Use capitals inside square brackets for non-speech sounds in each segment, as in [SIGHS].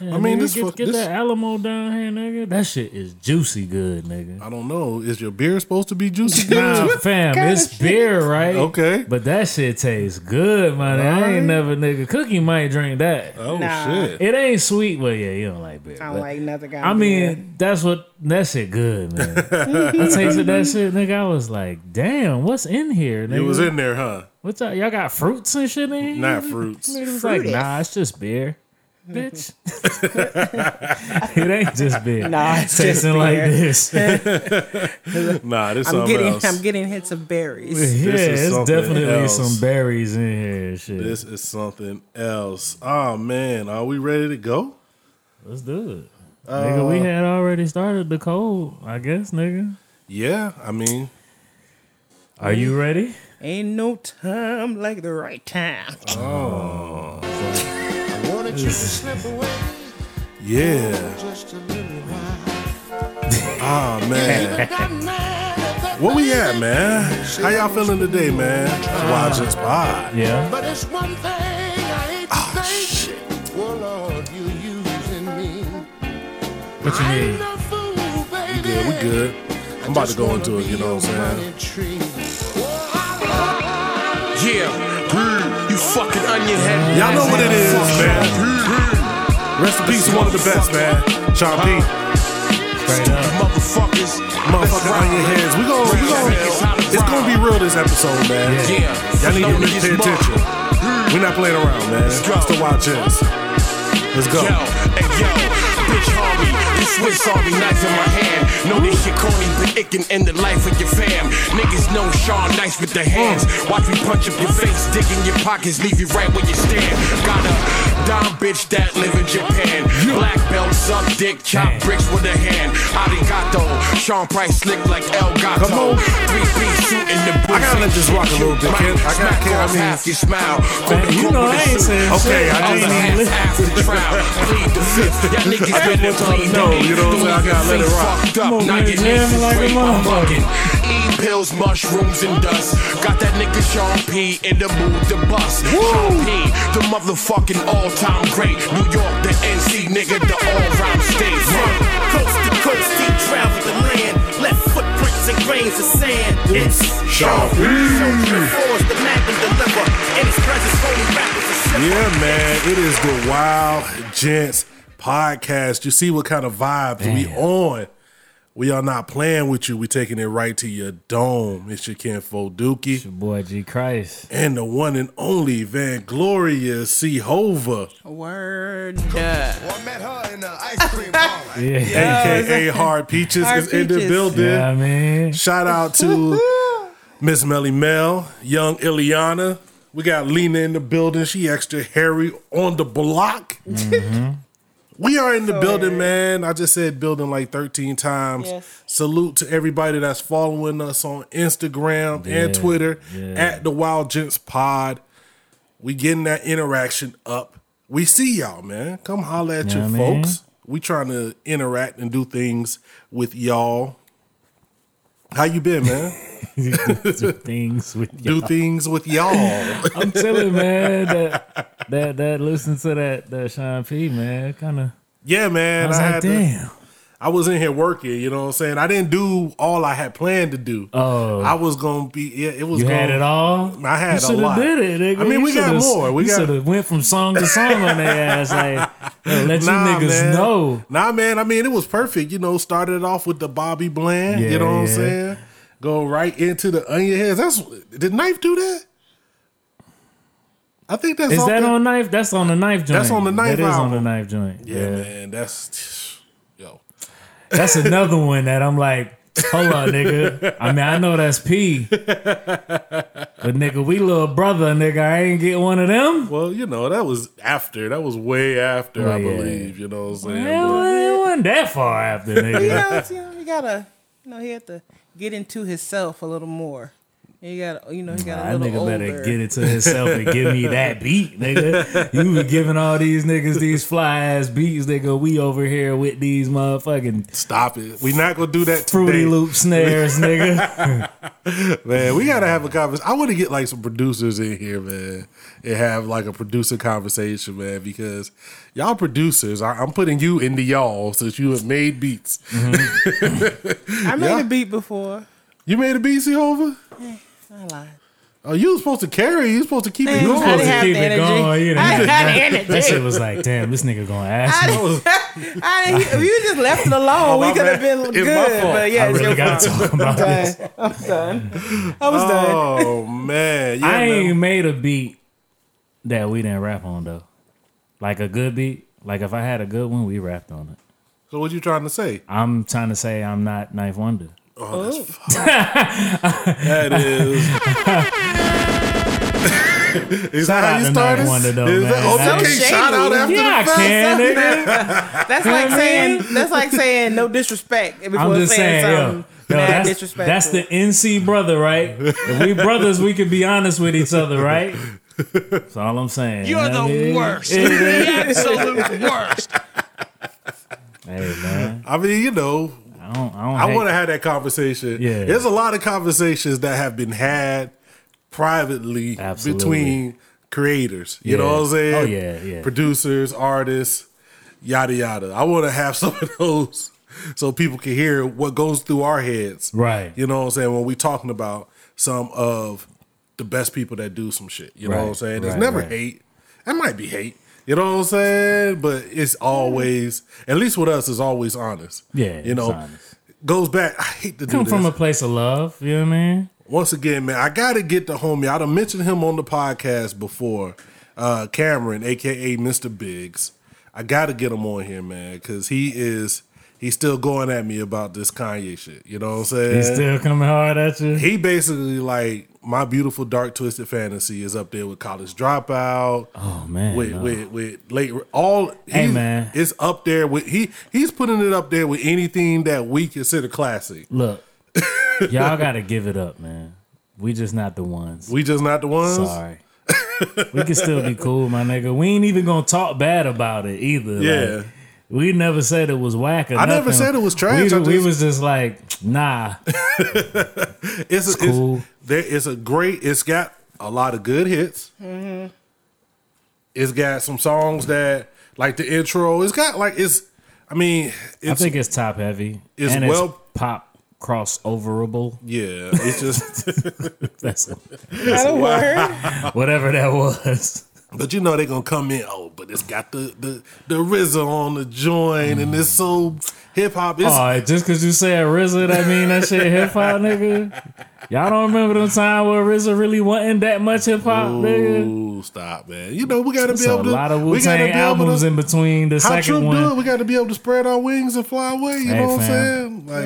I mean, nigga, this get, fuck- get this- that Alamo down here, nigga. That shit is juicy good, nigga. I don't know. Is your beer supposed to be juicy? Nah, fam, [LAUGHS] it's beer, right? Okay. But that shit tastes good, man. I ain't never nigga. Cookie might drink that. Oh Nah. shit. It ain't sweet, but yeah, you don't like beer. I don't but- like nothing. Got I mean, that's what that shit good, man. [LAUGHS] I tasted that shit, nigga. I was like, damn, what's in here? Nigga? It was in there, huh? What's up? Y'all got fruits and shit in here? Not fruits. Nigga was like, nah, it's just beer. Bitch. it ain't just beer. Nah, it's just tasting like this. [LAUGHS] Nah, this I'm something getting, else. I'm getting hits of berries. yeah, is it's definitely else. some berries in here shit. This is something else. Oh man, are we ready to go? Let's do it. Uh, nigga, we had already started the cold, I guess, nigga. Yeah, I mean, Are you ready? Ain't no time like the right time. Oh. Oh, yeah. Ah man, where we at, man? How y'all feeling today, man? Watch this pod. Yeah. But it's one thing I hate to Ah, say. Oh Lord, you using me. What you I mean? ain't no fool, baby. Yeah, we good. I'm about to go into it. You know what I'm saying? saying? Yeah, you fucking onion head. Y'all know what it is, man. Rest in peace one of the best, man. Sean P. Straight up. Motherfuckers. Motherfucking onion heads. We gon' we gon' it's gonna be real this episode, man. Yeah. Y'all need to pay mug. attention. We're not playing around, man. Let's go. Let's watch this. Let's go. Yo, hey yo, bitch Harvey, the Swiss Army knife in my hand. Know this shit corny, but it can end the life of your fam. Niggas know Sean nice with the hands. Watch me punch up your face, dig in your pockets, leave you right where you stand. Got dumb bitch that live in Japan. Black belt, suck dick, chop bricks with a hand. Arigato, Sean Price slick like El Gato. Come on. Three piece suit in the booth. I gotta let this rock a little bit, kid. I gotta- kid, I mean- half your smile. Man, you know I ain't saying Okay, shit. I half even after the trial. Plead the fifth. Y'all [LAUGHS] niggas I just better want y'all to plead know, the you know what I'm saying? I gotta let it rock. Fucked up. Now man, your jamming like a motherfucker. Bugging. Pills, mushrooms, and dust. Got that nigga Sean P in the mood to bust. Sean P, the motherfucking all-time great. New York, the NC nigga, the all-round state. Coast to coast, he traveled the land, left footprints and grains of sand. It's Sean P. Force the map and deliver. In his presence, holy rappers are. Yeah, man. It is the Wyld Gents podcast. You see what kind of vibes we on. We are not playing with you. We taking it right to your dome. It's your kinfolk Dookie. Your boy G Christ. And the one and only Van Gloria C. Hova, Word. I met her in the ice cream [LAUGHS] parlor. Yeah. aka Hard Peaches, Hard is in the building. Yeah, I mean. Shout out to [LAUGHS] Miss Melly Mel, young Ileana. We got Lena in the building. She extra hairy on the block. Mm-hmm. We are in the building, man. I just said building like 13 times. Yes. Salute to everybody that's following us on Instagram Yeah, and Twitter yeah. at the Wyld Gents Pod. We getting that interaction up. We see y'all, man. Come holler at Yeah, your man. folks. We trying to interact and do things with y'all. How you been, man? [LAUGHS] do things with do y'all. things with y'all. I'm telling man that [LAUGHS] uh, that that listen to that that Sean P man kind of yeah, man. I was I, like had to- damn I was in here working. You know what I'm saying? I didn't do all I had planned to do. Oh. I was gonna be. Yeah, it was. you gonna, had it all I had you a lot. did it nigga. I mean, You we got more. We got- should have went from song to song on their ass like let Nah, you niggas man. know Nah, man. I mean, it was perfect. You know, started off with the Bobby Bland. Yeah, you know what I'm saying? Go right into the onion heads. That's did knife do that? I think that's is off that the- on knife that's on the knife joint That's on the Knife joint. that is on album. the knife joint Yeah, yeah, man. That's yo. that's another one that I'm like hold on nigga I mean I know that's P but nigga we little brother nigga I ain't get one of them Well, you know, that was after. That was way after, I Oh, yeah. believe. You know what I'm saying? Hell, But- it wasn't that far after, You nigga. know, it's, you know, you gotta, you know, he had to get into himself a little more. He got, you know, he got That a little nigga better older. get it to himself and give me that [LAUGHS] beat, nigga. You be giving all these niggas these fly ass beats, nigga. We over here with these motherfucking Stop it. We're not gonna do that fruity today. loop snares, nigga. [LAUGHS] Man, we gotta have a conversation. I want to get like some producers in here, man, and have like a producer conversation, man, because y'all producers, I, I'm putting you into y'all since you have made beats. Mm-hmm. [LAUGHS] I made Yeah. a beat before. You made a beat, Over? I lied. Oh, you was supposed to carry. You was supposed to keep it Man, going. I didn't to have keep the it energy. going, you know. I didn't have the That shit was like, damn, this nigga gonna ask I me. didn't, [LAUGHS] I didn't, if you just left it [LAUGHS] oh, alone, we could have been It's good. my fault. But yeah, I it's really your gotta fault. talk about this. I'm done. I was done. Oh man, yeah, I man. ain't made a beat that we didn't rap on though. Like a good beat. Like if I had a good one, we rapped on it. So what you trying to say? I'm trying to say I'm not 9th Wonder. Oh, oh. That is. [LAUGHS] Is Shout that how you to started? 9th Wonder, though, Is man. that, oh, So okay, shady. shout out after Yeah, I the fact. can, nigga. That's like saying that's like saying no disrespect before I'm just saying, saying, yo, something yo, that's, disrespectful. that's the NC brother, right? If we brothers, we can be honest with each other, right? That's all I'm saying. You're You know what I the mean? worst. Yeah. the absolute worst. Hey man, I mean, you know, I don't. I. I want to have that conversation. Yeah. There's a lot of conversations that have been had privately Absolutely. between creators. You know what I'm oh, saying? Oh, yeah, yeah. Producers, artists, yada yada. I want to have [LAUGHS] some of those so people can hear what goes through our heads. Right. You know what I'm saying? When we talking about some of the best people that do some shit. You know what I'm saying? There's right, never right. hate. That might be hate. You know what I'm saying? But it's always, at least with us, it's always honest. Yeah, You know, honest. goes back. I hate to do come from a place of love. You know what I mean? Once again, man, I gotta get the homie. I done mentioned him on the podcast before. Uh, Cameron, aka Mr. Biggs. I gotta get him on here, man, because he is he's still going at me about this Kanye shit. You know what I'm saying? He's still coming hard at you. he basically like my beautiful dark twisted fantasy is up there with college dropout. oh man, with, no. with with late all Hey, man. it's up there with he he's putting it up there with anything that we consider classic. look, [LAUGHS] y'all got to give it up, man. We just not the ones. We just not the ones. Sorry. we can still be cool, my nigga. We ain't even gonna talk bad about it either. Yeah. Like, we never said it was whack or I never said it was trash. We, I we was just like, nah. [LAUGHS] It's, a, cool. It's, there, it's a great. It's got a lot of good hits. It's got some songs that like the intro. It's got like it's. I mean, it's I think it's top heavy. it's and well- it's pop crossoverable. yeah. It's just. [LAUGHS] That's Not a [LAUGHS] word. whatever that was. but you know they're gonna come in. Oh, but it's got the the the RZA on the joint, and it's so hip hop. It's Oh, just cause you said RZA, that mean that shit hip hop, [LAUGHS] nigga. Y'all don't remember the time where RZA really wasn't that much hip hop, nigga. Stop, man. You know we gotta It's be a able to. lot of we Wu gotta Tang be able albums to. in between the How second Troop one. do it? We got to be able to spread our wings and fly away. You Hey, know what I'm saying? Like,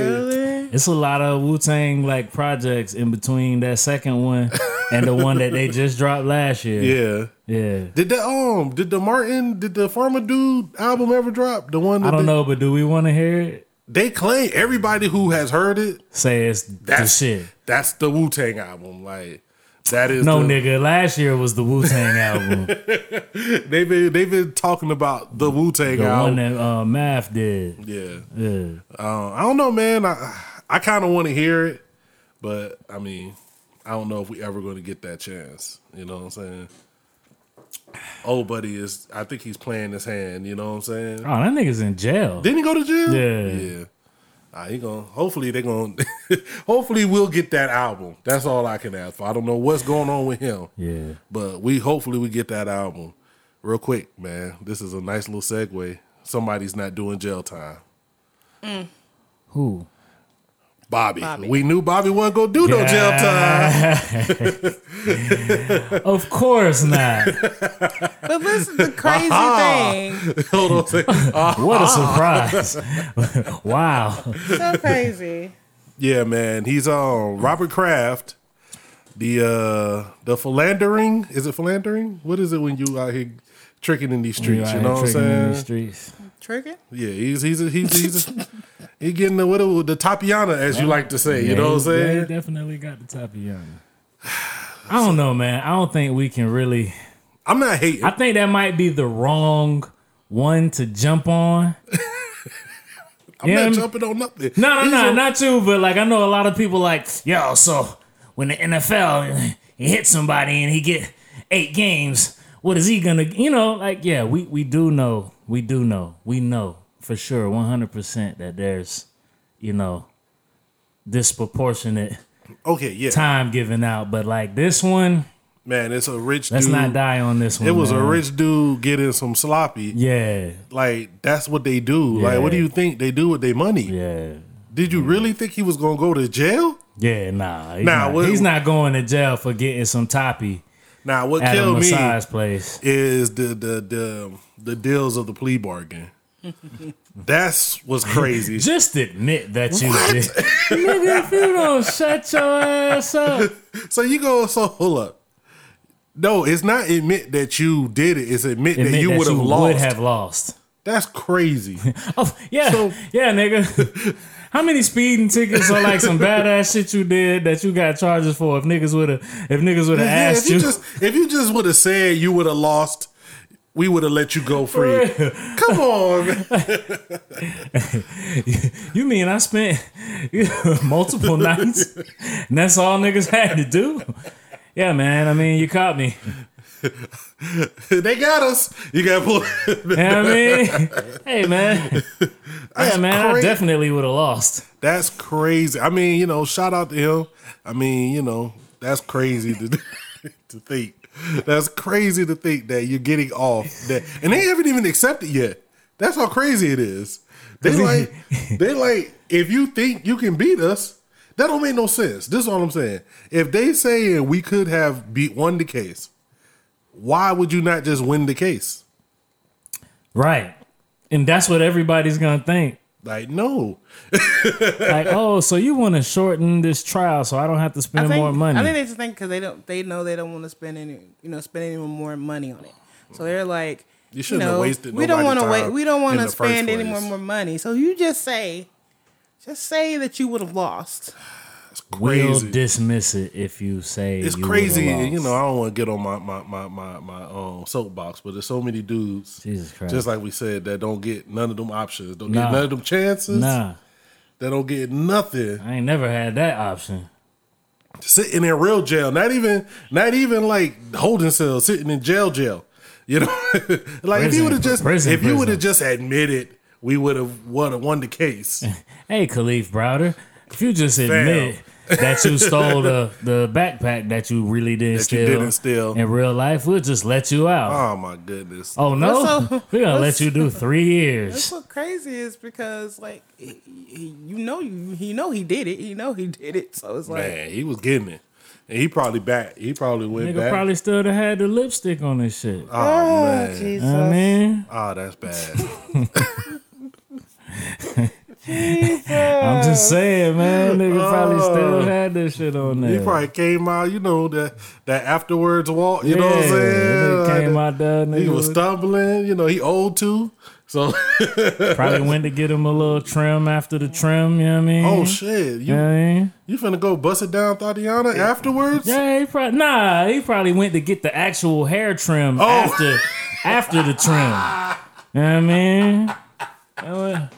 It's a lot of Wu Tang like projects in between that second one and the one that they [LAUGHS] just dropped last year. yeah. Yeah. Did the um did the Martin did the Farmer Dude album ever drop? The one that I don't they, know, but do we want to hear it? They claim everybody who has heard it. says it's the That's shit. That's the Wu Tang album. Like that is No, the, nigga. Last year was the Wu Tang album, [LAUGHS] They've been they've been talking about the Wu Tang album. the one that uh, Math did. yeah. Yeah. Uh, I don't know, man. I I kind of want to hear it, but I mean, I don't know if we ever going to get that chance. You know what I'm saying? Old buddy is. I think he's playing his hand. You know what I'm saying? Oh, that nigga's in jail. Didn't he go to jail? Yeah. Yeah. Ah, he gonna hopefully they gonna [LAUGHS] hopefully we'll get that album. That's all I can ask for. I don't know what's going on with him. Yeah. But we hopefully we get that album. Real quick, man. This is a nice little segue. Somebody's not doing jail time. Mm. Who? Bobby. Bobby. We knew Bobby wasn't gonna do no jail time. [LAUGHS] Of course not. But listen, is the crazy thing. [LAUGHS] Hold on a second. [LAUGHS] What a surprise. wow. So crazy. yeah, man. He's on Robert Kraft. The uh the philandering. Is it philandering? What is it when you out here tricking in these streets? You, know what I'm tricking in saying? these streets. Trigger? Yeah, he's he's a, he's he's a, he getting the what the Tapiana as you like to say. You know what I'm saying? he definitely got the Tapiana. [SIGHS] I don't know, man. I don't think we can really. I'm not hating. I think that might be the wrong one to jump on. [LAUGHS] I'm not jumping on nothing. No, no, no, not you. But like, I know a lot of people like, yo. So when the NFL he hit somebody and he get eight games, what is he gonna? You know, like, yeah, we we do know, we do know, we know for sure, one hundred percent that there's, you know, disproportionate Okay, yeah, time given out. But like this one, man, it's a rich. let's dude. not die on this one. It was a rich dude getting some sloppy. Yeah, Like that's what they do. Like, what do you think they do with their money? yeah. Did you really think he was gonna go to jail? Yeah, nah, he's, Nah, not, what- he's not going to jail for getting some toppy Now, what at a killed me place. is the the the the deals of the plea bargain. That's what's crazy. [LAUGHS] Just admit that you did. Nigga, if you don't shut your ass up. [LAUGHS] so you go. So hold up. No, it's not admit that you did it. It's admit, Admit that you would have lost. would have lost. That's crazy. [LAUGHS] Oh, yeah. So- yeah, nigga. How many speeding tickets or like some badass shit you did that you got charges for if niggas would have if niggas would have Yeah, asked if you, you? just if you just would have said you would have lost, we would have let you go free. Come on. [LAUGHS] You mean I spent [LAUGHS] multiple nights and that's all niggas had to do? Yeah, man. I mean, you caught me. [LAUGHS] they got us. You got pull. You know I mean? hey, man. Yeah, man. I definitely would have lost. That's crazy. I mean, you know, shout out to him. I mean, you know, that's crazy to to think. That's crazy to think that you're getting off that, and they haven't even accepted yet. That's how crazy it is. They [LAUGHS] like, they like, if you think you can beat us, that don't make no sense. This is all I'm saying. If they say we could have beat won the case, why would you not just win the case? Right. And that's what everybody's to think. Like, no. [LAUGHS] Like, oh, so you want to shorten this trial so I don't have to spend think, more money. I think they just think because they don't, they know they don't want to spend any, you know, spend any more money on it. So they're like, You shouldn't know, have wasted We don't want to time wait. We don't want to spend any more more money. So you just say, just say that you would have lost. We'll dismiss it if you say it's you crazy. You know, I don't want to get on my my my my, my um, soapbox, but there's so many dudes, Jesus Christ. just like we said, that don't get none of them options, don't Nah. get none of them chances, Nah, that don't get nothing. I ain't never had that option. Sitting in real jail, not even not even like holding cells, sitting in jail, jail. [LAUGHS] You know, like if you would have just prison, if you would have just admitted, we would have won won the case. [LAUGHS] Hey, Kalief Browder, if you just admit that you [LAUGHS] stole the, the backpack that you really didn't That steal, you didn't steal. in real life, we'll just let you out. Oh my goodness! oh no, That's so- [LAUGHS] we're gonna let you do three years. That's years. what crazy is because like he, he, you know you he know he did it. You know he did it. So it's like Man, he was getting it, and he probably back. He probably went Nigga back. probably still have had the lipstick on this shit. Oh, oh man, Jesus. You know what I mean, oh that's bad. [LAUGHS] I'm just saying, man. Nigga probably still oh. had this shit on there. He probably came out, you know, that that afterwards walk. You yeah, know what I'm saying? Like, came out there. Nigga he was stumbling. You know, he owed too. So, Probably went to get him a little trim after the trim. You know what I mean? oh shit, You you know I mean? you finna go bust it down, Tatiana, afterwards? Yeah, he probably nah. He probably went to get the actual hair trim Oh. after after the trim. [LAUGHS] You know what I mean?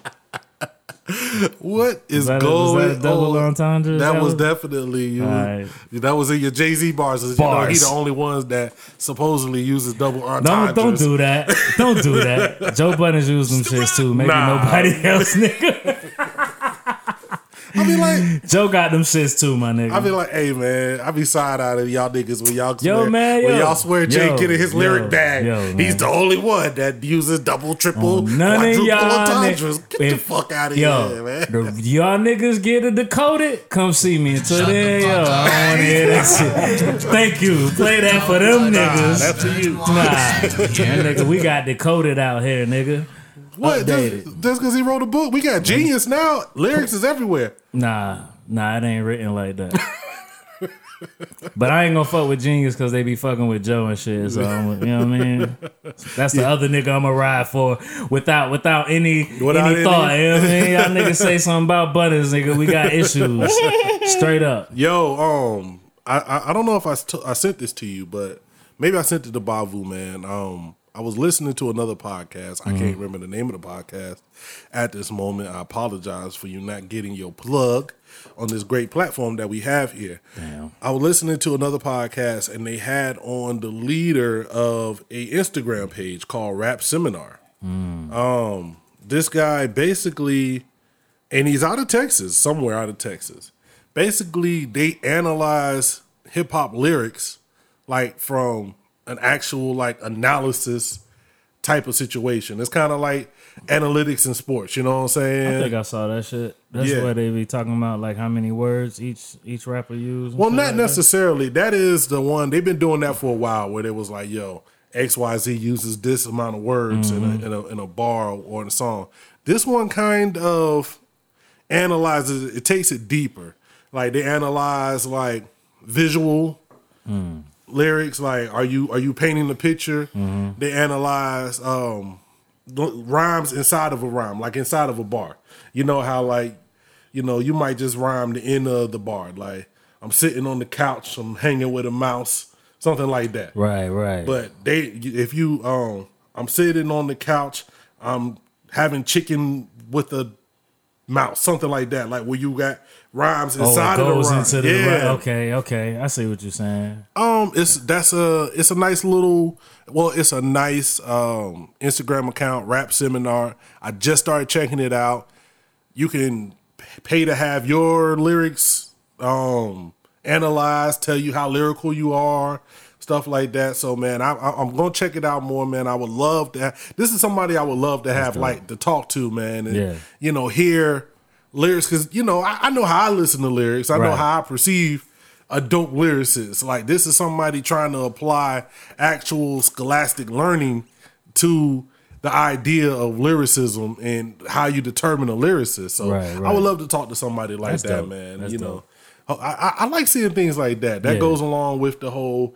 What? Is, Is that, going is that double on? entendre? Is That was definitely you. Alright. That was in your Jay Z bars. You know, he the only ones that supposedly uses double Don't don't do that. Don't do that. Joe Budden used them shits too. Maybe Nah. nobody [LAUGHS] else, nigga. I be like, Joe got them shits too, my nigga. I be like, hey man, I be side out of y'all niggas when y'all Yo, swear, man, when y'all swear Jay Yo, getting his yo, lyric bag. yo, He's the only one that uses double, triple, Oh, None of quadruple y'all entendres. ni- Get the fuck out of yo, here, man. the- y'all niggas get it decoded. Come see me. Until then, yo, I don't want to hear that shit. [LAUGHS] Thank you. Play that for them Nah, niggas. that's for you. Nah, that nigga, we got decoded out here, nigga. What? Updated. Just just because he wrote a book, we got genius now. Lyrics is everywhere. Nah, nah, it ain't written like that. [LAUGHS] but I ain't gonna fuck with Genius because they be fucking with Joe and shit. So I'm, you know what I mean. That's the other nigga I'ma ride for without without any Without any any- thought. You know what I mean? Y'all [LAUGHS] niggas say something about butters, nigga. We got issues. Straight up. Yo, um, I, I I don't know if I I sent this to you, but maybe I sent it to Bavu, man. Um, I was listening to another podcast. I can't remember the name of the podcast at this moment. I apologize for you not getting your plug on this great platform that we have here. Damn. I was listening to another podcast, and they had on the leader of a Instagram page called Rap Seminar. Um, this guy basically and he's out of Texas, somewhere out of Texas. Basically, they analyze hip hop lyrics like from an actual like analysis type of situation. It's kind of like analytics in sports. You know what I'm saying? I think I saw that shit. That's Yeah. where they be talking about like how many words each each rapper use. and Well, not like that. necessarily. That is the one they've been doing that for a while, where they was like, "Yo, X Y Z uses this amount of words in, a, mm-hmm. in a in a bar or in a song." This one kind of analyzes it. It takes it deeper. Like they analyze like visual mm. Lyrics. Like, are you are you painting the picture? They analyze um rhymes inside of a rhyme, like inside of a bar. You know how like you know, you might just rhyme the end of the bar. Like, I'm sitting on the couch, I'm hanging with a mouse, something like that. Right, right. But they, if you, um, I'm sitting on the couch, I'm having chicken with a mouse, something like that. Like where you got rhymes oh, inside of the rhyme. into the yeah. okay, okay. I see what you're saying. Um, it's that's a it's a nice little well, it's a nice um Instagram account, rap seminar. I just started checking it out. You can pay to have your lyrics um analyzed, tell you how lyrical you are, stuff like that. So man, I, I, I'm gonna check it out more, man. I would love to. Have, this is somebody I would love to have like to talk to, man, and Yeah. you know hear lyrics because you know I, I know how I listen to lyrics. I know how I perceive a dope lyricist. Like this is somebody trying to apply actual scholastic learning to the idea of lyricism and how you determine a lyricist. So Right, I would love to talk to somebody like That's that, dope. man. That's you dope. know, I, I, I like seeing things like that. That Yeah. goes along with the whole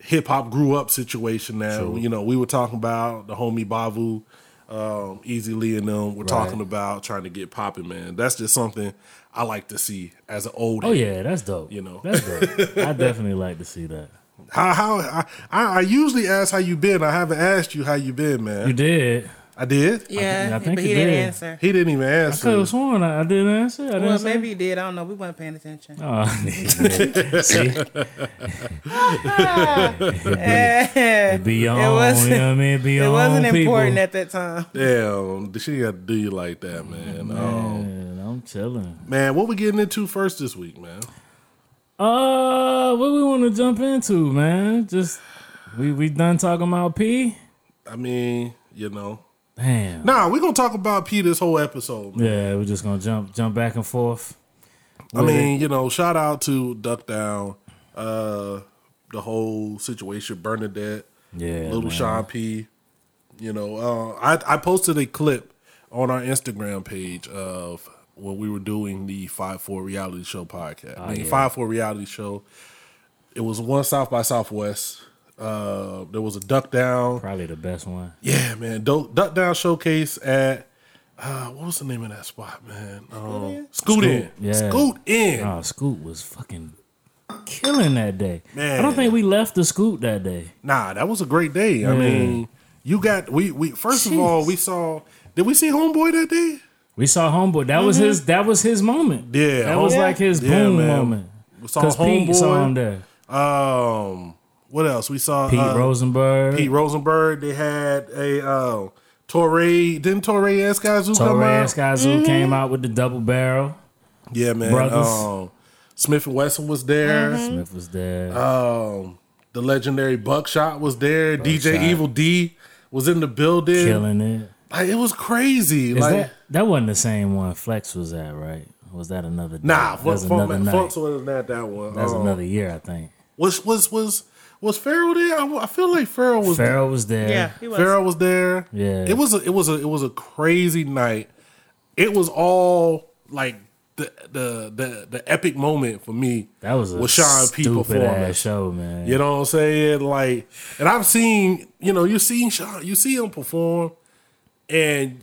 hip hop grew up situation. Now, you know, we were talking about the homie Bavu, um, Easy Lee, and them. We're talking about trying to get popping, man. That's just something I like to see as an old. Oh yeah, that's dope. You know. that's dope. I [LAUGHS] definitely like to see that. How how I, I I usually ask how you been. I haven't asked you how you been, man. You did. I did. Yeah, I think but he didn't did. answer. He didn't even I answer. could have sworn I, I didn't answer. I didn't Well, say? maybe he did. I don't know. We weren't paying attention. Oh, [LAUGHS] see, [LAUGHS] it be your It wasn't- you know what I mean? [LAUGHS] It be your It wasn't own important at that time. Damn, she got to do you like that, man. Um, Man, I'm chilling. man, what we getting into first this week, man? Uh, what we want to jump into, man? Just we we done talking about P. I mean, you know, Damn. nah, we're gonna talk about P this whole episode. Man. Yeah, we're just gonna jump jump back and forth. I mean, you know, shout out to Duck Down, uh, the whole situation, Bernadette, Yeah, little man. Sean P. You know, uh, I I posted a clip on our Instagram page of when we were doing the Five Four Reality Show podcast. I mean, yeah. Five Four Reality Show. It was one South by Southwest. Uh, there was a Duck Down. Probably the best one. Yeah, man. Duck Down showcase at uh, what was the name of that spot, man? Um, Scoot Inn. yeah. Scoot Inn. Oh, Scoot was fucking killing that day. Man. I don't think we left the Scoot that day. Nah, that was a great day. I mean, you got we we first of all we saw. Did we see Homeboy that day? We saw Homeboy. That was his. That was his moment. Mm-hmm. Yeah, that was like his Yeah, boom man. moment. We saw Because Pete Homeboy. saw him there. Um, what else? We saw Pete uh, Rosenberg, Pete Rosenberg. They had a uh, Torae. Didn't Torae Skyzoo come Torae out? Skyzoo came out with the double barrel. Yeah, man. Brothers. Um, Smif-N-Wessun was there. Smif was there. Um, the legendary Buckshot was there. DJ Evil Dee was in the building. killing it. Like it was crazy. Is like that that wasn't the same one Flex was at, right? Was that another? day? nah, that was Funk, another Funk, night. Funk's was not that one. That was Um, another year, I think. Was was was was Farrell there? I, I feel like Farrell was. Farrell was there. Yeah, he was. Farrell was there. Yeah. It was a it was a it was a crazy night. It was all like the the the the epic moment for me. That was a with Sean P stupid performance. ass show, man. You know what I'm saying? Like, and I've seen, you know, you seen Sean, you see him perform, and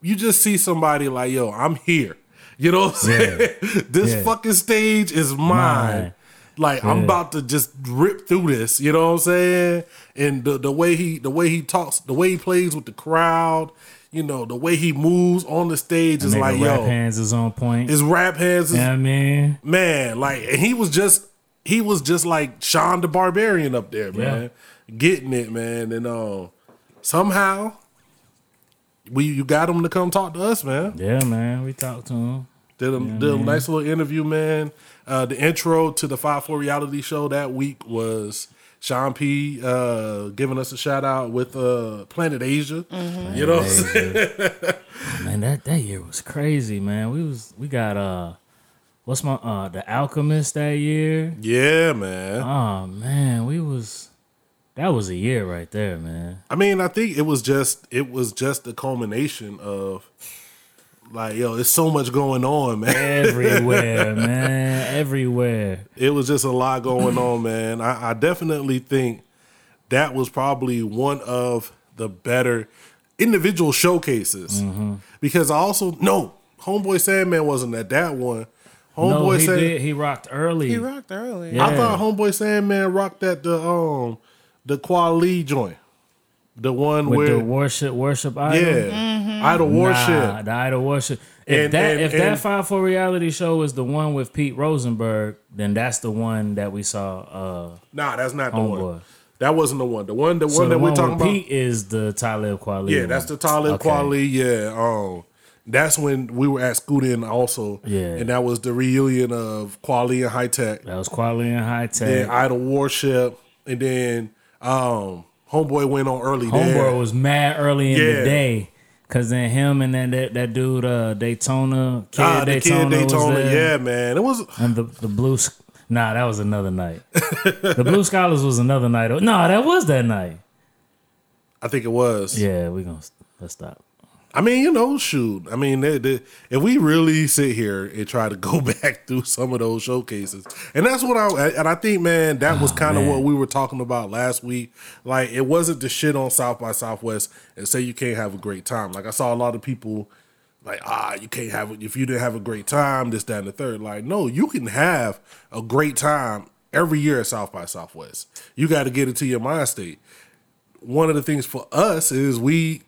you just see somebody like, yo, I'm here. You know what I'm saying? [LAUGHS] this Yeah. fucking stage is mine. Mine. Like I'm about to just rip through this. You know what I'm saying? And the the way he the way he talks, the way he plays with the crowd, you know, the way he moves on the stage is like, rap yo, hands is on point. his rap hands is yeah, I mean, man, like and he was just he was just like Sean the Barbarian up there, man. Getting it, man. And uh somehow we you got him to come talk to us, man. yeah, man. We talked to him. Did a, did a nice little interview, man. Uh, the intro to the Five Four reality show that week was Sean P uh, giving us a shout out with uh, Planet Asia. You know, what I'm saying? Man, that, that year was crazy, man. We was we got uh what's my uh the Alchemist that year. yeah, man. Oh man, we was that was a year right there, man. I mean, I think it was just it was just the culmination of like, yo, there's so much going on, man. Everywhere, [LAUGHS] man. Everywhere. it was just a lot going on, man. I, I definitely think that was probably one of the better individual showcases Mm-hmm. because I also no Homeboy Sandman wasn't at that one. Homeboy no, he Sand- did. He rocked early. He rocked early. Yeah. I thought Homeboy Sandman rocked at the um the Kweli joint, the one with where the worship worship idol. yeah, Idol Worship. Nah, the idol worship. If And- that and- if that five four reality show is the one with Pete Rosenberg, then that's the one that we saw. Uh, Nah, that's not the one. That wasn't the one. The one, the so one the that we're talking about. Pete is the Talib Kweli. Yeah, one. that's the Talib Okay. Kweli. Yeah, um, that's when we were at Scoot Inn also. Yeah. and that was the reunion of Quali and High Tech, That was Kweli and Hi-Tek. then. Idle Warship, and then um, Homeboy went on early. Homeboy there. was mad early in Yeah. the day. Cause then him and then that, that dude uh, Daytona kid ah, the Daytona, kid Daytona. Yeah, man, it was. And the the blue nah that was another night. the blue [LAUGHS] scholars was another night. No, that was that night. I think it was. Yeah, we gonna let's stop. I mean, you know, shoot. I mean, they, they, if we really sit here and try to [LAUGHS] go back through some of those showcases, and that's what I and I think, man, that was kind of what we were talking about last week. Like, it wasn't the shit on South by Southwest and say you can't have a great time. Like, I saw a lot of people like, ah, you can't have it if you didn't have a great time. This, that, and the third. Like, no, you can have a great time every year at South by Southwest. You got to get it to your mind state. One of the things for us is we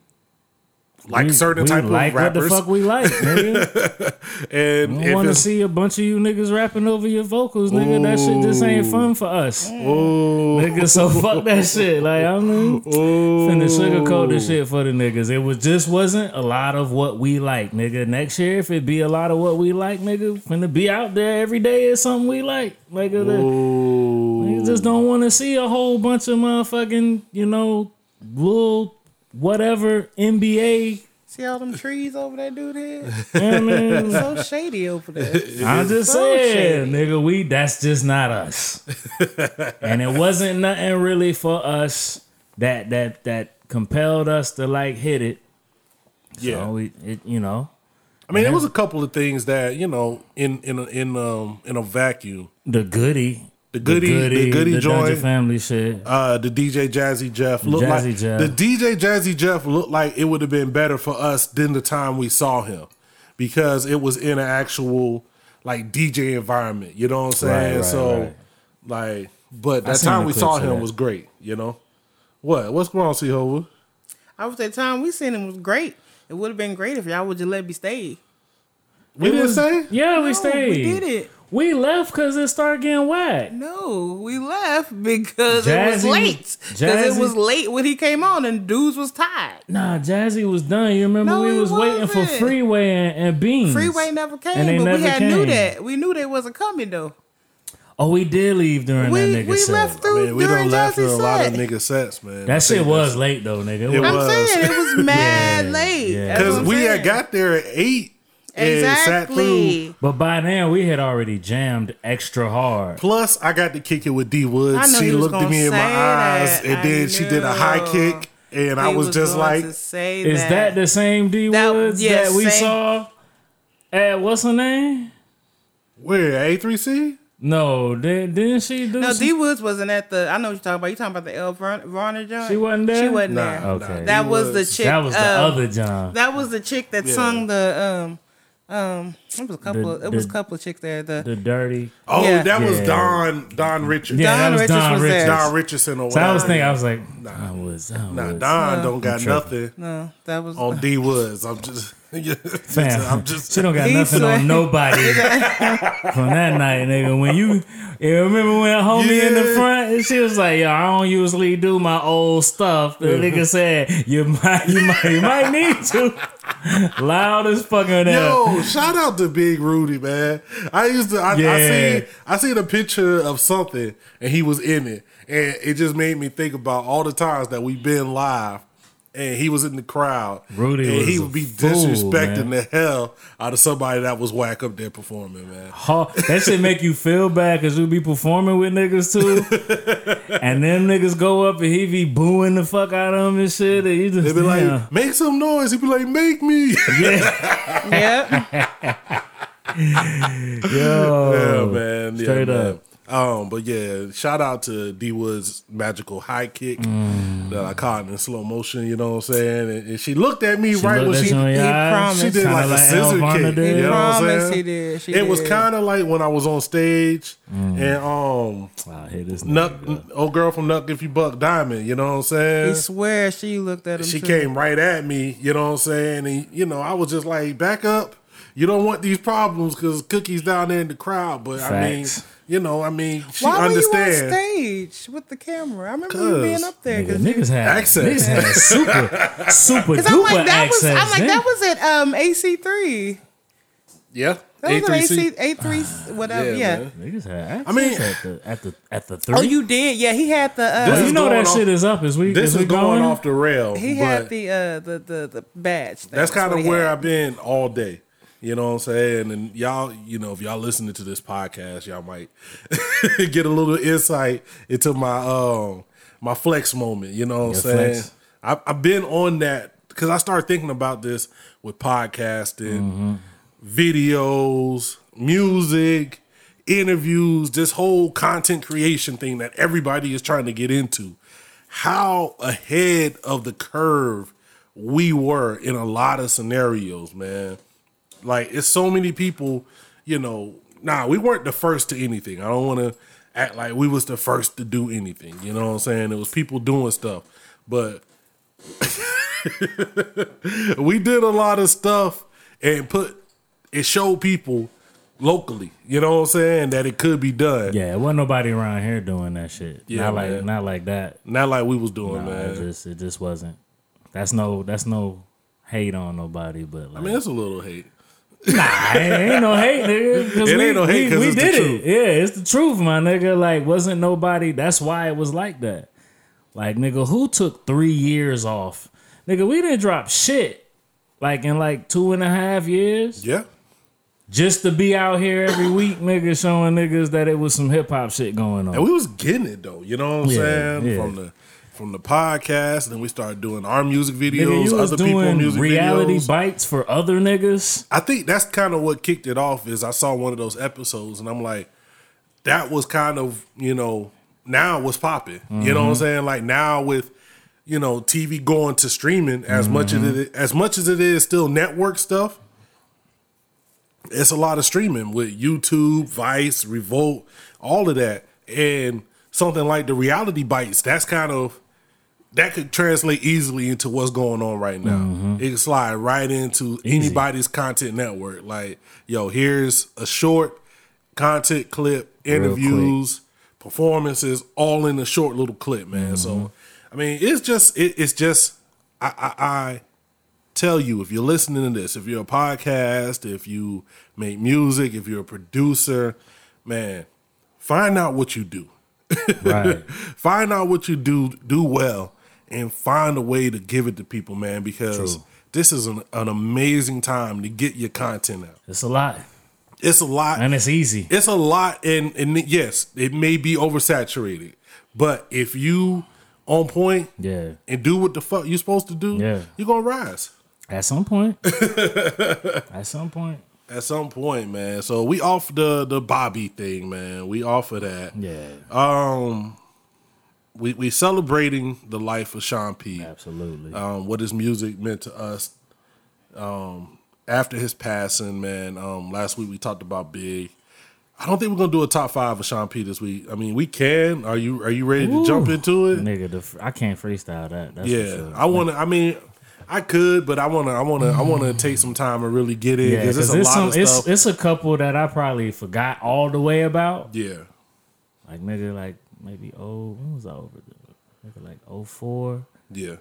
like We- certain we type like of rappers. What the fuck we like, [LAUGHS] nigga. and I if want to see a bunch of you niggas rapping over your vocals, nigga. That shit just ain't fun for us, Ooh, nigga. So [LAUGHS] fuck that shit. Like I'm finna sugarcoat this shit for the niggas. It was just wasn't a lot of what we like, nigga. Next year, if it be a lot of what we like, nigga, finna be out there every day is something we like, nigga. Ooh. Niggas just don't want to see a whole bunch of motherfucking, you know, little whatever NBA. See all them trees over that dude head? I [LAUGHS] mean, so shady over there. [LAUGHS] I'm just so saying, shady. nigga, we that's just not us. [LAUGHS] and it wasn't nothing really for us that that that compelled us to like hit it. yeah. So we, it, you know, I mean, there was a couple of things that you know in in a, in um in a vacuum. the goody, The goody, the goody the joint. Dungeon Family shit. Uh, the DJ Jazzy Jeff looked Jazzy like Jeff. the DJ Jazzy Jeff looked like it would have been better for us than the time we saw him because it was in an actual like DJ environment. You know what I'm saying? right, so right. like, but that time we saw him that. was great. You know what? What's going on, C-Hova? I was that time we seen him was great. It would have been great if y'all would just let me stay. We didn't say. Yeah, we No, stayed. We did it. We left because it started getting whack. No, we left because it was Jazzy- late. Because it was late when he came on and dudes was tired. Nah, Jazzy was done. You remember No, we he was waiting for. Freeway and, and Beans. Freeway never came, And they but never we had knew that. We knew they wasn't coming though. Oh, we did leave during We that nigga we set. left through Man, we during done left Jazzy's through a lot of nigga sets, man. that shit was late though, nigga. It was. I'm was. saying it was [LAUGHS] mad Yeah, late. yeah. That's what because I'm we had got there at eight and sat through. Exactly. But by then we had already jammed extra hard. Plus, I got to kick it with D Woods. I She looked at me in my eyes, that. and I then she did a high kick, and I He was, just like, to say Is that the same D That- Woods yeah, that we same. saw at what's her name? "Where A three C?" No, did, didn't she do No, some- D Woods wasn't at the. I know what you're talking about. You talking about the El Vern- Varner joint? She wasn't there? She wasn't Nah, there. Okay. That D was the chick. That was the um, other John. That was the chick that Yeah. sung the um Um, it was a couple. The- it was a couple of chicks there. The, The dirty. Oh, Yeah. that was Yeah. Don Don Richards. Yeah, that Don was Richards Don was there. Don Richardson or So I was thinking, I was like, I was, I Nah, was. Don don't got nothing no, that was on [LAUGHS] D Woods. I'm just, [LAUGHS] Fam, I'm just. she don't got nothing swear- on nobody [LAUGHS] from that night, nigga. When you, you remember when a homie in the front, and she was like, "Yo, I don't usually do my old stuff." The nigga said, "You might, you might, you might need to." [LAUGHS] Loud as fucking. Yo, shout out to Big Rudy, man. I used to, I, I Yeah. seen, I seen a picture of something, and he was in it, and it just made me think about all the times that we've been live, and he was in the crowd. Rudy and he would be fool, disrespecting man. the hell out of somebody that was whack up there performing, man. Ha- that shit make you feel bad because you be performing with niggas too, [LAUGHS] and them niggas go up and he be booing the fuck out of them and shit. And you just They be damn. like, make some noise. He'd be like, make me. yeah, yeah. [LAUGHS] yo, yeah, man. Yeah, straight man. Up. Um, but yeah, shout out to D Wood's magical high kick Mm. that I caught in slow motion. You know what I'm saying? And, and she looked at me She right when she you in your he eyes. promised. she did Kinda like a like scissor kick. did. You know what I'm Promise saying? he did. She it was kind of like when I was on stage Mm. and um, Wow, hit this Nuck, old girl from Knuck If You Buck Diamond. You know what I'm saying? He swear she looked at him. she too. came right at me, you know what I'm saying? And, you know, I was just like, back up. You don't want these problems because Cookie's down there in the crowd. But I mean, you know, I mean, she Why were you on understands. stage with the camera? I remember you being 'Cause up there. Nigga, 'cause niggas had Access. niggas had [LAUGHS] super super Cause I'm duper like that was. I'm like then. that was at um AC three. Yeah. That was at AC A3C. A three whatever. Yeah, Yeah. Niggas had I mean- at the at the at the three. Oh, you did? Yeah, he had the. Uh, you know that off- shit is up as we This as is we going off the rail. he had the uh the the the badge. thing. That's kind of where had. I've been all day. You know what I'm saying? And y'all, you know, if y'all listening to this podcast, y'all might [LAUGHS] get a little insight into my um my flex moment. You know what I'm Your saying? flex. I, I've been on that because I started thinking about this with podcasting, Mm-hmm. videos, music, interviews, this whole content creation thing that everybody is trying to get into. How ahead of the curve we were in a lot of scenarios, man. Like it's so many people, you know. Nah, we weren't the first to anything. I don't want to act like we was the first to do anything. You know what I'm saying? It was people doing stuff, but [LAUGHS] we did a lot of stuff and put it showed people locally. You know what I'm saying that it could be done. Yeah, it wasn't nobody around here doing that shit. Yeah, not like not like that. Not like we was doing, Nah, man. it just it just wasn't. That's no that's no hate on nobody, but like, I mean, it's a little hate. Nah, it ain't no hate, nigga. [LAUGHS] It we, ain't no hate we- we it's the did it. truth. Yeah, it's the truth, my nigga. Like, wasn't nobody. That's why it was like that. Like, nigga, who took three years off? Nigga, we didn't drop shit. Like in like two and a half years, Yeah. just to be out here every week, nigga, showing niggas that it was some hip hop shit going on. And we was getting it though. You know what I'm Yeah, saying? yeah. From the from the podcast, then we started doing our music Nigga, videos, you other people doing music reality videos. bites for other niggas. I think that's kind of what kicked it off. Is I saw one of those episodes, and I'm like, that was kind of you know now what's popping. You know what I'm Mm-hmm. saying? Like now with you know TV going to streaming as much as Mm-hmm. it as much as it is still network stuff. It's a lot of streaming with YouTube, Vice, Revolt, all of that, and something like the reality bites. That's kind of that could translate easily into what's going on right now. It can slide right into anybody's content network. Like, yo, here's a short content clip, interviews, performances, all in a short little clip, man. So, I mean, it's just, it, it's just, I, I, I tell you, if you're listening to this, if you're a podcast, if you make music, if you're a producer, man, find out what you do [LAUGHS] Right. find out what you do do well and find a way to give it to people man because True. this is an, an amazing time to get your content out it's a lot. it's a lot And it's easy. it's a lot and, and yes it may be oversaturated but if you on point Yeah. and do what the fuck you're supposed to do Yeah. you're gonna rise At some point. [LAUGHS] At some point. at some point man so we off the the bobby thing man we offer that Yeah. um we we celebrating the life of sean p Absolutely. um, what his music meant to us. Um, after his passing, man. Um, last week we talked about Big. I don't think we're gonna do a top five of Sean P this week. I mean, we can. Are you Are you ready to jump into it? Nigga, the, I can't freestyle that. That's yeah, sure. I want to. I mean, I could, but I want to. I want to. I want to take some time and really get in Yeah, because because it's a it's, lot some, of it's, stuff. it's a couple that I probably forgot all the way about. yeah, Like nigga, like maybe oh, when was I over? Nigga, like oh four. yeah.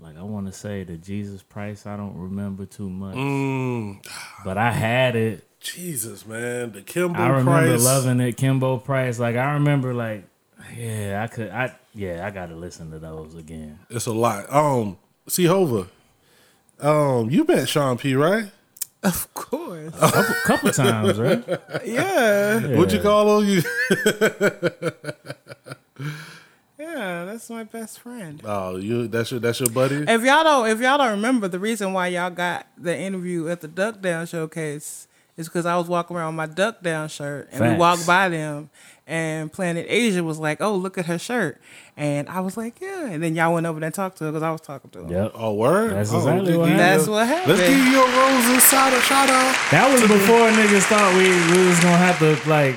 Like I want to say the Jesus Price. I don't remember too much, Mm, but I had it. Jesus, man, the Kimbo I remember Price. loving it. Kimbo Price. Like I remember, like yeah, I could. I yeah, I got to listen to those again. It's a lot. Um, see Hova. Um, you met Sean P, right? Of course. A couple, couple times, right? yeah. What'd you call him? You? [LAUGHS] Yeah, that's my best friend. Oh, you. That's your. That's your buddy. If y'all don't if y'all don't remember the reason why y'all got the interview at the Duck Down showcase is because I was walking around with my Duck Down shirt and we walked by them and Planet Asia was like, "Oh, look at her shirt," and I was like, "Yeah," and then y'all went over there and talked to her because I was talking to her. Yep. Oh, word. That's oh, exactly what you- That's what happened. Let's give you a rose inside a shout out. That was before niggas thought we, we was gonna have to like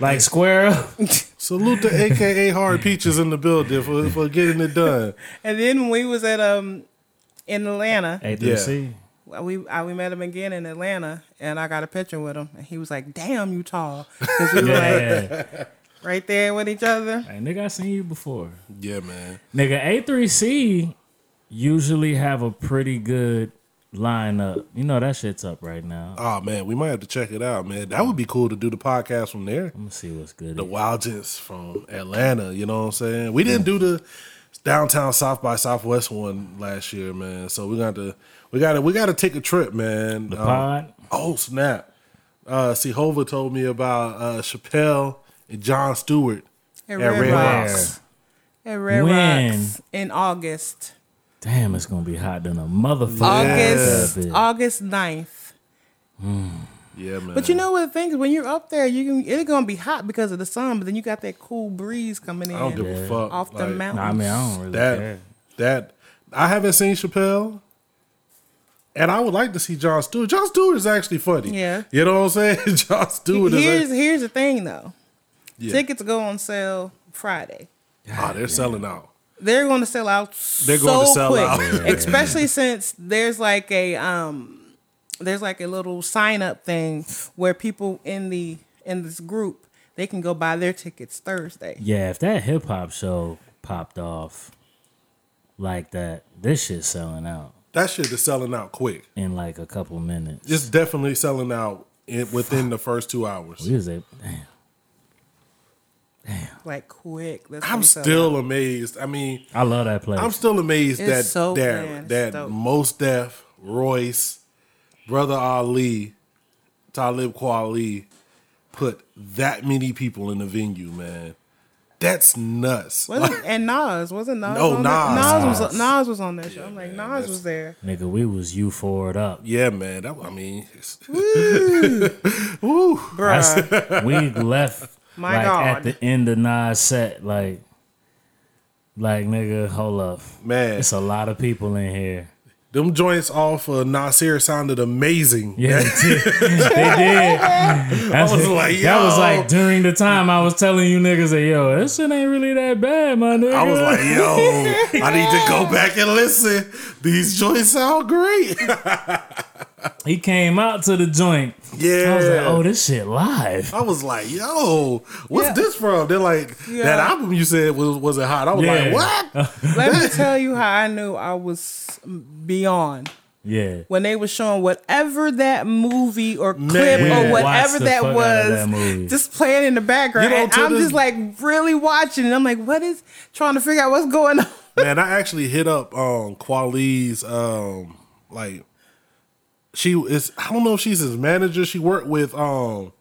like square up. [LAUGHS] Salute to AKA Hard Peaches in the building for, for getting it done. [LAUGHS] And then we was at um in Atlanta, A through Yeah. C. we I, we met him again in Atlanta, and I got a picture with him, and he was like, "Damn, you tall," 'Cause we were like Yeah. right there with each other. hey, nigga, I seen you before. Yeah, man. Nigga, A3C usually have a pretty good lineup. You know that shit's up right now. Oh man, we might have to check it out, man. That would be cool to do the podcast from there. I'm gonna see what's good. The Wyld Gents from Atlanta, you know what I'm saying? We didn't do the downtown South by Southwest one last year, man. So we got to we got to we got to take a trip, man. The Um, pod. Oh snap! Uh, C-Hova told me about uh, Chappelle and Jon Stewart At, At Red, Red Rocks. Rocks. At Red When? Rocks in August. Damn, it's gonna be hot than a motherfucker. August That. August 9th. Yeah, man. But you know what the thing is when you're up there, you can it's gonna be hot because of the sun, but then you got that cool breeze coming in I don't give a fuck. off the Like, mountain. Nah, I mean, I don't really That care. that I haven't seen Chappelle, and I would like to see Jon Stewart. Jon Stewart is actually funny. Yeah. you know what I'm saying. [LAUGHS] Jon Stewart Here's is. here's the thing though. Yeah. Tickets go on sale Friday. Oh, they're selling out. They're going to sell out They're so going to sell quick, out. especially since there's like a um, there's like a little sign up thing where people in the in this group they can go buy their tickets Thursday. Yeah, if that hip hop show popped off like that, this shit's selling out That shit is selling out quick. in like a couple minutes. It's definitely selling out in, within the first two hours. we was a damn. Like quick. That's I'm still out. amazed. I mean, I love that place. I'm still amazed It's that so that man, that dope. Mos Def, Royce, Brother Ali, Talib Kweli put that many people in the venue, man. That's nuts. Wasn't, and Nas wasn't Nas. No, on that? Nas. Nas was Nas was on that show. I'm like man, Nas was there. Nigga, we was you forward up. yeah, man. That I mean, it's, [LAUGHS] Bruh. we left [LAUGHS] My like God. at the end of Nas set, like like nigga, hold up. man. It's a lot of people in here. Them joints off of Nasir sounded amazing. Yeah, they did. [LAUGHS] they did. That's, was like, that was like during the time I was telling you niggas that yo, this shit ain't really that bad, my nigga. I was like, yo, I need to go [LAUGHS] back and listen. These joints sound great. [LAUGHS] he came out to the joint. yeah. I was like, oh, this shit live. I was like, yo, what's Yeah. this from? They're like, Yeah. that album you said was was it hot? I was Yeah. like, what? [LAUGHS] Let me tell you how I knew I was beyond. Yeah. When they were showing whatever that movie or clip Man. or whatever that fuck out of was, that just playing in the background, You know, and I'm this- just like really watching, and I'm like, what is trying to figure out what's going on. Man, I actually hit up um Kweli's um like she is I don't know if she's his manager. She worked with um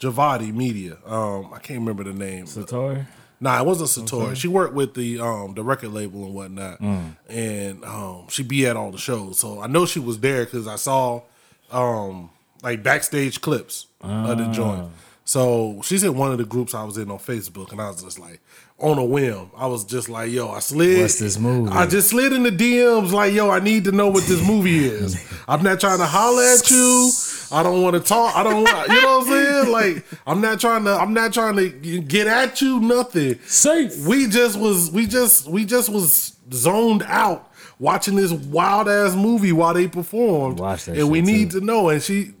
Javotti Media. Um I can't remember the name. Satori? Nah, it wasn't Satori. She worked with the um the record label and whatnot, Mm. and um she be at all the shows. So I know she was there because I saw um like backstage clips of the joint. So she's in one of the groups I was in on Facebook, and I was just like, on a whim, I was just like, yo, I slid. What's this movie? I just slid in the DMs like, yo, I need to know what this movie is. I'm not trying to holler at you. I don't want to talk. I don't want, you know what I'm saying? Like, I'm not trying to, I'm not trying to get at you, nothing. Safe. We just was, we just, we just was zoned out watching this wild ass movie while they performed. Watch that and we need too. to know. And she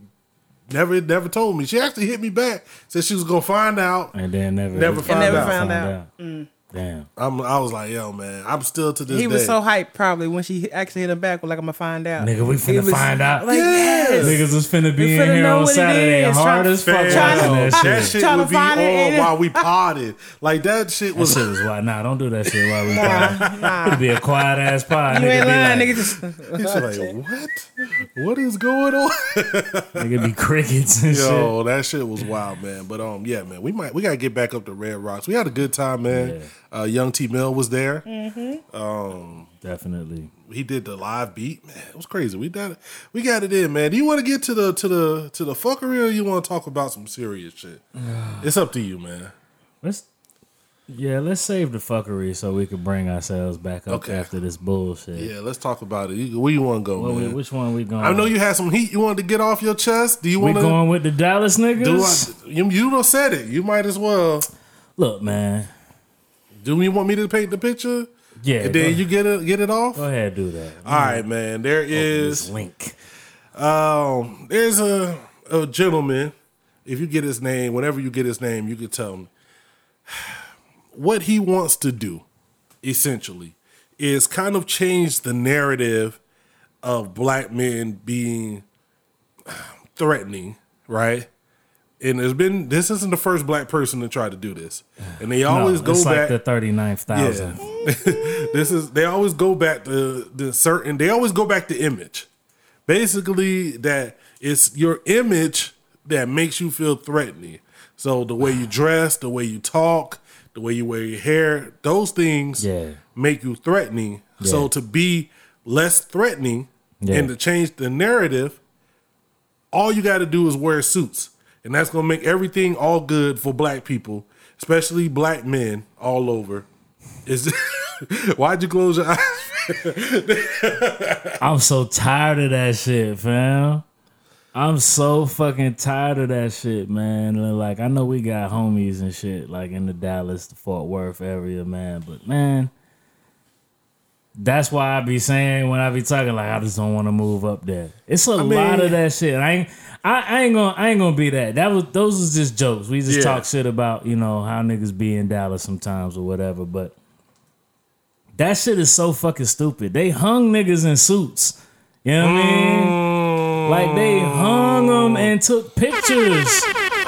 never, never told me. She actually hit me back, said she was gonna find out. And then never, Never found never out. found out. Mm. Damn. I'm, I was like, yo, man, I'm still to this He day. was so hyped probably when she actually hit him back. Like I'm gonna find out. Nigga, we finna was find out. Like, yes. Niggas was finna be We in here on Saturday is. hard as fuck Fam, watching that that shit. shit Tryna would be find it on while we potted. Like that shit That was. shit was wild. Nah, don't do that shit while we Nah, nah, nah. It'd be a quiet ass pod. You nigga ain't lying, like, nigga. Just [LAUGHS] like, what? What is going on? [LAUGHS] nigga be crickets and shit. Yo, that shit was wild, man. But um, yeah, man, we might we gotta get back up to Red Rocks. We had a good time, man. Uh, Young T Mill was there. Definitely. He did the live beat, man. It was crazy. We got it. We got it in, man. Do you want to get to the to the to the fuckery, or you want to talk about some serious shit? [SIGHS] it's up to you, man. Let's yeah, let's save the fuckery so we can bring ourselves back up Okay. after this bullshit. Yeah, let's talk about it. You- Where you want to go, Well, we- which one we going? I know you had some heat you wanted to get off your chest. Do you want to going with the Dallas do? niggas. I, you you don't said it. You might as well. Look, man. Do you want me to paint the picture? Yeah, and then you get it get it off. go ahead, do that. All right, man. There is link. um there's a a gentleman. If you get his name, whenever you get his name, you can tell me [SIGHS] what he wants to do. Essentially, is kind of change the narrative of black men being [SIGHS] threatening, right? And there's been this isn't the first black person to try to do this, and they always no, go it's back. like the 39,000. [LAUGHS] this is they always go back to the certain they always go back to image basically that it's your image that makes you feel threatening so the way you dress the way you talk the way you wear your hair those things Yeah. make you threatening so to be less threatening Yeah. and to change the narrative all you got to do is wear suits and that's to make everything all good for black people especially black men all over is [LAUGHS] why'd you close your eyes I'm so tired of that shit, fam. I'm so fucking tired of that shit, man. Like I know we got homies and shit like in the Dallas, Fort Worth area, man. But man, that's why I be saying when I be talking like I just don't want to move up there. It's a mean- lot of that shit. I ain't, I, I ain't gonna, I ain't gonna be that. That was those was just jokes. We just Yeah. talk shit about you know how niggas be in Dallas sometimes or whatever. But that shit is so fucking stupid. They hung niggas in suits. You know what I mean? Mm. Like they hung them and took pictures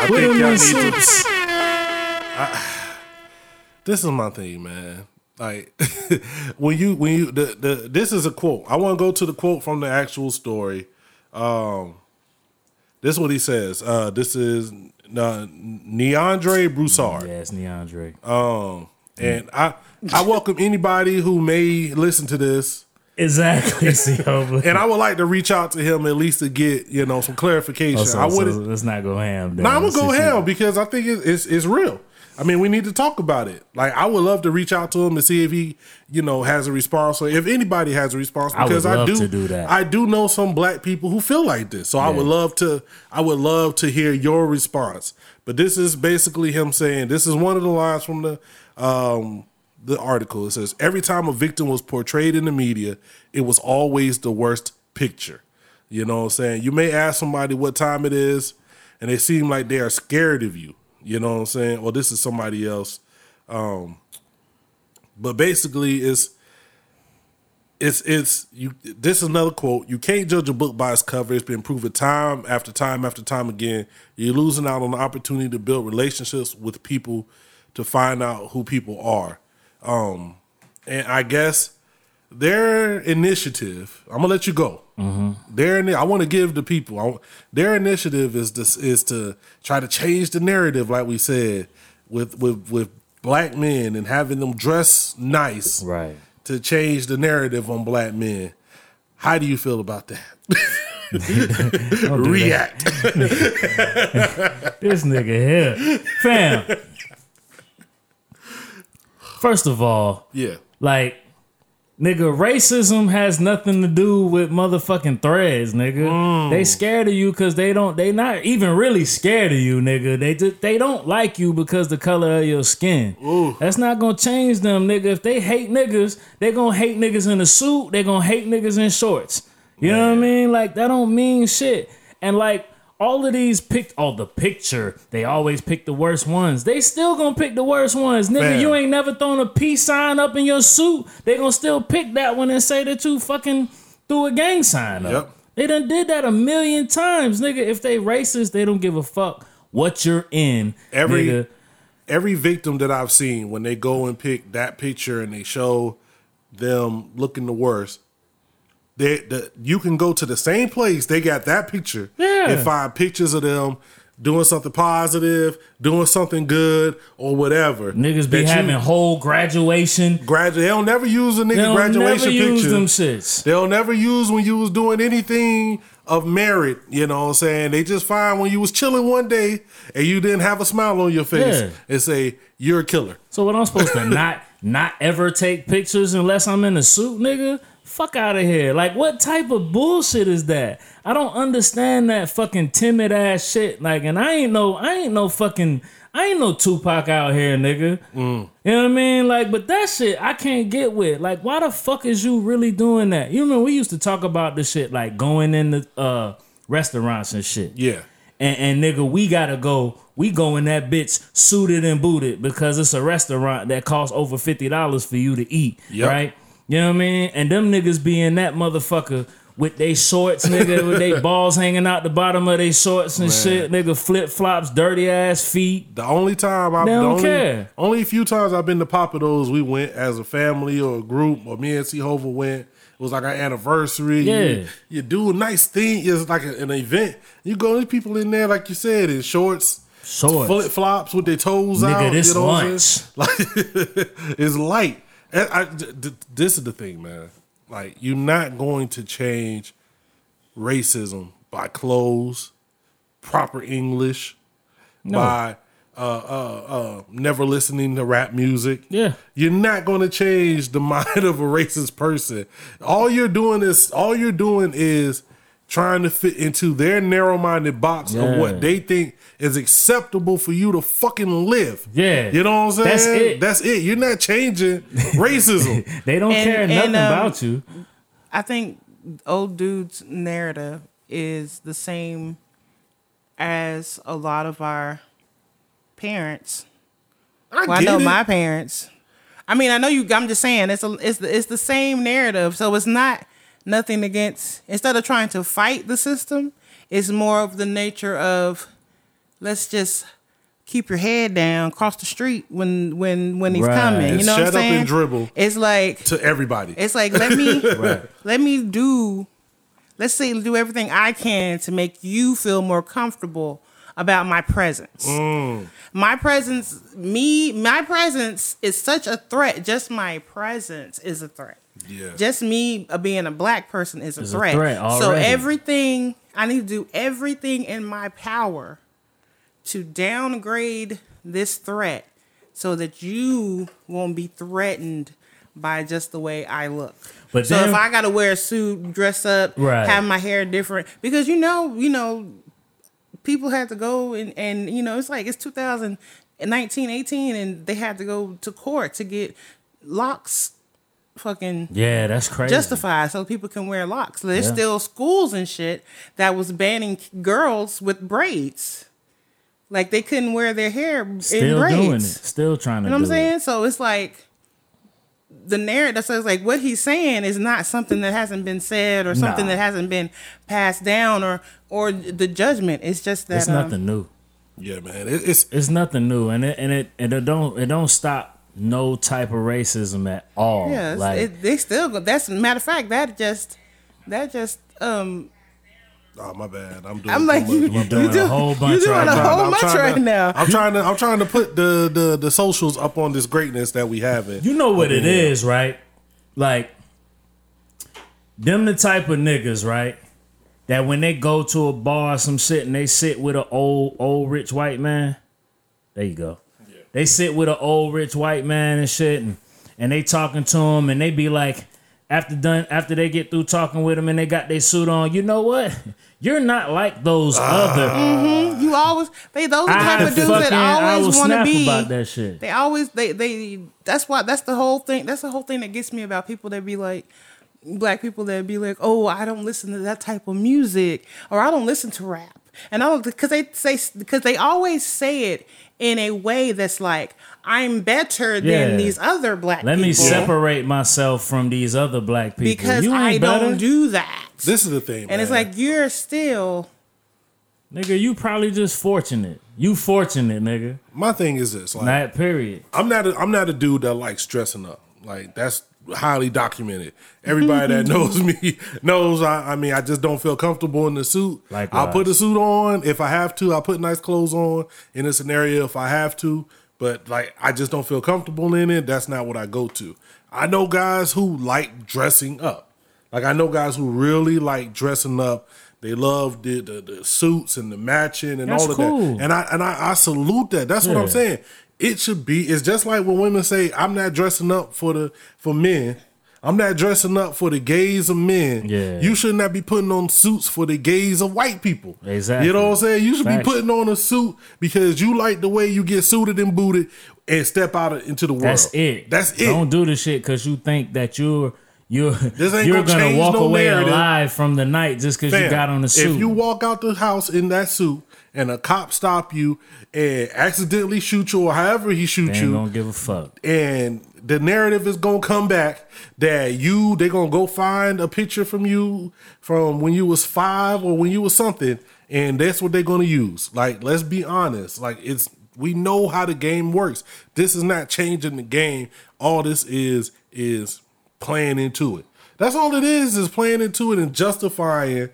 with them in need to- suits. [SIGHS] this is my thing man like [LAUGHS] when you when you the, the this is a quote. I want to go to the quote from the actual story. Um this is what he says uh this is uh, neandre broussard. Yes, Neandre. um and i i welcome anybody who may listen to this exactly. See, [LAUGHS] and i would like to reach out to him at least to get you know some clarification Oh, so, i wouldn't let's not go ham. No, I'm gonna go ham because I think it, it's it's real. I mean, we need to talk about it. Like, I would love to reach out to him and see if he, you know, has a response or if anybody has a response I would because I, love do, do that. I do know some black people who feel like this. So I would love to, I would love to hear your response. But this is basically him saying, this is one of the lines from the, um, the article. It says every time a victim was portrayed in the media, it was always the worst picture. You know what I'm saying? You may ask somebody what time it is, and they seem like they are scared of you. You know what I'm saying? Well, this is somebody else. Um, but basically, it's it's it's you. This is another quote. You can't judge a book by its cover. It's been proven time after time after time again. You're losing out on the opportunity to build relationships with people to find out who people are. Um, and I guess their initiative. I'm gonna let you go. Their I want to give the people. I, their initiative is this is to try to change the narrative, like we said, with with with black men and having them dress nice, Right. To change the narrative on black men. How do you feel about that? [LAUGHS] That. React. [LAUGHS] This nigga here. Fam. First of all, Yeah. like, nigga, racism has nothing to do with motherfucking threads, nigga. Mm. They scared of you because they don't, they not even really scared of you, nigga. They just, they don't like you because the color of your skin. That's not gonna change them, nigga. If they hate niggas, they gonna hate niggas in a suit, they gonna hate niggas in shorts. You know what I mean? Like, that don't mean shit. And like, all of these pick all oh, the picture, they always pick the worst ones. They still gonna pick the worst ones. Nigga, Fam. you ain't never thrown a peace sign up in your suit. They gonna still pick that one and say that you fucking threw a gang sign up. Yep. They done did that a million times, nigga. If they racist, they don't give a fuck what you're in. Every- nigga. Every victim that I've seen, when they go and pick that picture and they show them looking the worst, they the, you can go to the same place. They got that picture Yeah. and find pictures of them doing something positive, doing something good, or whatever. Niggas be That you having whole graduation. gradu- They don't never use a nigga graduation never use picture. them shits. They'll never use when you was doing anything of merit. You know what I'm saying? They just find when you was chilling one day and you didn't have a smile on your face Yeah. and say you're a killer. So what I'm supposed to [LAUGHS] not not ever take pictures unless I'm in a suit, nigga? Fuck out of here. Like what type of bullshit is that? I don't understand that fucking timid ass shit. Like and I ain't no I ain't no fucking I ain't no Tupac out here, nigga. You know what I mean? Like, but that shit I can't get with. Like, why the fuck is you really doing that? You remember we used to talk about this shit, like going in the uh restaurants and shit Yeah. and, and nigga, we gotta go. We go in that bitch suited and booted because it's a restaurant that costs over fifty dollars for you to eat, Yep. right? You know what I mean? And them niggas be in that motherfucker with they shorts, nigga, with they [LAUGHS] balls hanging out the bottom of their shorts and shit, nigga, flip flops, dirty ass feet. The only time I've They don't only, care. only few times I've been to Papa Those, we went as a family or a group, or me and C-Hova went. It was like our anniversary. Yeah. You, you do a nice thing. It's like an event. You go, there's people in there, like you said, in shorts, Shorts. flip flops with their toes Nigga, out. this you know lunch. [LAUGHS] Like [LAUGHS] it's light. And I- d- d- this is the thing, man. Like you're not going to change racism by clothes, proper English, by uh, uh, uh, never listening to rap music. Yeah. You're not going to change the [LAUGHS] mind of a racist person. All you're doing is all you're doing is trying to fit into their narrow-minded box Yeah. of what they think is acceptable for you to fucking live. Yeah. You know what I'm saying? That's it. That's it. You're not changing racism. [LAUGHS] They don't And- care and, nothing um, about you. I think old dude's narrative is the same as a lot of our parents. I Well, I know it. my parents. I mean, I know you. I'm just saying it's a, it's the, it's the same narrative. So it's not nothing against. Instead of trying to fight the system, it's more of the nature of let's just keep your head down, cross the street when when when he's Right. coming. You know shut what I'm up and saying? dribble. It's like to everybody. it's like let me [LAUGHS] let me do let's say do everything I can to make you feel more comfortable about my presence. Mm. My presence, me, my presence is such a threat. Just my presence is a threat. Yeah. Just me uh, being a black person is a Is a threat. threat so everything I need to do everything in my power to downgrade this threat so that you won't be threatened by just the way I look. But so then- if I gotta wear a suit, dress up, Right. have my hair different, because you know, you know, people had to go and and you know, it's like it's 2019, 18, and they had to go to court to get locks fucking Yeah, that's crazy. justified so people can wear locks. There's Yeah. still schools and shit that was banning girls with braids. Like they couldn't wear their hair in Still braids. doing it. Still trying to You know what I'm saying? it. So it's like the narrative says like what he's saying is not something that hasn't been said or something Nah. that hasn't been passed down or or the judgment. It's just that It's um, nothing new. yeah, man. It, it's It's nothing new, and it and it and it don't it don't stop no type of racism at all. Yeah, like it, they still go. That's matter of fact. That just that just um. oh my bad. I'm doing. I'm like much. you, My you bad. doing a whole bunch You doing right a now. whole I'm trying right to- now. I'm trying to. I'm trying to put the the the socials up on this greatness that we have. It. You know what it is, right? Like them the type of niggas, right? that when they go to a bar or some shit and they sit with an old old rich white man, there you go. They sit with an old rich white man and shit, and, and they talking to him, and they be like, after done after they get through talking with him and they got their suit on, you know what? [LAUGHS] You're not like those other. Mm-hmm. You always they those are the type of dudes fucking that I always want to snap be. about that shit. They always they they that's why that's the whole thing. That's the whole thing that gets me about people that be like black people that be like, "Oh, I don't listen to that type of music or I don't listen to rap." And I don't because they say because they always say it in a way that's like, "I'm better Yeah. than these other black people. Let people." me separate myself from these other black people. because you I ain't don't do that. This is the thing, and it's like you're still Nigga, you probably just fortunate. You fortunate, nigga. my thing is this: like, That period. I'm not a, I'm not a dude that likes dressing up. Like that's highly documented. Everybody that [LAUGHS] knows me knows. I, I mean, I just don't feel comfortable in the suit. Likewise. I'll put the suit on if I have to. I'll put nice clothes on in a scenario if I have to. But like, I just don't feel comfortable in it. That's not what I go to. I know guys who like dressing up. Like I know guys who really like dressing up. They love the the, the suits and the matching and That's all of cool. that. And I and I, I salute that. That's what I'm saying. It should be. It's just like when women say, "I'm not dressing up for the for men." I'm not dressing up for the gaze of men. Yeah. You should not be putting on suits for the gaze of white people. Exactly. You know what I'm saying? You should Facts. be putting on a suit because you like the way you get suited and booted and step out into the world. That's it. That's it. Don't do the shit because you think that you're you're [LAUGHS] ain't you're gonna gonna walk no away narrative. alive from the night just because you got on the suit. If you walk out the house in that suit and a cop stop you and accidentally shoot you or however he shoot they you, gonna give a fuck. and the narrative is gonna come back that you they gonna go find a picture from you from when you was five or when you was something and that's what they're gonna use. Like let's be honest. Like it's we know how the game works. This is not changing the game. All this is is playing into it. That's all it is is playing into it and justifying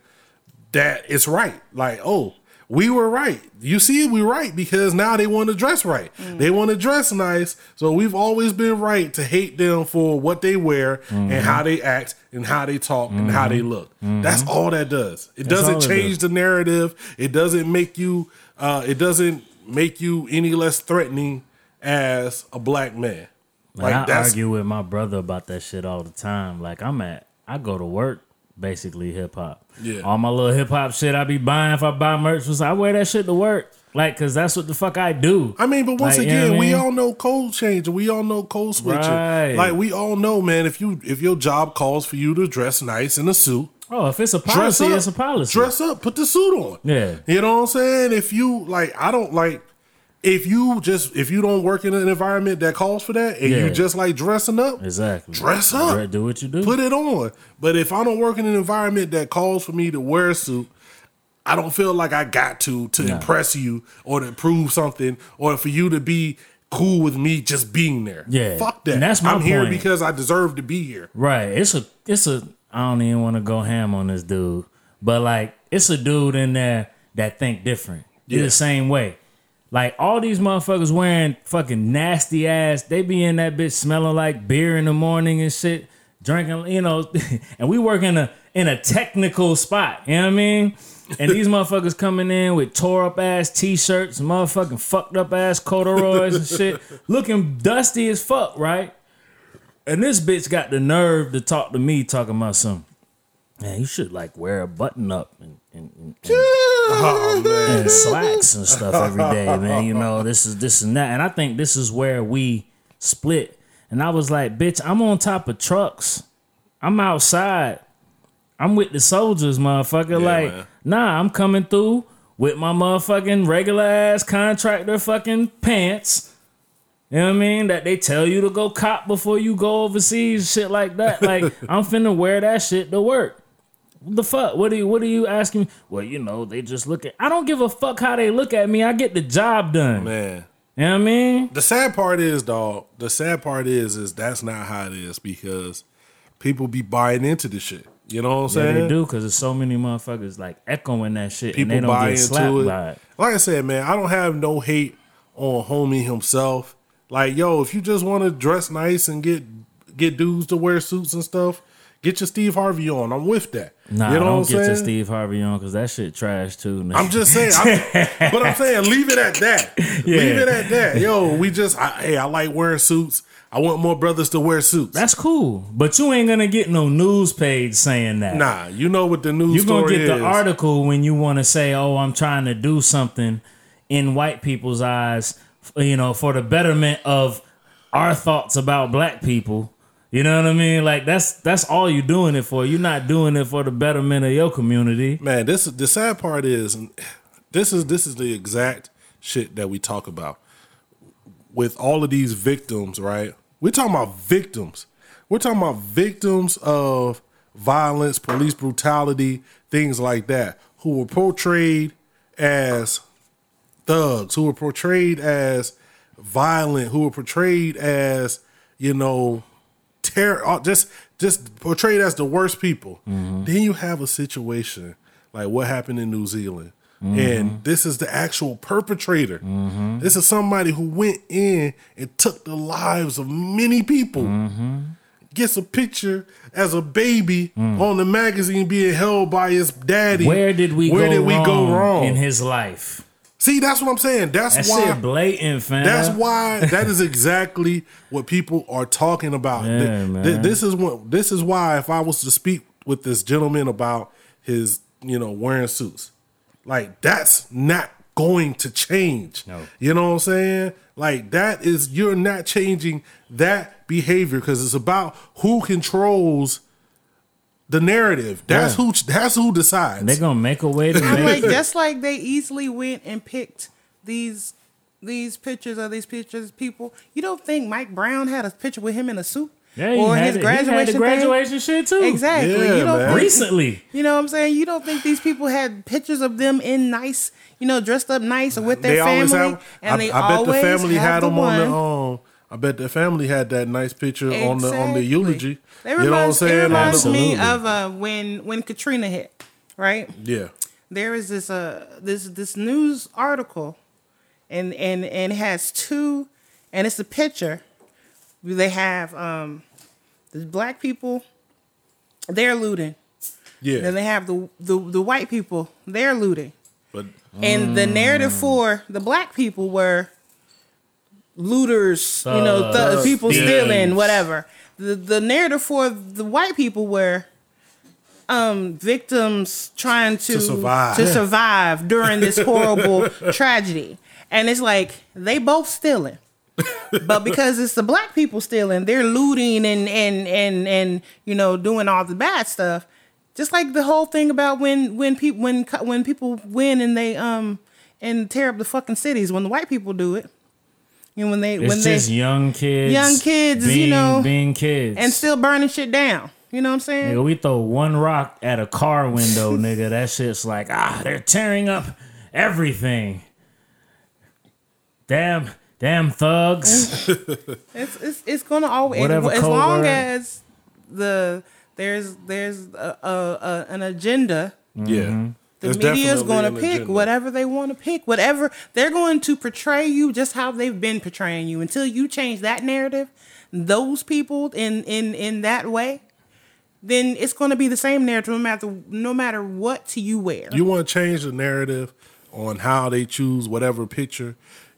that it's right. Like, oh, we were right. You see, we right because now they want to dress right. Mm. They want to dress nice. So we've always been right to hate them for what they wear and mm-hmm. how they act and how they talk and how they mm-hmm. look. Mm-hmm. That's all that does. It That's doesn't all it change does. the narrative. It doesn't make you. Uh, it doesn't make you any less threatening as a black man. Like, I argue with my brother about that shit all the time. Like I'm at, I go to work basically hip hop. Yeah. All my little hip hop shit I be buying if I buy merch was I wear that shit to work. Like, cause that's what the fuck I do. I mean, but once Like, you know again, we mean? all know code changing. We all know code switching. Right. Like we all know, man. If you if your job calls for you to dress nice in a suit, Oh, if it's a policy, up. it's a policy. Dress up. Put the suit on. Yeah. You know what I'm saying? If you like, I don't like. If you just if you don't work in an environment that calls for that, and Yeah. you just like dressing up, Exactly. dress up. Do what you do. Put it on. But if I don't work in an environment that calls for me to wear a suit, I don't feel like I got to to impress you or to prove something or for you to be cool with me just being there. Yeah. Fuck that. And that's my I'm here because I deserve to be here. Right. It's a it's a I don't even want to go ham on this dude. But like it's a dude in there that think different. Yeah. the same way. Like all these motherfuckers wearing fucking nasty ass, they be in that bitch smelling like beer in the morning and shit, drinking, you know, [LAUGHS] and we work in a in a technical spot, you know what I mean? And these [LAUGHS] motherfuckers coming in with tore up ass t-shirts, motherfucking fucked up ass corduroys and shit, looking dusty as fuck, right? And this bitch got the nerve to talk to me, talking about some. Man, you should like wear a button up and, and, and, and, Oh and slacks and stuff every day, man. You know, this is this and that. And I think this is where we split. And I was like, bitch, I'm on top of trucks. I'm outside. I'm with the soldiers, motherfucker. like, man. nah, I'm coming through with my motherfucking regular ass contractor fucking pants. You know what I mean? That they tell you to go cop before you go overseas, shit like that. Like, [LAUGHS] I'm finna wear that shit to work. What the fuck? What are you what are you asking me? Well, you know, they just look at I don't give a fuck how they look at me. I get the job done. Man. You know what I mean? The sad part is, dog. The sad part is, is that's not how it is because people be buying into the shit. You know what I'm saying? Yeah, they do because there's so many motherfuckers like echoing that shit People and they don't buy get into slapped it. by it. Like I said, man, I don't have no hate on homie himself. Like, yo, if you just want to dress nice and get get dudes to wear suits and stuff, get your Steve Harvey on. I'm with that. Nah, you know don't what I'm get saying? to Steve Harvey on because that shit trash too. nigga. I'm just saying, I'm, but I'm saying leave it at that. [LAUGHS] Leave it at that. Yo, we just, I, hey, I like wearing suits. I want more brothers to wear suits. That's cool, but you ain't gonna get no news page saying that. nah, you know what the news You're gonna get the article when you want to say, "Oh, I'm trying to do something in white people's eyes, you know, for the betterment of our thoughts about black people." You know what I mean? Like that's that's all you're doing it for. You're not doing it for the betterment of your community. Man, this the sad part is this is this is the exact shit that we talk about with all of these victims, right? We're talking about victims. We're talking about victims of violence, police brutality, things like that, who were portrayed as thugs, who were portrayed as violent, who were portrayed as, you know, terror uh, just just portrayed as the worst people. Mm-hmm. Then you have a situation like what happened in New Zealand. And mm-hmm. this is the actual perpetrator. Mm-hmm. This is somebody who went in and took the lives of many people. Gets a picture as a baby mm. on the magazine being held by his daddy. Where did we Where did we go wrong? in his life? See, that's what I'm saying. That's That why blatant, fam. that's why that is exactly what people are talking about. Th- man. th- This is what this is why if I was to speak with this gentleman about his, you know, wearing suits, like that's not going to change. No. You know what I'm saying? Like that is you're not changing that behavior because it's about who controls the narrative. That's Yeah. who that's who decides. They're gonna make a way to [LAUGHS] make like, just like they easily went and picked these these pictures of these pictures people. You don't think Mike Brown had a picture with him in a suit? Yeah, he or had his it- he had graduation the thing? graduation shit too. Exactly. Yeah, you don't think, Recently. You know what I'm saying? You don't think these people had pictures of them in nice, you know, dressed up nice or with their they always family? have. and I, they I bet the always family have had the them on the. one- Um, I bet the family had that nice picture on the on the eulogy. That you know what I'm reminds, it saying? On reminds the, me of uh, when when Katrina hit, right? yeah. there is this uh this this news article and and and it has two and it's a picture they have um the black people they're looting Yeah. then they have the the, the white people they're looting but and the narrative for the black people were looters, you know, th- Thugs, people stealing, whatever. The the narrative for the white people were um victims trying to To survive. to survive during this [LAUGHS] horrible tragedy. And it's like they both stealing. but because it's the black people stealing, they're looting and and and and you know doing all the bad stuff. Just like the whole thing about when when people when when people win and they um and tear up the fucking cities when the white people do it. You know when they It's when just they young kids. Young kids, you being, know, being kids. and still burning shit down. You know what I'm saying? Nigga, we throw one rock at a car window, [LAUGHS] nigga. That shit's like, ah, they're tearing up everything. Damn, damn thugs. [LAUGHS] It's it's it's gonna always Whatever as long word. as the there's there's a, a, a, an agenda. yeah. The media is going to pick agenda. whatever they want to pick, whatever they're going to portray you just how they've been portraying you until you change that narrative. Those people in in in that way, then it's going to be the same narrative no matter no matter what you wear. You want to change the narrative on how they choose whatever picture,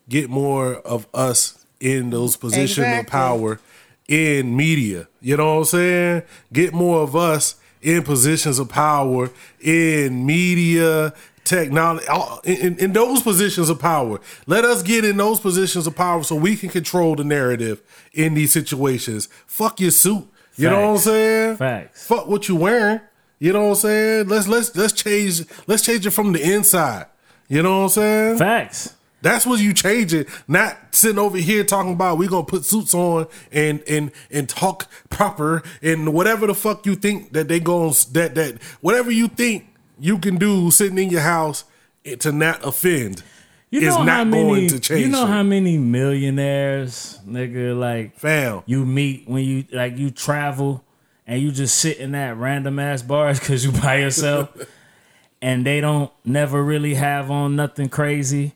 get more of us in those positions of power in media. You know what I'm saying? Get more of us in positions of power in media, technology, all- in, in, those positions of power. Let us get in those positions of power so we can control the narrative in these situations. Fuck your suit. You know what I'm saying? Facts. Fuck what you wearing. You know what I'm saying? Let's let's let's change let's change it from the inside. You know what I'm saying? Facts. That's what you change it. Not sitting over here talking about we gonna put suits on and and and talk proper and whatever the fuck you think that they going that that whatever you think you can do sitting in your house to not offend You is know how not many, going to change. You know shit. how many millionaires, nigga, like fam. you meet when you like you travel and you just sit in that random ass bars [LAUGHS] because you by yourself [LAUGHS] and they don't never really have on nothing crazy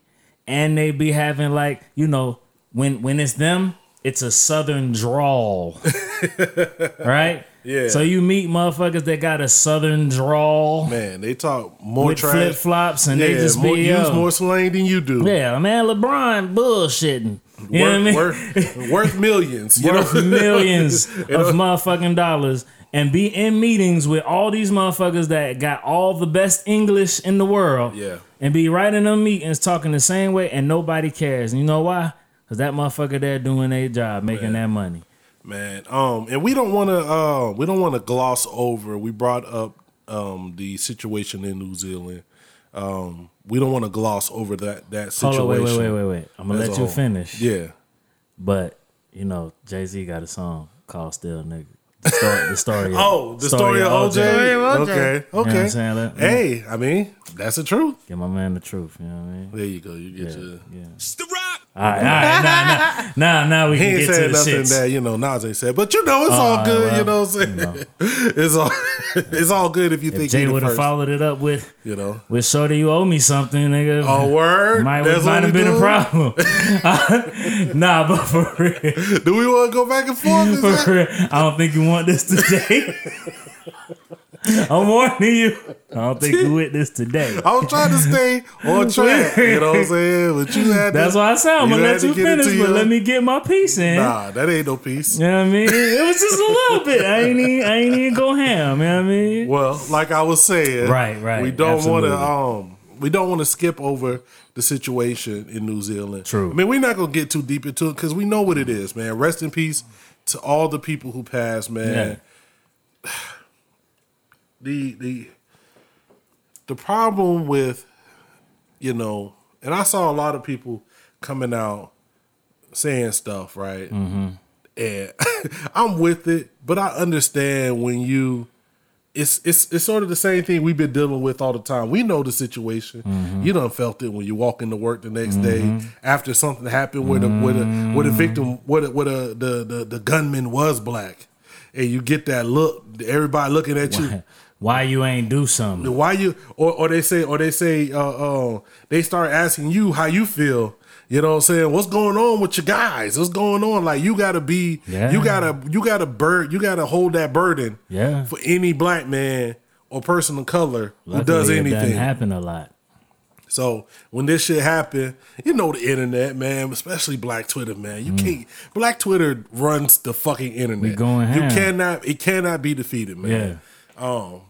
and they be having like you know when when it's them it's a southern drawl [LAUGHS] right Yeah. So you meet motherfuckers that got a southern drawl Man, they talk more with trash. flip flops, and they just more, be use yo. more slang than you do. Yeah, man, LeBron bullshitting. You know what I mean? worth, worth, [LAUGHS] worth millions. You worth know? [LAUGHS] millions of know? motherfucking dollars and be in meetings with all these motherfuckers that got all the best English in the world. Yeah. And be right in them meetings talking the same way and nobody cares. And you know why? Because that motherfucker there doing their job, making that money. man. Um, and we don't want to. Uh, we don't want to gloss over. We brought up um the situation in New Zealand. Um, we don't want to gloss over that that situation. Hold on, wait, wait, wait, wait, wait. I'm gonna as let you whole. finish. Yeah. But you know, Jay Z got a song called "Still Nigga." The story, the story. Of, Oh, the story, of OJ. Story of OJ. Okay, what okay. I'm saying? That- hey, I mean that's the truth. Give my man the truth. You know what I mean? There you go. You get Yeah, your. yeah. All right, all right, now, now, now, now we He can ain't get to saying the nothing shits. that you know Nas ain't said, but you know it's all Oh, good. well, you know what I'm saying? [LAUGHS] it's all [LAUGHS] it's all good if you think Jay would have followed it up with You know. with Shorty, you owe me something, nigga. Oh word. might, That's might have been a problem. [LAUGHS] nah, but for real, Do we want to go back and forth? For real, I don't think you want this today. [LAUGHS] I'm warning you. I don't think you this today. I was trying to stay on [LAUGHS] track. You know what I'm saying? But you had That's to, why I said I'm you gonna let you finish, into but let me get my piece in. Nah, that ain't no piece. You know what I mean? It was just a little bit. I ain't even, I ain't even go ham. You know what I mean? Well, like I was saying, Right, right, We don't wanna um, we don't want to skip over the situation in New Zealand. True. I mean, we're not gonna get too deep into it because we know what it is, man. Rest in peace to all the people who passed, man. [SIGHS] [SIGHS] The the the problem with you know, and I saw a lot of people coming out saying stuff, right? Mm-hmm. And [LAUGHS] I'm with it, but I understand when you it's it's it's sort of the same thing we've been dealing with all the time. We know the situation. Mm-hmm. You done felt it when you walk into work the next day after something happened where the where the where the victim where the, where the, the the the gunman was black, and you get that look. Everybody looking at you. Why you ain't do something? Why you or, or they say or they say uh, uh they start asking you how you feel. You know what I'm saying? What's going on with your guys? What's going on? Like you gotta be Yeah. you gotta you gotta bird you gotta hold that burden Yeah. for any black man or person of color who Luckily, does It doesn't anything. happen a lot. So when this shit happened, you know the internet, man, especially Black Twitter, man. You can't Black Twitter runs the fucking internet. Mm. We going you cannot it cannot be defeated, man. Yeah. Um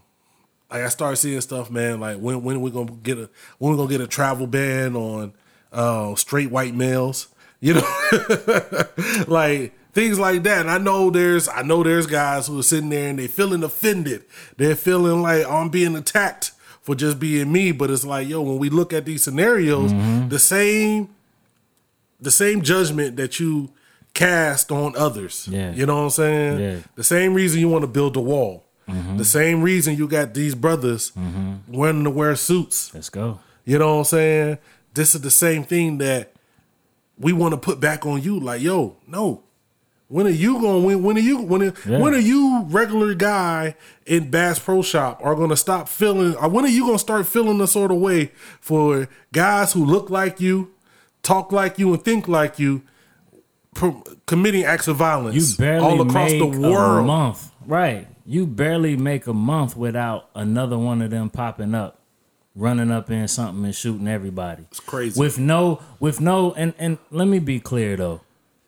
like I started seeing stuff, man, like when when we gonna get a when we gonna get a travel ban on uh straight white males, [LAUGHS] you know? like things like that. And I know there's I know there's guys who are sitting there and they feeling offended. They're feeling like oh, I'm being attacked for just being me. But it's like, yo, when we look at these scenarios, Mm-hmm. the same the same judgment that you cast on others. Yeah. You know what I'm saying? Yeah. The same reason you want to build a wall. Mm-hmm. The same reason you got these brothers wanting to wear suits. Let's go. You know what I'm saying? This is the same thing that we want to put back on you. Like, yo, no. When are you going? When when are you when are, Yeah. when are you regular guy in Bass Pro Shop are going to stop feeling? When are you going to start feeling the sort of way for guys who look like you, talk like you, and think like you, per, committing acts of violence You barely all across make the a world? month, right? You barely make a month without another one of them popping up, running up in something and shooting everybody. It's crazy. With no, with no, and and let me be clear though,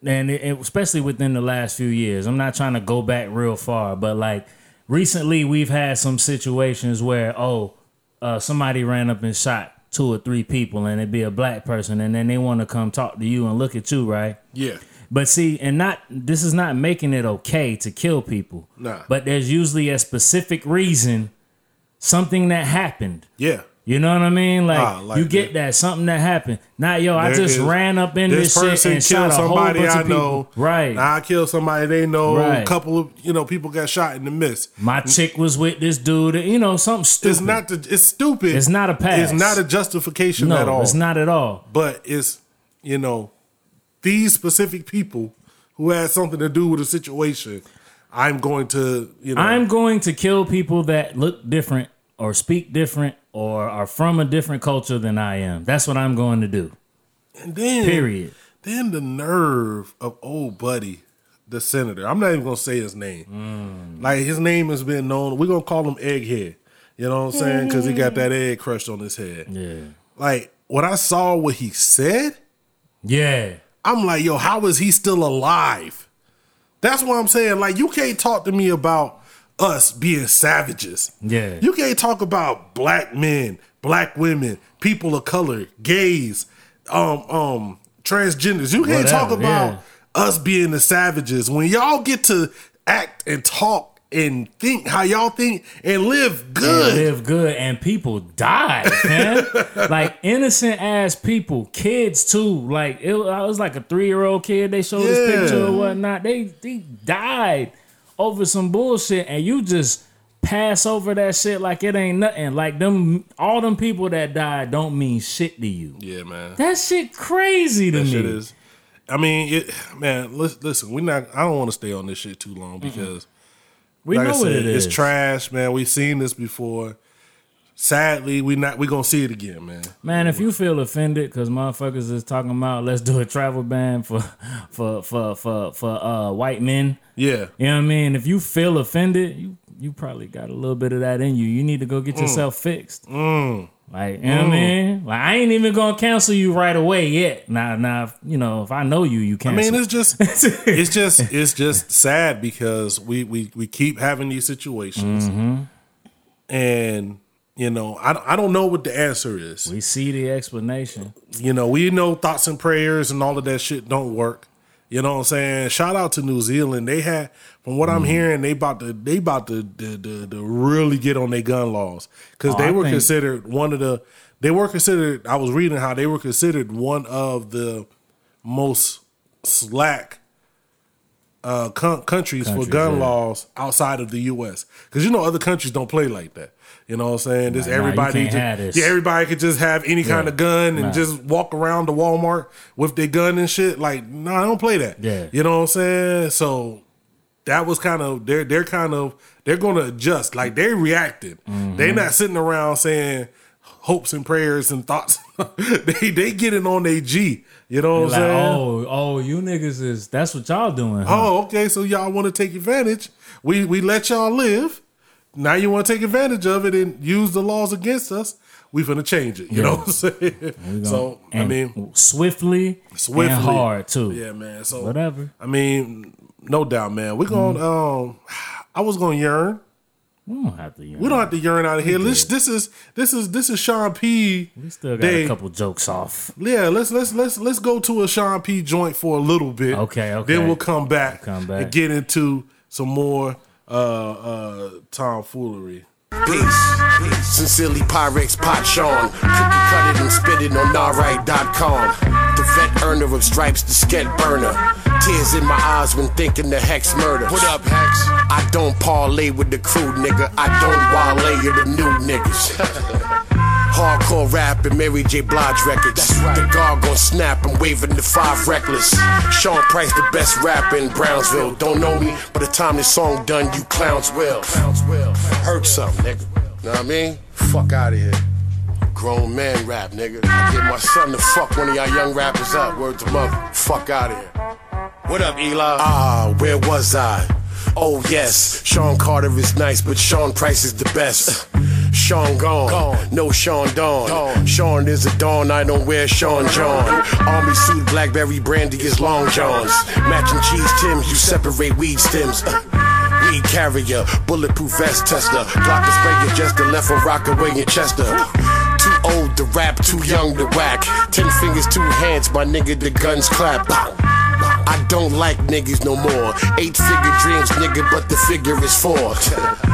and it, especially within the last few years, I'm not trying to go back real far, but like recently we've had some situations where oh, uh, somebody ran up and shot two or three people, and it'd be a black person, and then they want to come talk to you and look at you, right? Yeah, But see, and not this is not making it okay to kill people. Nah. But there's usually a specific reason, something that happened. yeah. You know what I mean? Like, Ah, like you get that. that something that happened. Not yo, I just is- ran up in this, shit and shot a whole bunch of people. Right. Now I killed somebody they know. A Right. couple of you know people got shot in the mist. My chick was with this dude. You know, something stupid. It's not. The, it's stupid. It's not a pass. It's not a justification no, at all. it's not at all. But it's you know these specific people who had something to do with the situation. I'm going to you know. I'm going to kill people that look different or speak different or are from a different culture than I am. That's what I'm going to do. and then Period. Then the nerve of old buddy the senator. I'm not even gonna say his name. Mm. Like his name has been known. We're gonna call him Egghead. You know what I'm saying? Because he got that egg crushed on his head. Yeah. Like when I saw what he said, Yeah. I'm like, yo, how is he still alive? That's what I'm saying. Like, you can't talk to me about us being savages. Yeah. You can't talk about black men, black women, people of color, gays, um, um, transgenders. You can't talk about yeah. us being the savages when y'all get to act and talk and think how y'all think and live good. And live good and people died, man. [LAUGHS] like innocent ass people, kids too. Like it, I was like a three year old kid. They showed this picture or whatnot. They they died over some bullshit, and you just pass over that shit like it ain't nothing. Like them, all them people that died don't mean shit to you. Yeah, man. That shit crazy to That me. shit is. I mean, it, man. Listen, listen, we not. I don't want to stay on this shit too long because, we like know said, it is. it's trash, man. We've seen this before. Sadly, we not. We gonna see it again, man. Man, if you feel offended because motherfuckers is talking about let's do a travel ban for for for for for uh white men, Yeah, you know what I mean? If you feel offended, you you probably got a little bit of that in you. You need to go get Mm. yourself fixed. Like, you know what I mean? Like I ain't even gonna cancel you right away yet. Now now you know, if I know you, you cancel. I mean, it's just, [LAUGHS] it's just, it's just sad because we we we keep having these situations, Mm-hmm. and you know, I I don't know what the answer is. we see the explanation. You know, we know thoughts and prayers and all of that shit don't work. You know what I'm saying? Shout out to New Zealand. They had, from what. I'm hearing, they about to they about to to, to, to really get on their gun laws because Oh, they I were think- considered one of the they were considered. I was reading how they were considered one of the most slack uh, co- countries, for gun yeah. laws outside of the U.S. Because you know other countries don't play like that. You know what I'm saying? Just Like, nah, everybody, can't just, this. yeah, everybody could just have any kind of gun and Nah. just walk around the Walmart with their gun and shit. Like, no, I don't play that. Yeah. you know what I'm saying? So that was kind of they're they're kind of they're going to adjust. Like they reacted. Mm-hmm. They're not sitting around saying hopes and prayers and thoughts. [LAUGHS] they they getting on their G. You know what Like, I'm saying? oh, oh, you niggas is that's what y'all doing. Huh? Oh, okay. So y'all want to take advantage. We we let y'all live. Now you want to take advantage of it and use the laws against us. We finna change it. You know what I'm saying? So I mean, swiftly, swiftly, and hard too. Yeah, man. So Whatever. I mean, no doubt, man. We're gonna. Um, I was gonna yearn. We don't have to. Know, We don't have to yearn out of here. This this is this is this is Sean P. We still got Day. a couple jokes off. Yeah, let's let's let's let's go to a Sean P joint for a little bit. Okay, okay. Then we'll come back, Come back. and get into some more uh uh tomfoolery. Peace. Peace. Sincerely, Pyrex Pot Sean. Cookie cut it and spit it on alright.com. The vet earner of stripes, the sket burner. Tears in my eyes when thinking the Hex Murda. What up, Hex? I don't parlay with the crew, nigga. I don't wale with the new niggas. [LAUGHS] Hardcore rap and Mary J. Blige records. The guard gon' snap, I'm waving the five reckless. Sean Price, the best rapper in Brownsville. Don't know me, but the time this song done, you clowns will. Hurt something, nigga. Know what I mean? Fuck out of here. Grown man rap, nigga. I get my son to fuck one of y'all young rappers up. Word to mother. Fuck out of here. What up, Eli? Ah, where was I? Oh yes, Sean Carter is nice, but Sean Price is the best. Sean gone, no Sean Dawn. Sean is a Dawn, I don't wear Sean John. Army suit, Blackberry brandy is Long Johns. Matching cheese Tims, you separate weed stems. Uh, weed carrier, bulletproof vest tester. Glock sprayer, just the left a of Rockaway in Chester. Too old to rap, too young to whack. Ten fingers, two hands, my nigga, the guns clap. I don't like niggas no more. Eight figure dreams, nigga, but the figure is four. [LAUGHS]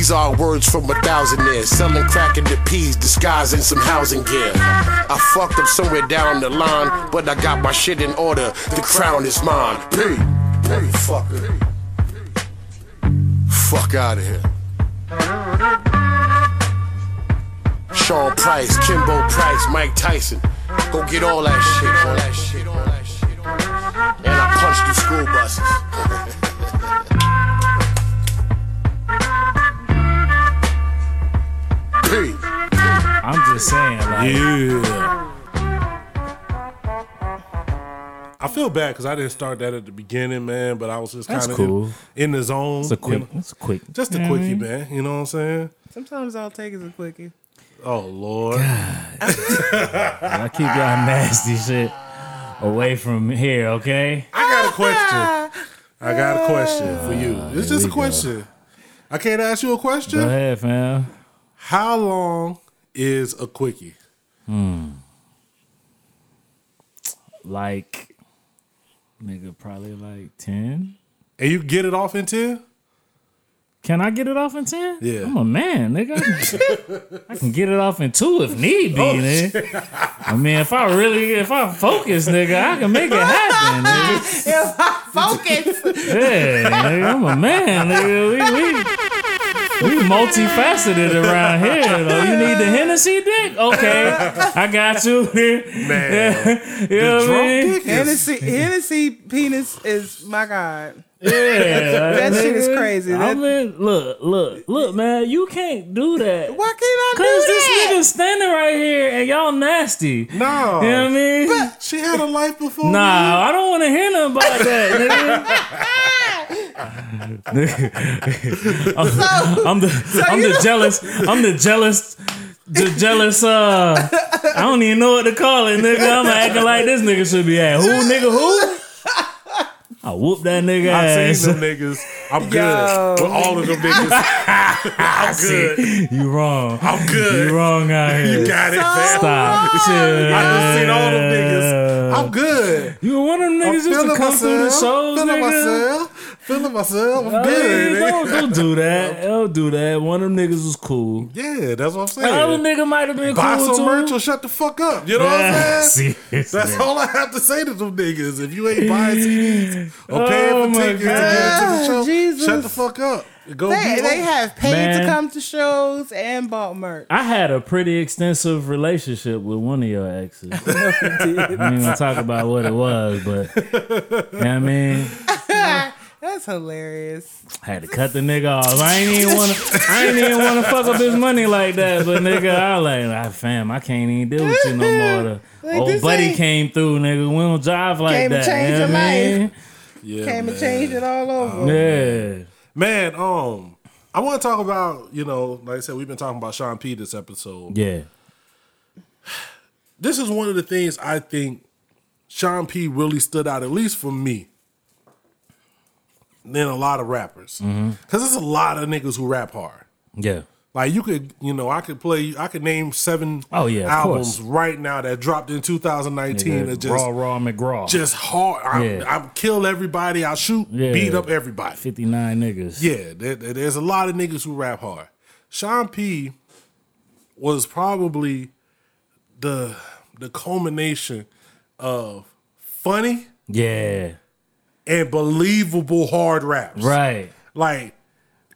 These are words from a thousand years. Selling crack in the peas, disguising some housing gear. I fucked up somewhere down the line, but I got my shit in order. The crown is mine. P. P. Fucker. Fuck out of here. Sean Price, Kimbo Price, Mike Tyson. Go get all that shit, all that shit, all that shit. And I punched the school buses. [LAUGHS] P. I'm just saying, like, Yeah. I feel bad because I didn't start that at the beginning, man. But I was just kind of cool. in, in the zone. It's a quick. you know? It's a quick. just a you know quickie, mean? man. You know what I'm saying? Sometimes all it takes is a quickie. Oh Lord, I keep y'all nasty shit away from here, okay? I got a question. I got a question for you. Ah, it's here just a we go. question. I can't ask you a Go question. ahead, fam. How long is a quickie? Hmm. Like, nigga, probably like ten. And you get it off in ten? Can I get it off in ten? Yeah. I'm a man, nigga. I can get it off in two if need be, Oh, nigga. I mean, if I really, if I focus, nigga, I can make it happen, nigga. If I focus. Yeah, nigga, I'm a man, nigga. We, we, we multifaceted around here, though. You need the Hennessy dick? Okay, I got you. [LAUGHS] Man, you know what I drunk mean? dick is Hennessy, Hennessy penis is my god. Yeah, [LAUGHS] That shit is nigga. crazy. I mean, look, look, look, man. You can't do that. Why can't I do that? Cause this that? nigga standing right here and y'all nasty. no. You know what I mean? But She had a life before. Nah, I don't want to hear nothing about that, nigga. [LAUGHS] I'm, I'm the I'm the jealous I'm the jealous the jealous uh I don't even know what to call it, nigga. I'm acting like this nigga should be at who nigga who? I whoop that nigga I ass. seen them niggas. I'm good. Yo. With all of them niggas. [LAUGHS] I'm good. You wrong. I'm good. You wrong out here. You got it, man. Stop. Chill. I done seen all them niggas. I'm good. You were one of them I'm niggas just to come through the shows, nigga. myself. Feeling myself. I'm Hey, good. nigga. don't, don't do that. [LAUGHS] Don't do that. One of them niggas was cool. Yeah, that's what I'm The other nigga might have been Buy cool some too. merch or shut the fuck up. You know what I'm saying? [LAUGHS] seriously. That's all I have to say to them niggas. If you ain't buying [LAUGHS] CDs or oh paying Oh for my tickets to get to the God, show, Jesus. shut the fuck up. Go They, they have paid Man. to come to shows and bought merch. I had a pretty extensive relationship with one of your exes. I ain't gonna talk about what it was, but you know what I mean, That's hilarious. I had to cut the nigga off. I ain't even wanna, I ain't even wanna fuck up his money like that. But nigga, I like, ah, fam, I can't even deal with you no [LAUGHS] more. The Like old buddy came through, nigga. We don't drive like Came to that. change you know your what I mean? Yeah, Came man. and changed it all over. Yeah. Man, um, I want to talk about, you know, like I said, we've been talking about Sean P this episode. Yeah. This is one of the things I think Sean P really stood out, at least for me, than a lot of rappers. Mm-hmm. Because there's a lot of niggas who rap hard. Yeah. Like you could, you know, I could play, I could name seven Oh, yeah, albums course. right now that dropped in 2019 Nigga, that just raw, raw McGraw. just hard. I, Yeah. I kill everybody. I shoot, Yeah. beat up everybody. 59 niggas. Yeah, there- there's a lot of niggas who rap hard. Sean P was probably the the culmination of funny Yeah. And believable hard raps. Right. Like,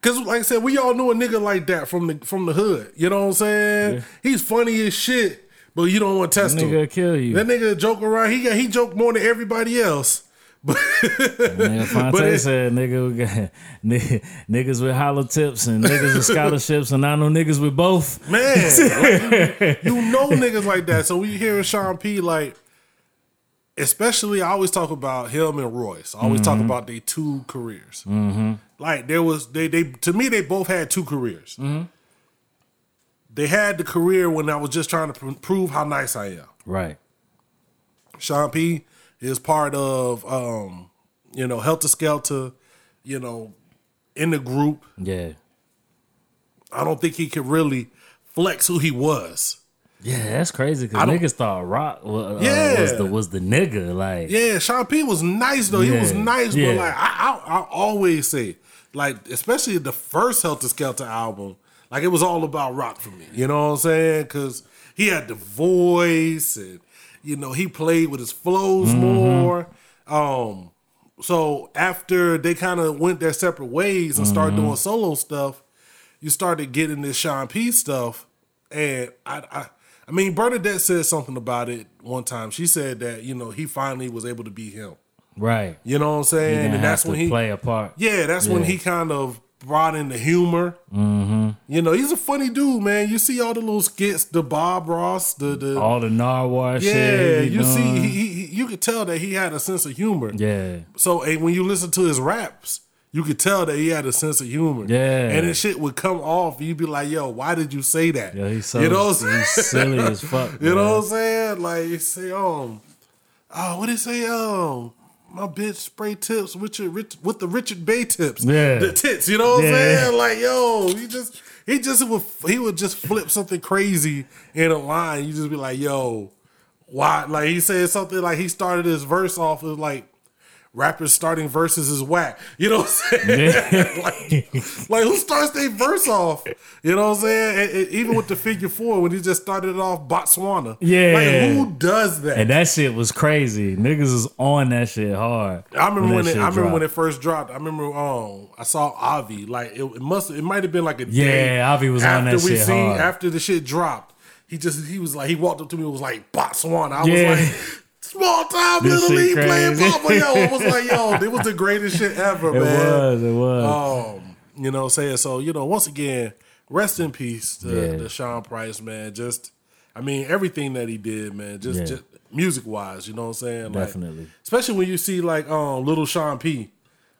cause like I said, we all knew a nigga like that from the from the hood. You know what I'm saying? He's funny as shit, but you don't want to test that Nigga him. kill you. That nigga joke around. He got he joke more than everybody else. [LAUGHS] But Nigga Phonte But it- said, nigga, got [LAUGHS] nigga, niggas with hollow tips and niggas with scholarships, and I know niggas with both. man, [LAUGHS] like, you, you know niggas like that. So we hearing Sean P like, especially I always talk about him and Royce. I always talk mm-hmm. about their two careers. Mm-hmm. Like there was they they to me they both had two careers. Mm-hmm. They had the career when I was just trying to pr- prove how nice I am. Right. Sean P is part of um, you know, Heltah Skeltah, you know, in the group. Yeah. I don't think he could really flex who he was. Yeah, that's crazy because niggas thought Rock uh, Yeah. was the was the nigga. Like, Yeah, Sean P was nice though. He was nice, yeah. but like I, I, I always say, like especially the first Heltah Skeltah album, like it was all about rock for me. You know what I'm saying? Because he had the voice, and you know he played with his flows Mm-hmm. more. Um, so after they kind of went their separate ways and started Mm-hmm. doing solo stuff, you started getting this Sean P stuff, and I, I, I mean Bernadette said something about it one time. She said that you know he finally was able to be him. right. You know what I'm saying? And that's when he, play a part. yeah, that's when he kind of brought in the humor. Mm-hmm. You know, he's a funny dude, man. You see all the little skits, the Bob Ross, the the All the narwhal yeah. shit. he You see, he, he, he- you could tell that he had a sense of humor. Yeah. So and when you listen to his raps, you could tell that he had a sense of humor. Yeah. And this shit would come off. You'd be like, yo, why did you say that? Yeah, he's so you know what I'm he's saying? silly as fuck. [LAUGHS] You know what I'm saying? Like say, um, oh, what did he say? Um, my bitch spray tips with your Rich, with the Richard Bay tips. Yeah. The tits. You know what Yeah. I'm saying? Like, yo, he just he just would he would just flip something crazy in a line. You just be like, yo, why? Like he said something like he started his verse off with like rappers starting verses is whack. You know what I'm saying? [LAUGHS] like, like who starts their verse off? You know what I'm saying? And- and even with the figure four, when he just started it off Botswana. Yeah. Like who does that? And that shit was crazy. Niggas was on that shit hard. I remember when, that it, I remember when it first dropped. I remember um I saw Avi like it, it must it might have been like a day Yeah, Avi was on after that we shit seen hard. after the shit dropped. He just he was like he walked up to me and was like Botswana. I Yeah. was like small time This little shit league playing crazy. ball. But yo, it was like yo, [LAUGHS] it was the greatest shit ever, It man. It was, it was. Um, you know, what I'm saying so. You know, once again, rest in peace to, Yeah. to Sean Price, man. Just, I mean, everything that he did, man. Just, Yeah. just music wise, you know what I'm saying? Like, Definitely. especially when you see like um little Sean P.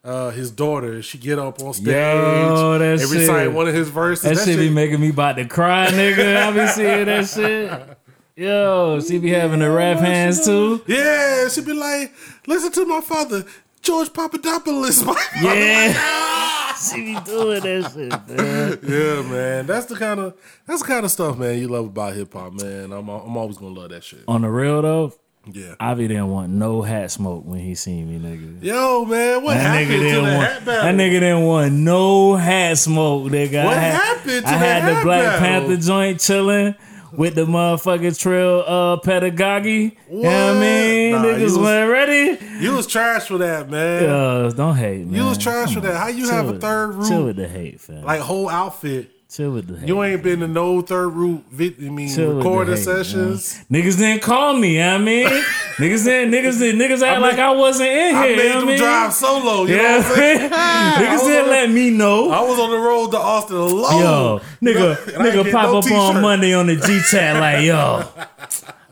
Uh, his daughter, she get up on stage Yo, that and shit- recite one of his verses. That, shit be making me about to cry, nigga. I be seeing that shit. [LAUGHS] Yo, she be having the rap hands too. yeah, she be like, listen to my father, George Papadopoulos. [LAUGHS] Yeah. [LAUGHS] she be doing that shit, man. yeah, man. That's the kind of that's the kind of stuff, man. You love about hip hop, man. I'm I'm always gonna love that shit. On the real though, Yeah. Avi didn't want no hat smoke when he seen me, nigga. Yo, man, what That happened to the want. hat battle? That nigga didn't want no hat smoke, nigga. What I had, happened to I the had the hat Black battle? Panther joint chilling with the motherfucking trail uh pedagogy. You know what I mean? Nah, Niggas was- weren't ready. You was trash for that, man. Uh, don't hate, man. you was trash Come for that. How you Chill have a third Chill with the hate, fam. like whole outfit? Chill with the hate. You ain't been to no third root. vid- I mean, Chill with the recording hate, man. sessions. Niggas didn't call me, you know what I mean? [LAUGHS] niggas didn't, niggas didn't, niggas act like I wasn't in here. I you made know them I mean? drive solo. You know Yeah, what I'm saying? [LAUGHS] niggas was didn't on let me know. I was on the road to Austin alone. Yo, nigga, [LAUGHS] and I ain't nigga get pop no up t-shirt. on Monday on the G chat like, yo,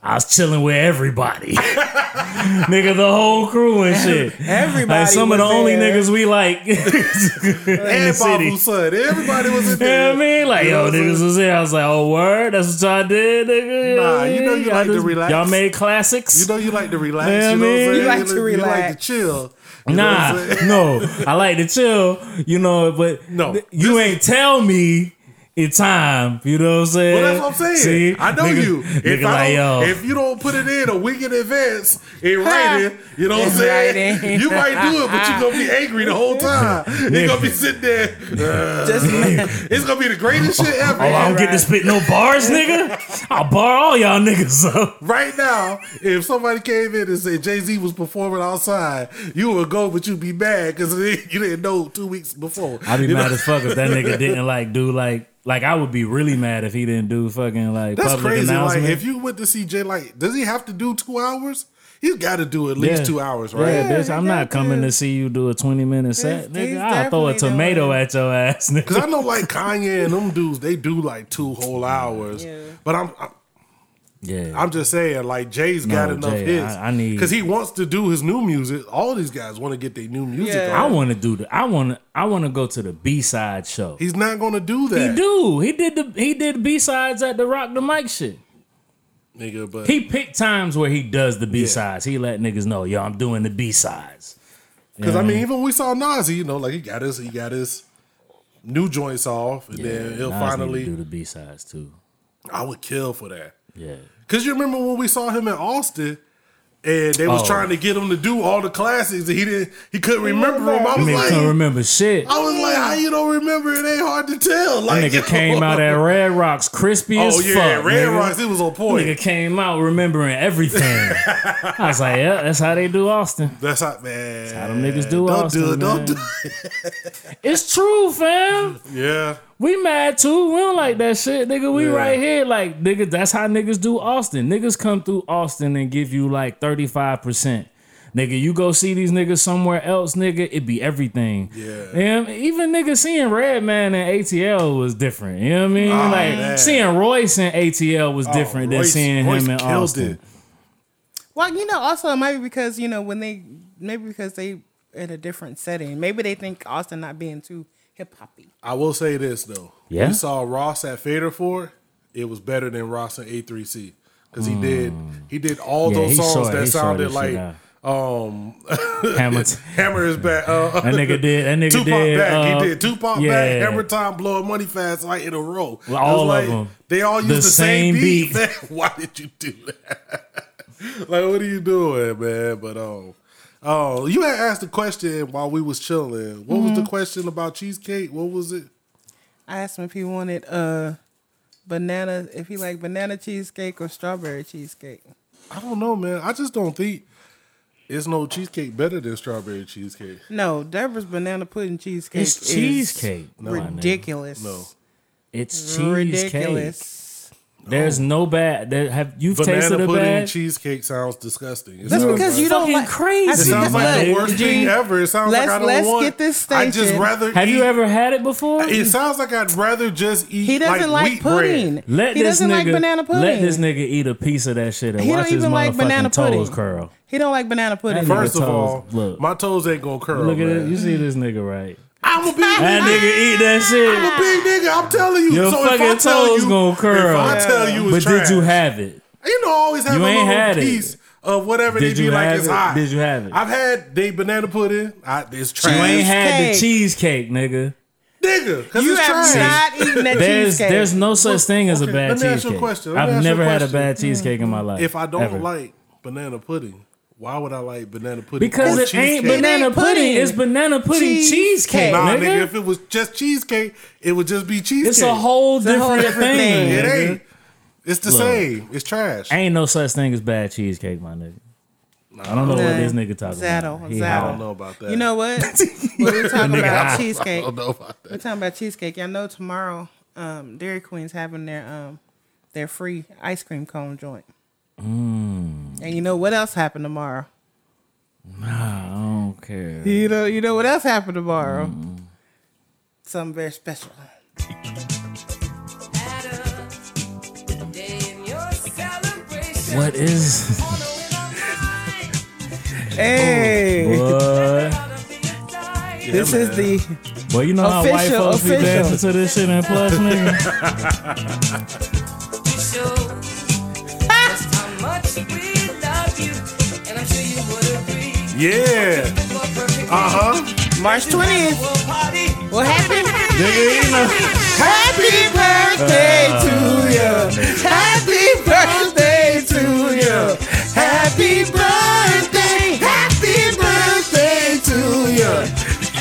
I was chilling with everybody. [LAUGHS] nigga, the whole crew and shit. Everybody Like some of the was only there. niggas we like [LAUGHS] in the city. Son. Everybody was in You know there. what I mean? Like, You yo, what niggas saying? was there. I was like, oh, word? That's what y'all did, nigga? Nah, you know you Y'all like to relax. Y'all made classics? You know you like to relax. Yeah, you know what I'm saying? You like to relax. You like to chill. You Nah, what I'm saying? no, I like to chill, you know, but No, th- you ain't tell me in time, you know what I'm saying? Well, that's what I'm saying. See? I know Nigga- you. If, Nigga I like, don't, yo, if you don't put it in a week in advance in writing, you know what I'm saying? writing. You might do it, but you're gonna be angry the whole time. You're gonna be sitting there. uh, Just it's gonna be the greatest shit ever. oh, I don't get to spit no bars, nigga. I'll bar all y'all niggas up. Right now, if somebody came in and said Jay Z was performing outside, you would go, but you'd be mad because [LAUGHS] you didn't know two weeks before. I'd be You mad know? as fuck if that nigga didn't like do like like I would be really mad if he didn't do fucking like That's public crazy. Like, announcement. if you went to see Jay, like, does he have to do two hours? He's got to do at least Yeah. two hours, right? Yeah, bitch, I'm he not coming to. to see you do a 20 minute set. He's- Nigga, he's I'll throw a tomato doing at your ass, nigga. [LAUGHS] Because I know, like Kanye and them dudes, they do like two whole hours. Yeah. But I'm, I'm, yeah. I'm just saying, like Jay's got enough Jay, hits. I- I need- because he wants to do his new music. All these guys want to get their new music. Yeah. I want to do the. I want to. I want to go to the B side show. He's not going to do that, He do. He did the. He did B sides at the Rock the Mic shit. nigga. But He picked times where he does the B sides. He let niggas know, yo, I'm doing the B sides. Because I mean, even we saw Nas, you know, like he got his, he got his new joints off, and then he'll Nas need to finally. do the B sides too. I would kill for that. Yeah. Cause you remember when we saw him in Austin, and they was Oh. trying to get him to do all the classics, and he didn't, he couldn't remember them. I was like, couldn't remember shit. I was like, how you don't remember? It ain't hard to tell. That Like nigga [LAUGHS] came out at Red Rocks crispy Oh as yeah, fuck. Red nigga. Rocks. It was on point. Nigga came out remembering everything. [LAUGHS] I was like, yeah, that's how they do Austin. That's how man. how them niggas do Don't Austin, do it. Don't do it. [LAUGHS] It's true, fam. Yeah. We mad too. We don't like that shit, nigga. We Yeah. right here, like nigga. That's how niggas do Austin. Niggas come through Austin and give you like thirty five percent. Nigga, you go see these niggas somewhere else, nigga. It be everything. Yeah. And even nigga seeing Redman and ATL was different. You know what I mean? Ah, like man. seeing Royce and ATL was oh, different than seeing Royce him in killed Austin. it. Well, you know, also it might be because you know when they maybe because they in a different setting. Maybe they think Austin not being too hip hoppy. I will say this though. Yeah? We saw Ross at Fader Fort. It was better than Ross at A3C because he did he did all. Yeah, those songs that He sounded like shit um [LAUGHS] Hammer, [LAUGHS] Hammer is back. Uh, that nigga did. That nigga Tupac did. back. uh, he did Tupac yeah. back. Hammer time blowing money fast like in a row. Well, all of like, them. They all use The the, same, same beat. beat. [LAUGHS] Why did you do that? like, what are you doing, man? But um, oh, you had asked a question while we was chilling. What Mm-hmm. was the question about cheesecake? What was it? I asked him if he wanted uh banana if he liked banana cheesecake or strawberry cheesecake. I don't know, man. I just don't think it's no cheesecake better than strawberry cheesecake. No, Deborah's banana pudding cheesecake. It's is cheesecake. No, my nigga. ridiculous. No. It's cheesecake. ridiculous. There's oh. no bad. There, have you Banana tasted a pudding bad? cheesecake sounds disgusting. It That's because like- you don't like crazy. I It sounds like the worst G, thing ever. It sounds let's- like I don't want. let's get this station. I just rather. Have eat, you ever had it before? It sounds like I'd rather just eat. He doesn't like, wheat pudding. Bread. Let he this doesn't nigga like banana pudding. let this nigga eat a piece of that shit and He watch don't his even like motherfucking banana toes pudding. curl. He don't like banana pudding. First of toes- all, look. my toes ain't gonna curl. Look at man. it. You see this nigga right? I'm a big That nigga. nigga eat that shit. I'm a big nigga. I'm telling you. Your so if I fucking tell toes you, gonna curl. If I tell you, But it's did you have it? You know, I always have You a ain't little had it. piece of whatever Did they you be like have it's it? hot. Did you have it? I've had the banana pudding. I, it's trash. You ain't had the Cheesecake. cheesecake, nigga. nigga. Cause You it's have trash. not eaten that There's cheesecake. there's no such thing as a okay, bad let me ask you a question. Let me I've ask you a never had a bad cheesecake in my mm. life. If I don't ever. like banana pudding, why would I like banana pudding? because or it ain't cheesecake? banana ain't pudding. pudding. It's banana pudding Cheesecake. cheesecake, Nah, nigga. nigga. If it was just cheesecake, it would just be cheesecake. it's a whole a different, whole different thing. thing. It ain't. It's the Look. same. It's trash. Ain't no such thing as bad cheesecake, my nigga. I don't know what this nigga talking Zattle, about. He Zattle. I don't know about that. You know what? [LAUGHS] we're talking [LAUGHS] about high. I cheesecake, don't know about we're talking about cheesecake. Y'all know tomorrow, um, Dairy Queen's having their um, their free ice cream cone joint. Mm. And you know what else happened tomorrow? Nah, I don't care. You know, you know what else happened tomorrow? Mm. Something very special. What is [LAUGHS] Hey, [LAUGHS] boy? this is the Well, you know how white Official, folks be official. dancing to this shit in plus, nigga. [LAUGHS] Yeah. Uh huh. March twentieth. What happened? nigga, you know. Happy birthday to you. Happy birthday to you. Happy birthday. Happy birthday to you.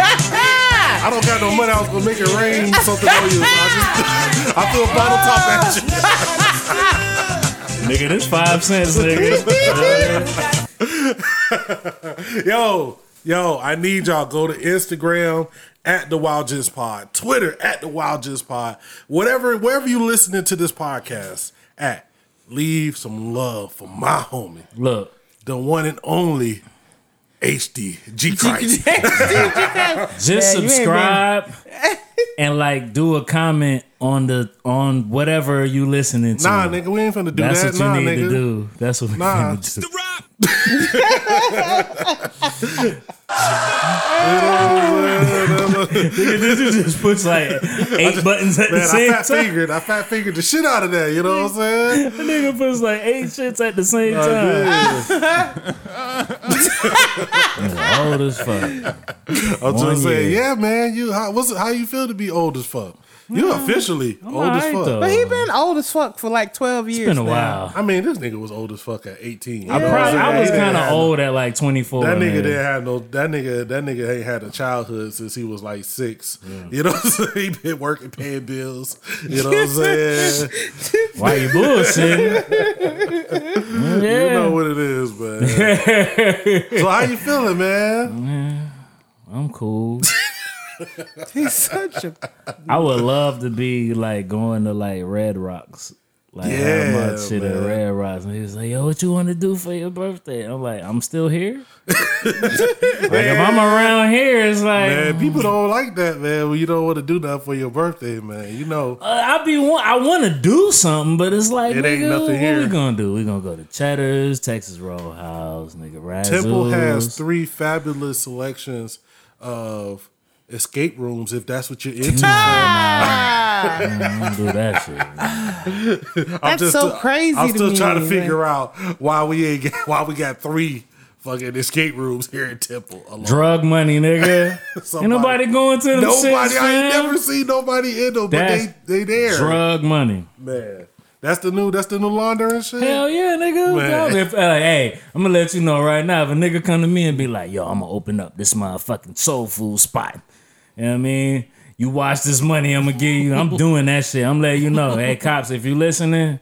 I don't got no money. I was gonna make it rain something on you. [LAUGHS] I just I threw a bottle top at you. [LAUGHS] Nigga, this five cents, nigga. [LAUGHS] Yo, yo, I need y'all go to Instagram at the Wyld Gents Pod, Twitter at the Wyld Gents Pod, whatever, wherever you listening to this podcast at. Leave some love for my homie, Look, the one and only HD [LAUGHS] G Christ. just subscribe and like do a comment on the on whatever you listening to. nah, nigga, we ain't finna do That's that. That's what you nah, need nigga. to do. That's what we Nah. need to do. [LAUGHS] Nigga, this just puts like [LAUGHS] eight buttons at the Man, I same fat time. fingered, I fat fingered the shit out of that. You know what I'm saying? [LAUGHS] Nigga puts like eight shits at the same I time. Old as fuck. I'm just saying, yeah, man. You how what's it, how you feel to be old as fuck? You officially old as alright, fuck. though. But he been old as fuck for like twelve years. It's been a now. while. I mean, this nigga was old as fuck at 18. I, probably, I was kind of have- old at like 24. That nigga man. didn't have no. That nigga. That nigga ain't had a childhood since he was like six. You know, what I'm saying? [LAUGHS] he been working, paying bills. You know what I'm saying? [LAUGHS] Why you bullshitting? yeah. [LAUGHS] You know what it is, man. so how you feeling, man? I'm cool. [LAUGHS] He's such a I would love to be like going to like Red Rocks Like Yeah, how much shit at. Red Rocks. And he was like, yo, what you want to do for your birthday? I'm like, I'm still here. [LAUGHS] like if I'm around here, it's like Man, people don't like that, man. When you don't want to do nothing for your birthday, man. You know, uh, I be want, I want to do something, but it's like It ain't nigga, nothing what here. we gonna do? We gonna go to Cheddar's, Texas Roadhouse, nigga. Razzles. Temple has three fabulous selections of escape rooms. If that's what you're into, [LAUGHS] Don't do that shit. I'm That's so crazy I'm to still me, trying to man. figure out why we ain't get, why we got three fucking escape rooms here in Temple. Alone. Drug money, nigga. [LAUGHS] ain't nobody going to them Nobody, shits, I ain't never seen nobody in them, but they they there, Drug money. man. That's the new that's the new laundering shit. Hell yeah, nigga. Man. If, uh, hey, I'm gonna let you know right now. If a nigga come to me and be like, yo, I'm gonna open up this motherfucking soul food spot. You know what I mean? You watch this money I'm gonna give you. I'm doing that shit. I'm letting you know. Hey, cops, if you listening,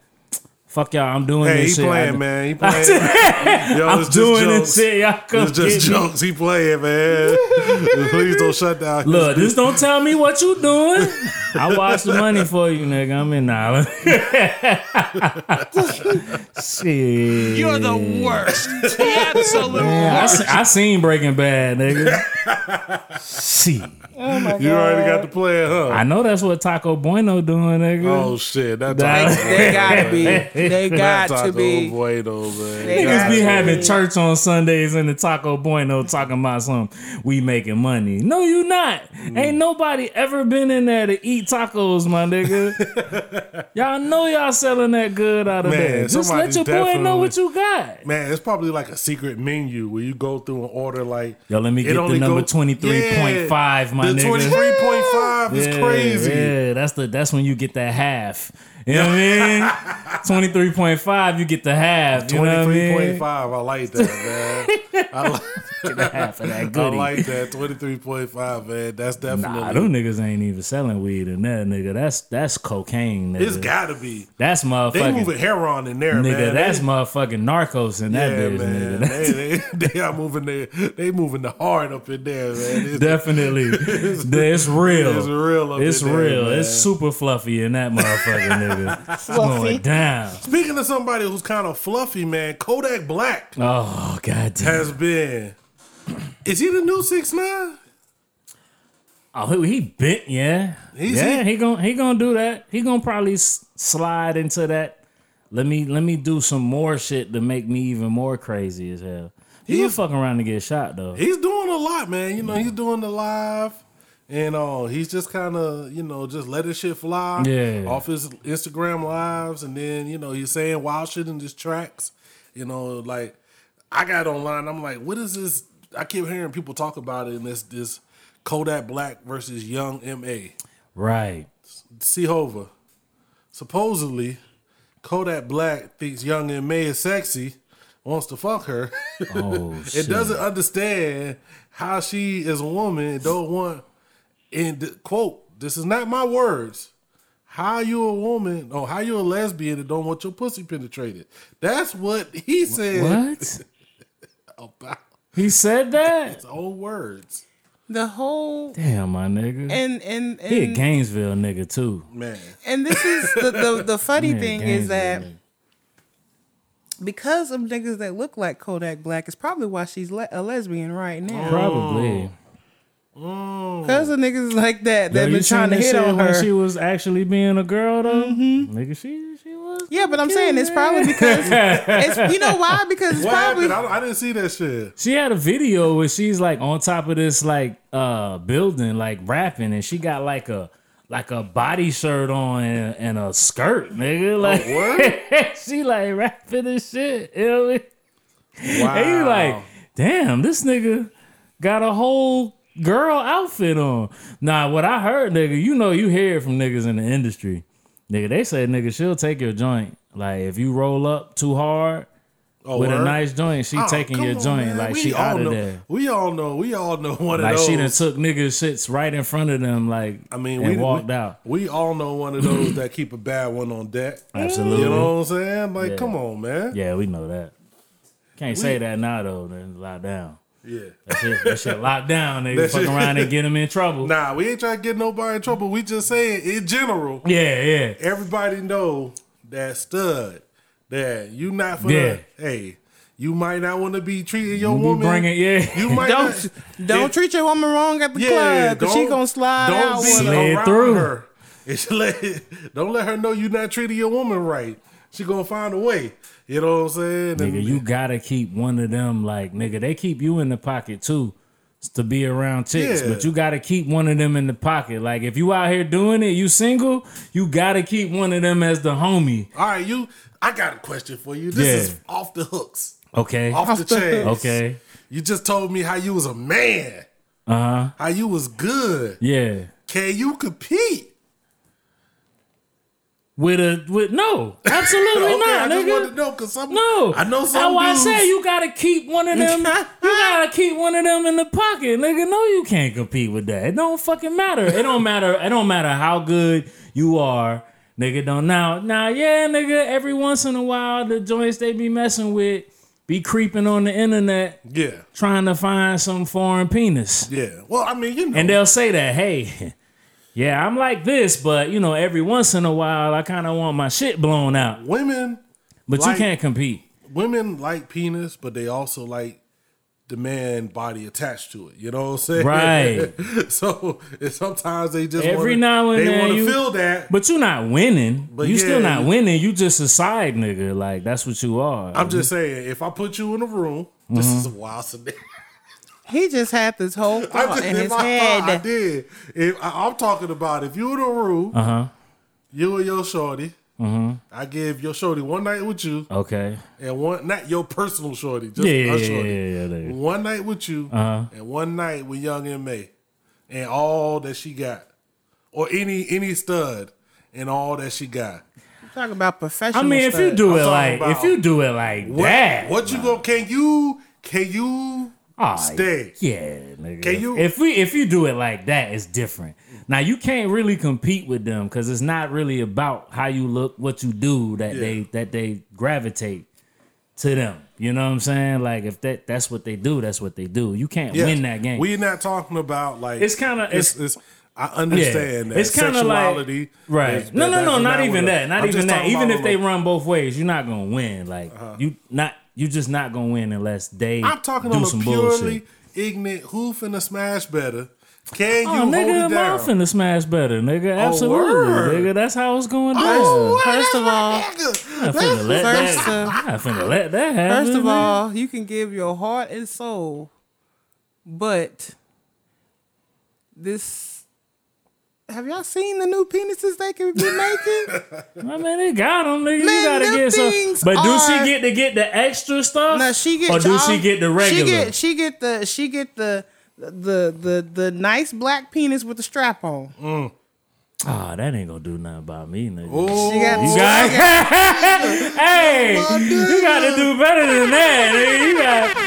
fuck y'all. I'm doing Hey, this he shit. playing, I- man. He [LAUGHS] playing. Yo, [LAUGHS] I'm doing jokes. this shit. Y'all come It's just get me. jokes. He playing, man. [LAUGHS] Please don't shut down. Look, just don't tell me what you doing. I watch the money for you, nigga. I'm in now. Shit. You're the worst. The absolute Yeah, I, worst. se- I seen Breaking Bad, nigga. Oh See, You already got the plan, huh? I know that's what Taco Bueno doing, nigga. Oh shit, that That- Taco- [LAUGHS] They gotta be. They that got to be. Bueno, man. They Niggas gotta be having church on Sundays in the Taco Bueno talking about some we making money. No, you not. Mm. Ain't nobody ever been in there to eat tacos, my nigga. [LAUGHS] y'all know y'all selling that good out of Man, there. Just let your boy know what you got. Man, it's probably like a secret menu where you go through and order like. Yo, let me get the number 23.5, my the nigga. twenty three point five is Yeah, crazy. Yeah, that's the that's when you get that half. You know what I mean? [LAUGHS] Twenty three point five, you get the half. You know what I Twenty three point five. I like that, man. [LAUGHS] I like, Get the half of that [LAUGHS] I like that. Twenty three point five, man. That's definitely. Nah, them niggas ain't even selling weed in that nigga. That's that's cocaine, nigga. it's gotta be. that's motherfucking. They moving heroin in there, nigga. man. that's they, motherfucking narcos in that yeah, bitch, man. nigga. They, they, they are moving the they moving the hard up in there, man. It's, definitely. it's real. It's real up It's in there, real. man. It's super fluffy in that motherfucker, nigga. It's going down. Speaking of somebody who's kind of fluffy, man, Kodak Black Oh god damn. has been. Is he the new six nine? Oh, he he bit, yeah, He's- yeah. he- He gonna he gonna do that. He gonna probably s- slide into that. Let me let me do some more shit to make me even more crazy as hell. He He's- fuck around to get shot though. He's doing a lot, man. You know, he's doing the live. And uh, he's just kind of, you know, just letting shit fly Yeah. off his Instagram lives. And then, you know, he's saying wild shit in his tracks. You know, like, I got online. I'm like, what is this? I keep hearing people talk about it in this, this Kodak Black versus Young M.A. Right. C-Hova. Supposedly, Kodak Black thinks Young M.A. is sexy, wants to fuck her. Oh [LAUGHS] shit. it shit. doesn't understand how she is a woman don't want and quote this is not my words how you a woman or how you a lesbian that don't want your pussy penetrated that's what he said What? [LAUGHS] about he said that? his own words The whole Damn, my nigga. and and and he a Gainesville nigga too. man and this is the the, the funny [LAUGHS] He a thing is that nigga. because of niggas that look like Kodak Black is probably why she's le- a lesbian right now. probably. Because of niggas like that that you been trying to hit on her. she was actually being a girl though. Nigga, she she was. yeah, but I'm saying it's probably because [LAUGHS] it's you know why? Because it's what probably I, I didn't see that shit She had a video where she's like on top of this like uh building, like rapping, and she got like a like a body shirt on and, and a skirt, nigga. Like what [LAUGHS] she like rapping and shit. You know what I mean? [LAUGHS] wow And you like, damn, this nigga got a whole girl outfit on. Nah, what I heard, nigga, you know you hear it from niggas in the industry. Nigga, they say nigga, she'll take your joint. Like if you roll up too hard oh, with a nice joint, she Oh, taking your on, joint. man. Like We she all out of know, there. we all know we all know one Like of those Like, she done took niggas shits right in front of them, like I mean, and we walked we, out. We all know one of those that keep a bad one on deck. Absolutely. You know what I'm saying? Like, Yeah. come on, man. Yeah, we know that. Can't say that now though. Then lie down. Yeah. That shit, that shit locked down. They That fuck shit- around and get them in trouble. Nah, we ain't trying to get nobody in trouble. We just saying in general, Yeah, yeah. everybody know that stud that you not for Yeah. the hey. You might not want to be treating your woman. You be woman. bringing- yeah. You might Don't not, don't Yeah. treat your woman wrong at the club because she don't- gonna slide don't out. be with Slid her. around through. her. [LAUGHS] It's let, don't let her know you're not treating your woman right. She gonna find a way. You know what I'm saying? Nigga, And- you gotta keep one of them like nigga. They keep you in the pocket too to be around chicks, Yeah. but you gotta keep one of them in the pocket. Like if you out here doing it, you single, you gotta keep one of them as the homie. all right, you. I got a question for you. This Yeah. is off the hooks, Okay. off, the chain. Okay. You just told me how you was a man, Uh huh. how you was good. Yeah. Can you compete? With a with no, absolutely [LAUGHS] Okay, I not, just nigga. want to know because some. No, I know some. Why I say you gotta keep one of them. [LAUGHS] you gotta keep one of them in the pocket, nigga. No, you can't compete with that. It don't fucking matter. It don't matter. It don't matter how good you are, nigga. Don't now, now, yeah, nigga. Every once in a while, the joints they be messing with be creeping on the internet, Yeah, trying to find some foreign penis, yeah. Well, I mean, you know. and they'll say that, hey. Yeah, I'm like this, but you know, every once in a while, I kind of want my shit blown out. women, But Like- you can't compete. women like penis, but they also like the man body attached to it. You know what I'm saying? Right. [LAUGHS] so sometimes they just Every wanna, now and they want to feel that. But you're not winning. But you still not winning. You just a side nigga. Like that's what you are. I'm just saying, if I put you in a room, this Mm-hmm. is a wild scenario. He just had this whole I thought just in in his my thought, I head. did. If I, I'm talking about if you were the room, Uh huh. you and your shorty. Mm-hmm. I give your shorty one night with you, Okay. and one not your personal shorty, just Yeah, yeah, a yeah, shorty. yeah, yeah. One night with you, Uh-huh. and one night with Young M.A, and all that she got, or any any stud, and all that she got. Talking about professional. I mean, if you do I'm it like if you do it like What, that, what you gonna? Can you? Can you Ah, stay? Yeah, nigga. Can you- If we if you do it like that, it's different. Now you can't really compete with them because it's not really about how you look, what you do that Yeah. they that they gravitate to them. You know what I'm saying? Like if that that's what they do, that's what they do. You can't Yes. win that game. We're not talking about like It's kinda- It's, it's- it's I understand that It's kinda like- Right. is- no, no, no, not what even that. Not I'm even that. Even if they run both ways, you're not gonna win. Like you not you just not gonna win unless they I'm talking do on a some purely bullshit. ignorant who finna smash better. Can oh, you Oh, hold nigga, it mouth down? finna smash better, nigga. Absolutely, word. nigga. That's how it's going down. Oh, First of all, I finna let First that. of- I finna let that happen. First of all, you can give your heart and soul, but this. Have y'all seen the new penises they can be making? [LAUGHS] I mean, they got them, nigga. you gotta get some. But do she get to get the extra stuff? no, she get. Or do she get the regular? She get. She get the. She get the. The the the nice black penis with the strap on. Mm. Oh, that ain't gonna do nothing about me, nigga. Oh, She got. You she got, got- [LAUGHS] hey, you got to do better than that. Nigga. You got,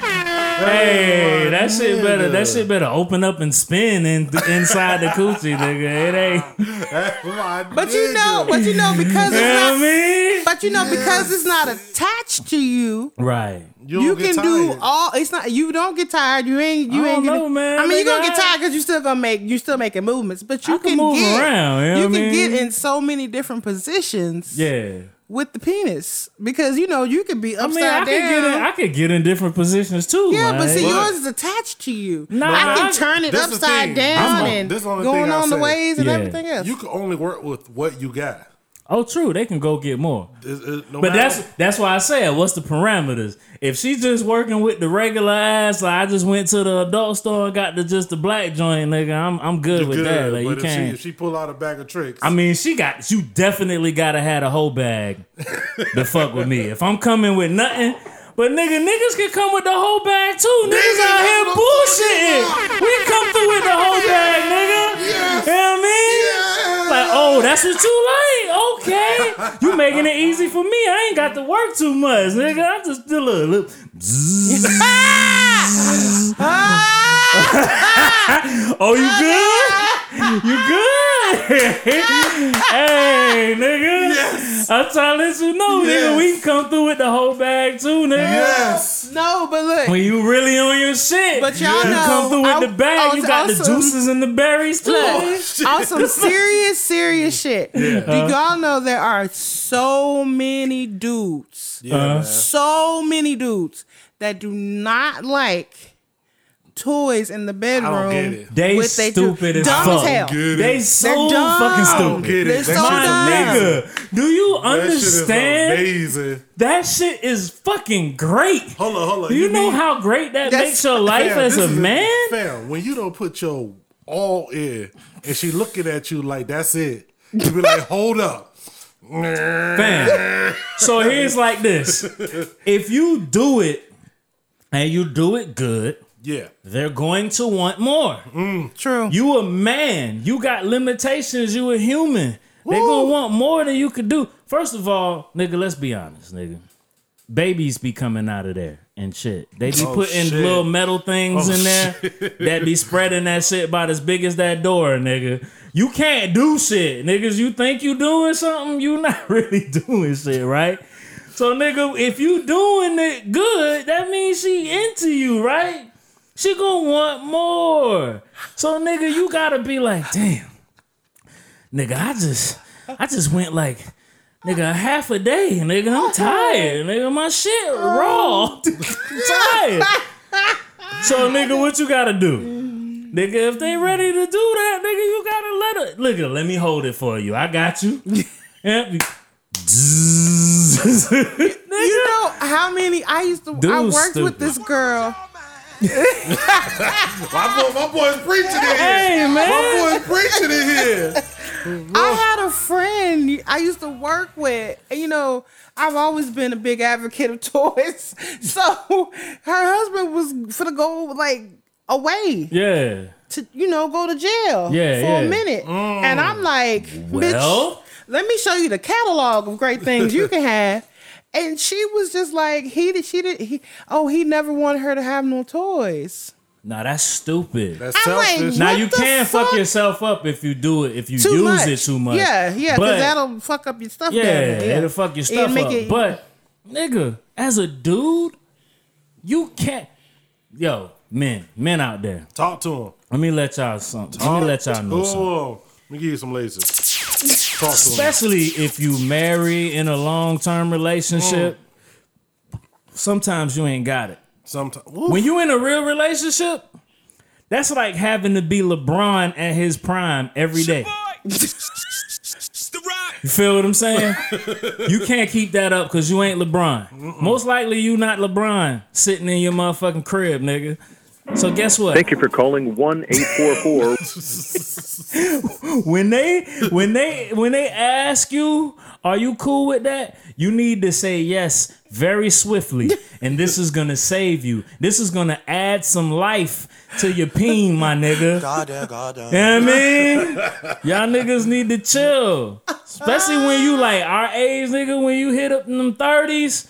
hey, that shit better. That shit better open up and spin in, inside the coochie, nigga. It ain't. [LAUGHS] But you know, but you know, because it's know I not. mean? But you know, because it's not attached to you, Right. You, you don't get can do all. It's not. You don't get tired. You ain't. You I ain't don't gonna, know, man. I mean, you're gonna Nigga, get tired because you still gonna make. You still making movements, but you I can can, move get. around, you know you what I can get in so many different positions. Yeah. With the penis, because you know you could be I upside mean, I could down. get in. I could get in different positions too. yeah, but see, But- yours is attached to you. Nah, I can I- turn it upside down a- and this going thing I on the say. ways and Yeah. everything else. You can only work with what you got. Oh, true. They can go get more. It's- it- no But that's that's why I said, what's the parameters? If she's just working with the regular ass, like I just went to the adult store and got the just the black joint, nigga. I'm I'm good You're with good, that. Like you can't. if she pull out a bag of tricks, I mean, she got you definitely gotta have a whole bag to fuck with me. If I'm coming with nothing. But nigga, niggas can come with the whole bag too. Niggas, Niggas out here bullshitting. We come through with the whole bag, nigga. Yes. You know what I mean? Yes. Like, oh, that's what you like? Okay. You making it easy for me. I ain't got to work too much, nigga. I'm just still a little. [LAUGHS] [LAUGHS] [LAUGHS] [LAUGHS] Oh, you good? You good? [LAUGHS] hey, nigga. I'm trying to let you know, nigga. We can come through with the whole bag too, nigga. Yes. No, but look. When you really on your shit, But y'all you know, come through with I- the bag. I you was got the juices and the berries too. Look, oh, on some [LAUGHS] serious, serious shit. Do uh-huh. y'all know there are so many dudes, uh-huh. Yeah, man. so many dudes that do not like toys in the bedroom. I don't get it. They with they stupid as dumb fuck. as hell. They so dumb. fucking I don't stupid. get They're so That is dumb. Nigga, do you understand? That shit is understand? amazing. That shit is fucking great. Hold on, hold on. Do you, know mean- how great that makes your life Fam, as a is man? Fam, when you don't put your all in and she looking at you like that's it, you be like, hold up. Fam. So here's like this. If you do it and you do it good, Yeah. they're going to want more. Mm, true. You a man. You got limitations. You a human. They gonna want more than you could do. First of all, nigga, let's be honest, nigga. Babies be coming out of there and shit. They be Oh, putting shit. little metal things Oh, in there [LAUGHS] that be spreading that shit about as big as that door, nigga. You can't do shit, niggas. You think you doing something, you not [LAUGHS] really doing shit, right? So, nigga, if you doing it good, that means she into you, right? She gonna want more. So, nigga, you gotta be like, damn, nigga, I just, I just went like, nigga, half a day, nigga. I'm tired, nigga. My shit raw, oh. [LAUGHS] I'm tired. So, nigga, what you gotta do? Nigga, if they ready to do that, nigga, you gotta let it. Nigga, let me hold it for you. I got you. [LAUGHS] Yeah. You [LAUGHS] know how many I used to. I Dude's worked with this girl. My boy, my boy's preaching in here. Hey, man. My boy's preaching in here. I had a friend I used to work with, and you know, I've always been a big advocate of [LAUGHS] toys. So her husband was for to go like away Yeah. to, you know, go to jail Yeah, for yeah. a minute, and I'm mm. like, Well? bitch, let me show you the catalog of great things you can have. And she was just like, he did, she did, he, oh, he never wanted her to have no toys. Nah, that's stupid. That's I'm like, now you can fuck? fuck? yourself up if you do it if you Too use much. it too much. Yeah, yeah, But- because that'll fuck up your stuff. Yeah, down there. it'll fuck your stuff make up. it- But nigga, as a dude, you can't. Yo, men, men out there. Talk to him. Let me let y'all something. Let me let y'all know something. Let me give you some lasers. Talk to him. Especially if you marry in a long term relationship. Sometimes you ain't got it. Sometimes. When you in a real relationship, that's like having to be LeBron at his prime every day. You feel what I'm saying? you can't keep that up because you ain't LeBron. Most likely you not LeBron sitting in your motherfucking crib, nigga. So guess what? Thank you for calling one eight four four. when they when they when they ask you, are you cool with that? You need to say yes very swiftly, and this is gonna save you. This is gonna add some life to your peen, my nigga. God damn, God damn. You know what I mean? Y'all niggas need to chill. Especially when you like our age, nigga, when you hit up in them 30s,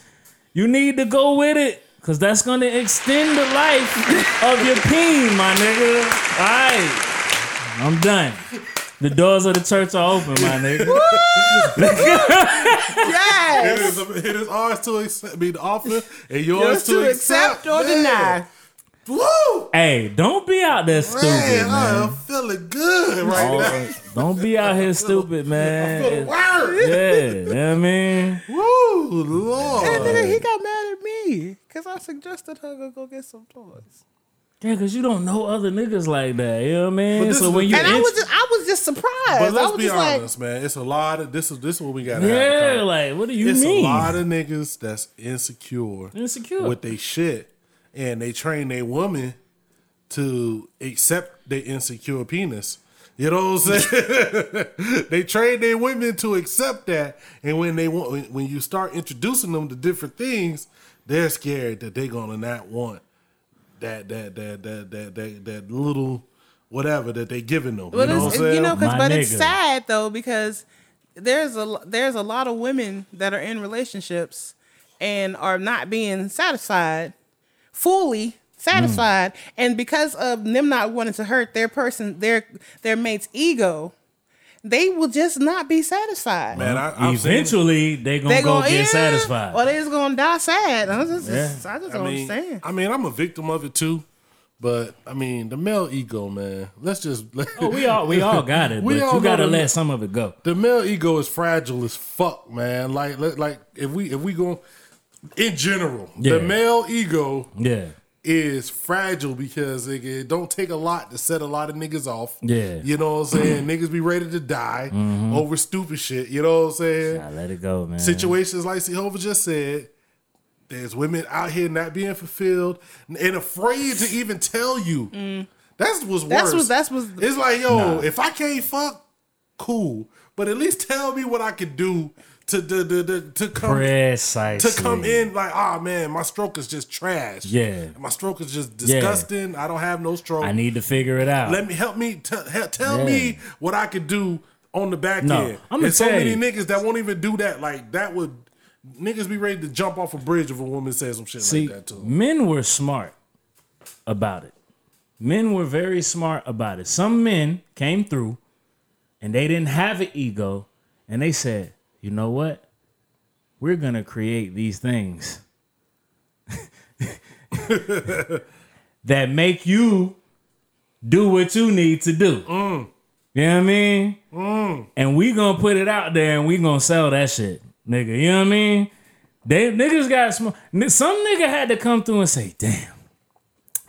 you need to go with it. Cause that's gonna extend the life of your peen, my nigga. Alright. I'm done. The doors of the church are open, my nigga. Yes. It is, it is ours to accept, be the offer, and yours Yours to, to accept or Man. deny. Woo! hey, don't be out there stupid, Man, I'm feeling good right Oh, now. don't be out here stupid, man. Word. Yeah, you know what I mean? Woo, Lord. And then he got mad at me because I suggested her to go get some toys. Yeah, cause you don't know other niggas like that. You know what I mean? So when you And I was just, I was just surprised. But I let's was be just like, honest, man. It's a lot of this is this is what we gotta yeah, have. like what do you it's mean? It's a lot of niggas that's insecure, Insecure. with they shit, and they train their woman to accept their insecure penis. You know what I'm saying? [LAUGHS] they train their women to accept that, and when they want, when, when you start introducing them to different things, they're scared that they're gonna not want that that that that that that, that little whatever that they're giving them. But you know what I'm saying? you know, 'cause- My but it's sad though because there's a there's a lot of women that are in relationships and are not being satisfied, fully satisfied, mm. and because of them not wanting to hurt their person, their their mate's ego, they will just not be satisfied. Man, I, I've seen- Eventually, they gonna they go gonna get yeah, satisfied. or they just gonna die sad. I just, Yeah. I just I don't mean, understand. I mean, I'm a victim of it too. But I mean, the male ego, man. Let's just Oh, we all we all got it, [LAUGHS] We but all you gotta know the- let some of it go. the male ego is fragile as fuck, man. Like, like if we if we go in general, Yeah. the male ego Yeah, is fragile because it, it don't take a lot to set a lot of niggas off. Yeah. you know what I'm saying. [CLEARS THROAT] niggas be ready to die over stupid shit. You know what I'm saying. I let it go, man. Situations like C-Hova just said. There's women out here not being fulfilled and afraid to even tell you. That's what's Mm. That's worse. what- that's what's- It's like, yo, Nah. if I can't fuck, cool. But at least tell me what I could do to to to, to, come Precisely. to come in like, ah man, my stroke is just trash. Yeah. my stroke is just Yeah. disgusting. I don't have no stroke. I need to figure it out. Let me help me t- tell Yeah. me what I could do on the back No, end. I'ma There's so many you. niggas that won't even do that. Like that would niggas be ready to jump off a bridge if a woman says some shit See, like that too. men were smart about it. Men were very smart about it. Some men came through and they didn't have an ego and they said, you know what? We're going to create these things [LAUGHS] that make you do what you need to do. You know what I mean? And we gonna put it out there and we gonna sell that shit, nigga. You know what I mean? They niggas got smart. Some nigga had to come through and say, "Damn,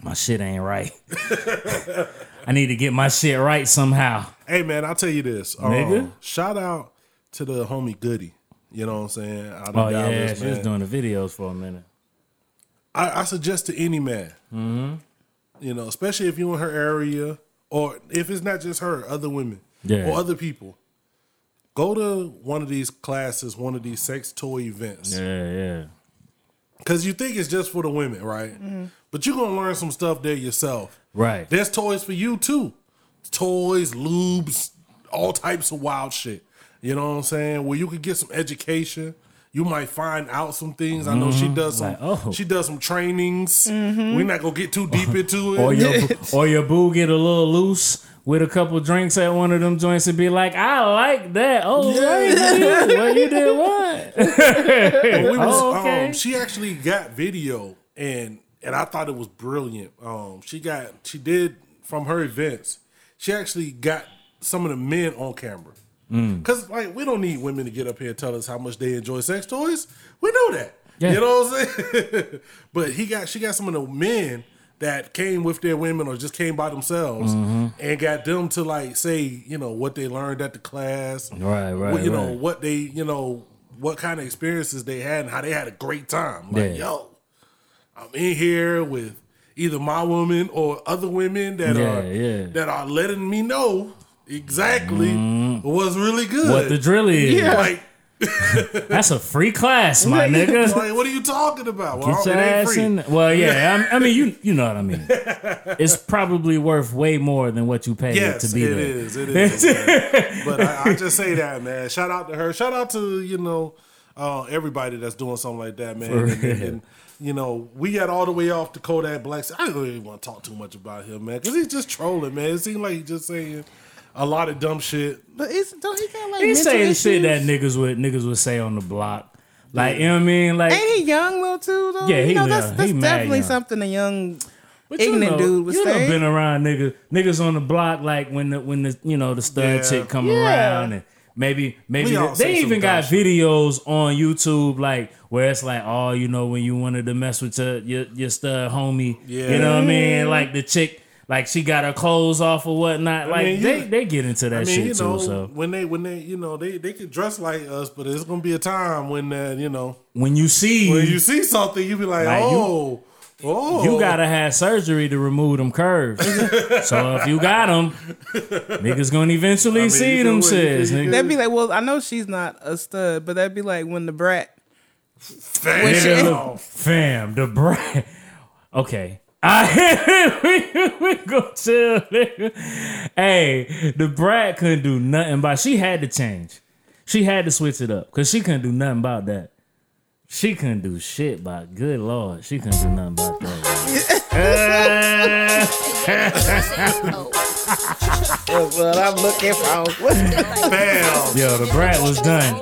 my shit ain't right. [LAUGHS] I need to get my shit right somehow." Hey man, I'll tell you this. Um, Nigga. Shout out to the homie Goody. You know what I'm saying? Out of Oh yeah, Dallas, she was doing the videos for a minute. I, I suggest to any man, Mm-hmm. you know, especially if you're in her area, or if it's not just her, other women Yeah. or other people, go to one of these classes, one of these sex toy events, Yeah, yeah. because you think it's just for the women, right? But you're gonna learn some stuff there yourself. Right. There's toys for you too, toys, lubes, all types of wild shit. You know what I'm saying? Where you could get some education. You might find out some things. I know she does some. Like, oh. She does some trainings. We're not gonna get too deep into it. Or your [LAUGHS] or your boo get a little loose with a couple drinks at one of them joints and be like, "I like that." Oh, right, you, well, you did what? [LAUGHS] we was, Oh, okay. um, she actually got video and and I thought it was brilliant. Um, she got she did from her events. She actually got some of the men on camera. Mm. Cause like we don't need women to get up here and tell us how much they enjoy sex toys. We know that. Yeah. You know what I'm saying? [LAUGHS] but he got she got some of the men that came with their women or just came by themselves Mm-hmm. and got them to like say, you know, what they learned at the class. Right, right, what, you know, what they, you know, what kind of experiences they had and how they had a great time. Like, Yeah. yo, I'm in here with either my woman or other women that Yeah, are yeah. that are letting me know exactly what's really good. What the drill is? Like, [LAUGHS] That's a free class, my nigga. like, what are you talking about? Well, Get your ass free. in. Well, yeah. [LAUGHS] I, I mean, you you know what I mean. [LAUGHS] It's probably worth way more than what you paid Yes, to be it there. is. It is. but I, I just say that, man. Shout out to her. Shout out to you know uh, everybody that's doing something like that, man. And, and- and, you know, we got all the way off to Kodak Black. I don't really want to talk too much about him, man, because he's just trolling, man. It seems like he's just saying a lot of dumb shit. But it's don't he got like He mental saying shit that niggas would niggas would say on the block. Like you know what I mean? Like Ain't he young though too? Though? Yeah, you know young. that's, that's He definitely young. something a young But you ignorant know, dude would you know, say. been around niggas, niggas on the block, like when the when the you know the stud Yeah. chick come Yeah. around and maybe maybe We they, they even got shit. videos on YouTube like where it's like oh you know when you wanted to mess with your your, your stud homie, Yeah. you know what I mean? Mm-hmm. Like the chick. Like she got her clothes off or whatnot. Like mean, they, you- they get into that I mean, shit you know, too. So when they when they you know they they could dress like us, but it's gonna be a time when uh, you know when you see when you see something, you be like, Like, you- oh, oh, You gotta have surgery to remove them curves. [LAUGHS] so if you got them, niggas gonna eventually mean, see you them shits. That'd be like, well, I know she's not a stud, but that'd be like when the brat. Fam. Nigga, look, fam, the brat. [LAUGHS] Okay. I, [LAUGHS] we, we go chill, [LAUGHS] nigga. Hey, the brat couldn't do nothing about. She had to change. She had to switch it up because she couldn't do nothing about that. She couldn't do shit about. Good lord, she couldn't do nothing about that. That's what I'm looking for. Bam. Yo, the brat was done.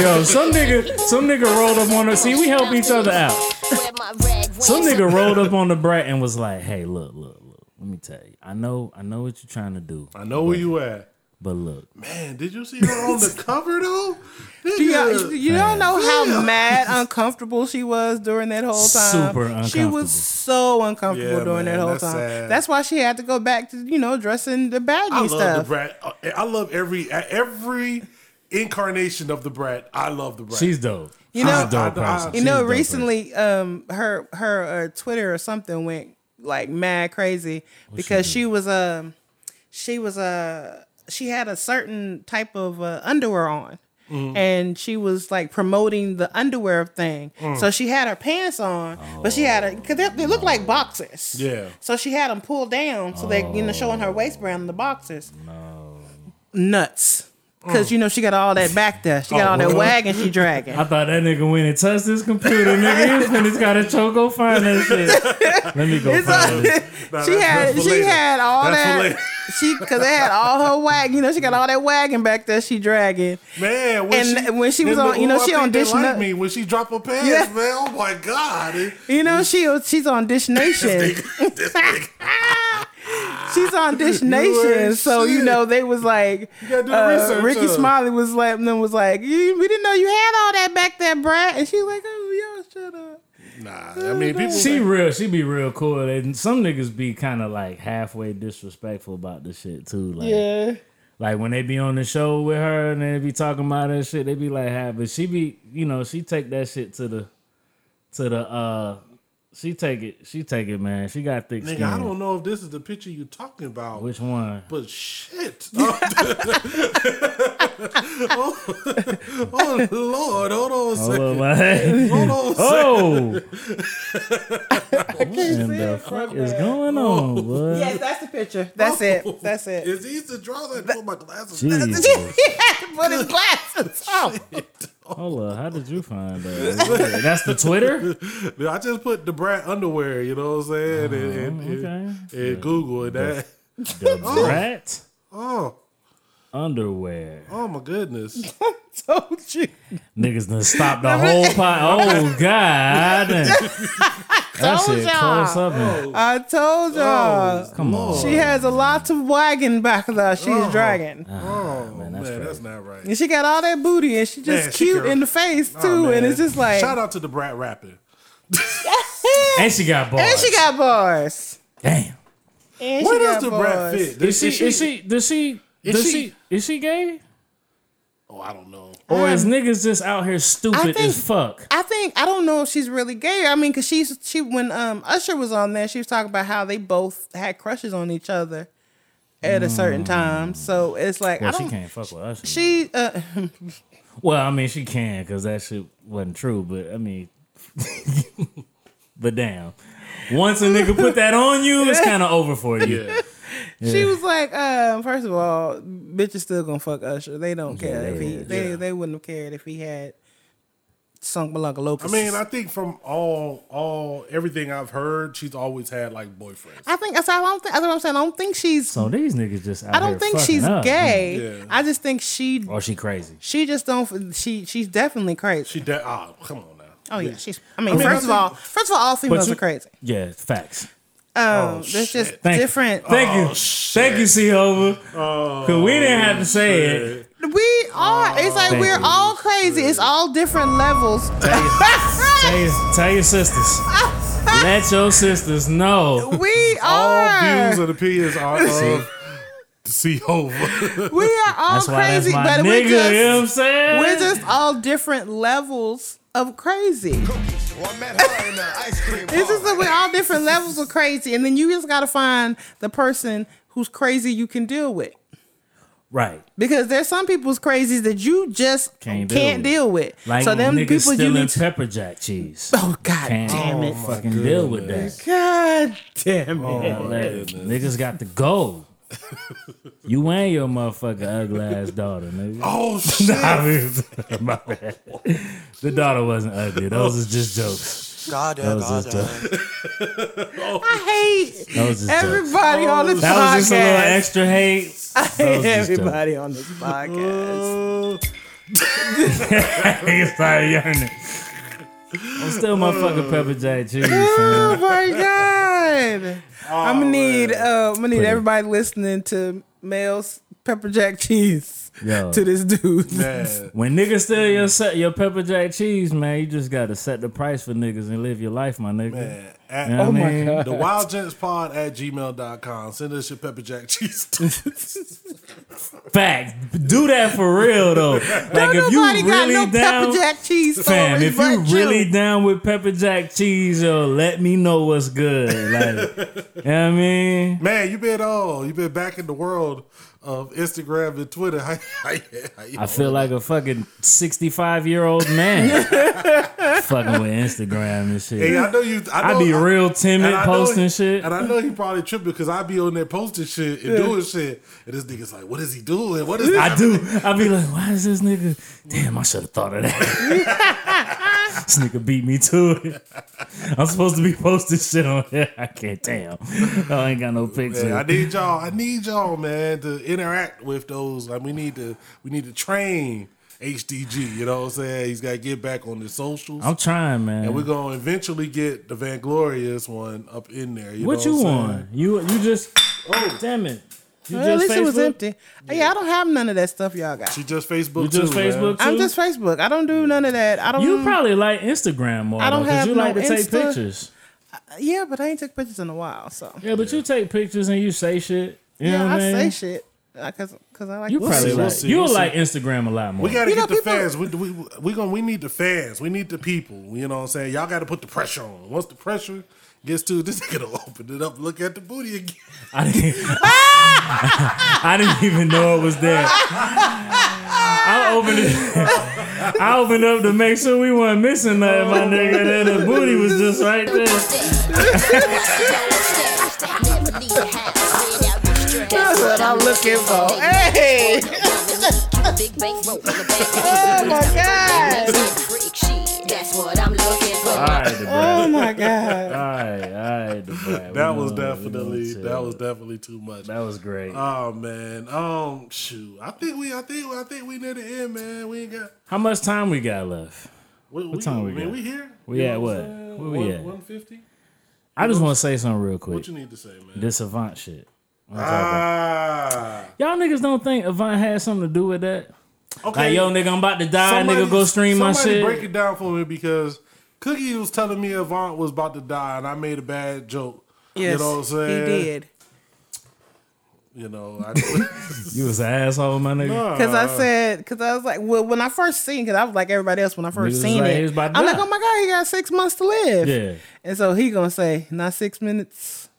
Yo, some nigga, some nigga rolled up on her. See, we help each other out. Some nigga [LAUGHS] rolled up on the brat and was like, "Hey, look, look, look. Let me tell you. I know, I know what you're trying to do, I know where you at. but look, Man, did you see her on the [LAUGHS] cover though? You, Nigga. you don't know how mad uncomfortable she was during that whole time. Super uncomfortable. She was so uncomfortable Yeah, during man, that whole that's time. sad. That's why she had to go back to you know dressing the baggy I love stuff. the brat. I love every every incarnation of the brat. I love the brat. she's dope. You know- she's dope I- I- person. You She's know, dope recently, um, her her uh, Twitter or something went like mad crazy because she, was um she was uh she had a certain type of uh, underwear on. Mm-hmm. And she was like promoting the underwear thing, Mm. so she had her pants on, but she had a because they, they look like boxers. Yeah. So she had them pulled down, so they you know showing her waistband in the boxers. Nuts, because mm. you know she got all that back there. She got Oh, all that really? wagon she dragging. [LAUGHS] I thought that nigga went and touched his computer, nigga. And He was finna got a choke. Go find that shit. Let me go It's find like- it. Nah, [LAUGHS] she had that's for she later. had all That's that [LAUGHS] she because they had all her wagon. You know, she got all that wagon back there. She dragging. Man, when And she, when she was on- you know, I she on they Dish like Nut- me when she drop her pants, Yeah. man. Oh my god. You know, she she's on Dish Nation. She's on Dish Nation. ain't So you know they was like gotta do the uh, Rickey huh? Smiley was like them was like we didn't know you had all that back there, Brat. And she was like, oh y'all shut up. Nah, I mean people. She real, she be real cool. And some niggas be kind of like halfway disrespectful about this shit too. Like, Yeah. like when they be on the show with her and they be talking about that shit, they be like, half. But she be, you know, she take that shit to the, to the, uh, she take it, she take it, man. She got thick skin. Nigga, I don't know if this is the picture you talking about. Which one? But shit. [LAUGHS] Oh, [LAUGHS] oh, Lord, hold on a Hold second. up. Hold on a [LAUGHS] oh! second. Oh, what in the fuck is going oh. on, boy? Yes, that's the picture. That's it. Oh. That's it. It's easy to draw that. Put my glasses. Jesus. he had to put his glasses on. Hold up, how did you find that? [LAUGHS] That's the Twitter. I just put the brat underwear. You know what I'm saying? and, and, oh, and, okay. and Google and that. The brat [LAUGHS] Oh, underwear. oh my goodness. [LAUGHS] Told you. Niggas done stopped the [LAUGHS] whole pot. Oh God. [LAUGHS] That Told shit y'all. close up. and- I told y'all. Oh, Come on. She has a lot of wagon back there. She's oh. dragging. Ah, oh man, man, that's that's, not right. And she got all that booty and she just Man, cute can- in the face Oh, too. and it's just like shout out to the brat rapping. And she got bars. And she got bars. Damn. And Where she does got the bars. brat fit? Is she? Is she? Does she? Is Does she- she? Is she gay? Oh, I don't know. Or is niggas just out here I stupid think- as fuck? I think I don't know if she's really gay. I mean, cause she's she when um Usher was on there, she was talking about how they both had crushes on each other at a certain time. So it's like Well, I don't. can't fuck with us. She uh, [LAUGHS] Well, I mean, she can because that shit wasn't true. But I mean, [LAUGHS] but damn, once a nigga put that on you, it's [LAUGHS] kind of over for you. Yeah. She was like, um, first of all, bitches still gonna fuck Usher. They don't care Yeah, if he yeah, they they wouldn't have cared if he had sunk Malunga I Locust. mean, I think from all all everything I've heard, she's always had like boyfriends. I think that's all I don't think. That's what I'm saying. I don't think she's. So these niggas just out I don't here think she's up. gay. Yeah. I just think she Or she crazy. she just don't. She she's definitely crazy. She de- ah, come on now. oh yeah, she's. I mean, I mean, first I of all, first of all, all females you- are crazy. Yeah, facts. Um, there's just shit. Thank you. different. Thank Oh, you. shit. Thank you, C-Hova. Cause we didn't have to say it. We are. It's like Thank we're you. all crazy. It's all different levels. Tell your, [LAUGHS] tell your sisters. [LAUGHS] Let your sisters know. we are. All are. views and opinions are of see over. we are all That's crazy, that's but nigga. we're you know what I'm saying? we're just all different levels of crazy. Well, I met her in the ice cream It's just parlor. that all different levels of crazy, and then you just gotta find the person who's crazy you can deal with. right. Because there's some people's crazies that you just Can't can't, deal deal, with. with. Like so them niggas people you need to. pepper jack cheese. Oh God Can't damn it! fucking oh, deal with that. God damn oh, it! Yeah, oh, like, niggas got to go. You and your motherfucking ugly ass daughter, nigga. oh [LAUGHS] shit. I mean, [LAUGHS] my bad. The daughter wasn't ugly. Those is just jokes. God, That was just I hate That was just dope. everybody on this That was just a little podcast. extra hate. I hate just dope. everybody on this podcast. [LAUGHS] Niggas started yearning. I'm still motherfucking pepper jack cheese, [LAUGHS] Oh my god! I'm gonna need uh, I'm gonna need Put everybody listening to Mel's pepper jack cheese Yo. to this dude. Man, [LAUGHS] When niggas steal your set, your pepper jack cheese, man, you just gotta set the price for niggas and live your life, my nigga. man. At, You know what I oh mean? The Wyld Gents Pod at gmail.com. Send us your pepper jack cheese. [LAUGHS] Fact. Do that for real though. [LAUGHS] Like Don't if you nobody got really no down, pepper jack cheese fam, stories if you really you. down with pepper jack cheese, yo, let me know what's good. Like, you know what I mean? Man, you been oh, you been back in the world of Instagram and Twitter. [LAUGHS] How, how, how I feel like a fucking 65 year old man [LAUGHS] fucking with Instagram and shit. Hey, I know you. I I know, be real timid posting he- shit. And I know he probably tripping because I be on there posting shit and doing shit. And this nigga's like, what is he doing? What is I do. I'd be like, why is this nigga? Damn, I should have thought of that. [LAUGHS] this nigga beat me to it. I'm supposed to be posting shit on here. I can't. Damn, I ain't got no picture. Man, I need y'all. I need y'all, man, to interact with those. Like we need to. We need to train HDG. You know what I'm saying? He's got to get back on the socials. I'm trying, man. and we're gonna eventually get the Vanglorious one up in there. You what you what want? You you just. Oh damn it! You Well, at just least it was empty. Yeah. I don't have none of that stuff y'all got. She just Facebook You just too, man. Facebook I'm just Facebook. I don't do none of that. I don't. You probably like Instagram more. I don't though, 'cause have you no like to take Insta. pictures. Uh, yeah, but I ain't took pictures in a while. So Yeah, but you take pictures and you say shit. You know yeah, what I I say shit because because I like. You We'll probably see. we'll like see, you we'll like. Instagram a lot more. We gotta You get know, the people- fans. We we we gonna we need the fans. We need the people. You know what I'm saying? Y'all got to put the pressure on. Once the pressure gets to [LAUGHS] this nigga to open it up, look at the booty again. I didn't, [LAUGHS] [LAUGHS] I didn't even know it was there. I opened it. I opened up to make sure we weren't missing nothing, my nigga. Then the booty was just right there. That's what I'm looking for. Hey, oh my god. That's what I'm looking for. All right, Oh my god. All right, all right, the brat. We That was gonna- definitely that was definitely too much. that was great. Oh man. Um shoot. I think we I think I think we near the end, man. We ain't got How much time we got left? what, we, time we man, got? we here? We You at what? Where we One- at? 150? I just want to say something real quick. What you need to say, man? This Avant shit. I'm talking about- Ah. Y'all niggas don't think Avant had something to do with that? Okay. Like, yo, nigga, I'm about to die. Somebody- nigga, go stream my shit. break it down for me because Cookie was telling me Avant was about to die and I made a bad joke. Yes, you know what I'm saying? he did. You know, I, [LAUGHS] You was an asshole, my nigga. Because I said, because I was like, well, when I first seen, because I was like everybody else when I first seen like, it, was about to I'm like, oh my god, he got six months to live. Yeah. And so he gonna say, not six minutes.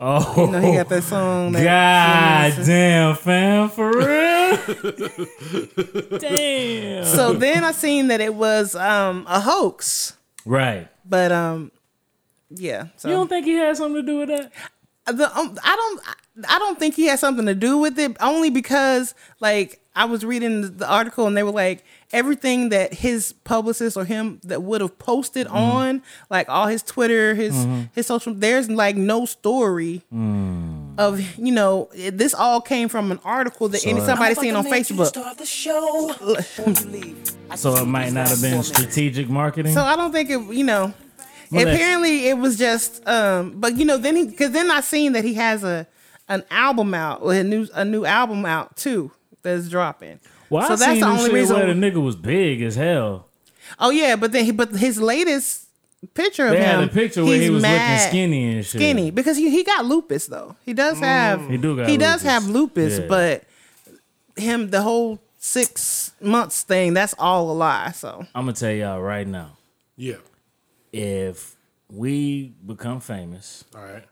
Oh, You know, he got that song. That God damn, fam, for real? [LAUGHS] damn. So then I seen that it was um a hoax, right. but um, yeah. So You don't think he had something to do with that? the um, I don't I don't think he had something to do with it only because like I was reading the- article and they were like everything that his publicist or him that would have posted Mm-hmm. on like all his Twitter his his social there's like no story Mm. Of you know this all came from an article that any somebody seen on Facebook So it might not have been strategic marketing. so I don't think it you know Well, apparently it was just um but you know then he because then I seen that he has a an album out or a new a new album out too that's dropping. well, so I that's seen the only reason. where the nigga was big as hell. oh yeah, but then he, but his latest picture of They him, had a picture where he's he was mad looking skinny and shit. skinny because he, he got lupus though. He does mm. have He do got he does lupus. have lupus, Yeah. but him the whole six months thing that's all a lie. So I'm gonna tell y'all right now. yeah. If we become famous All right.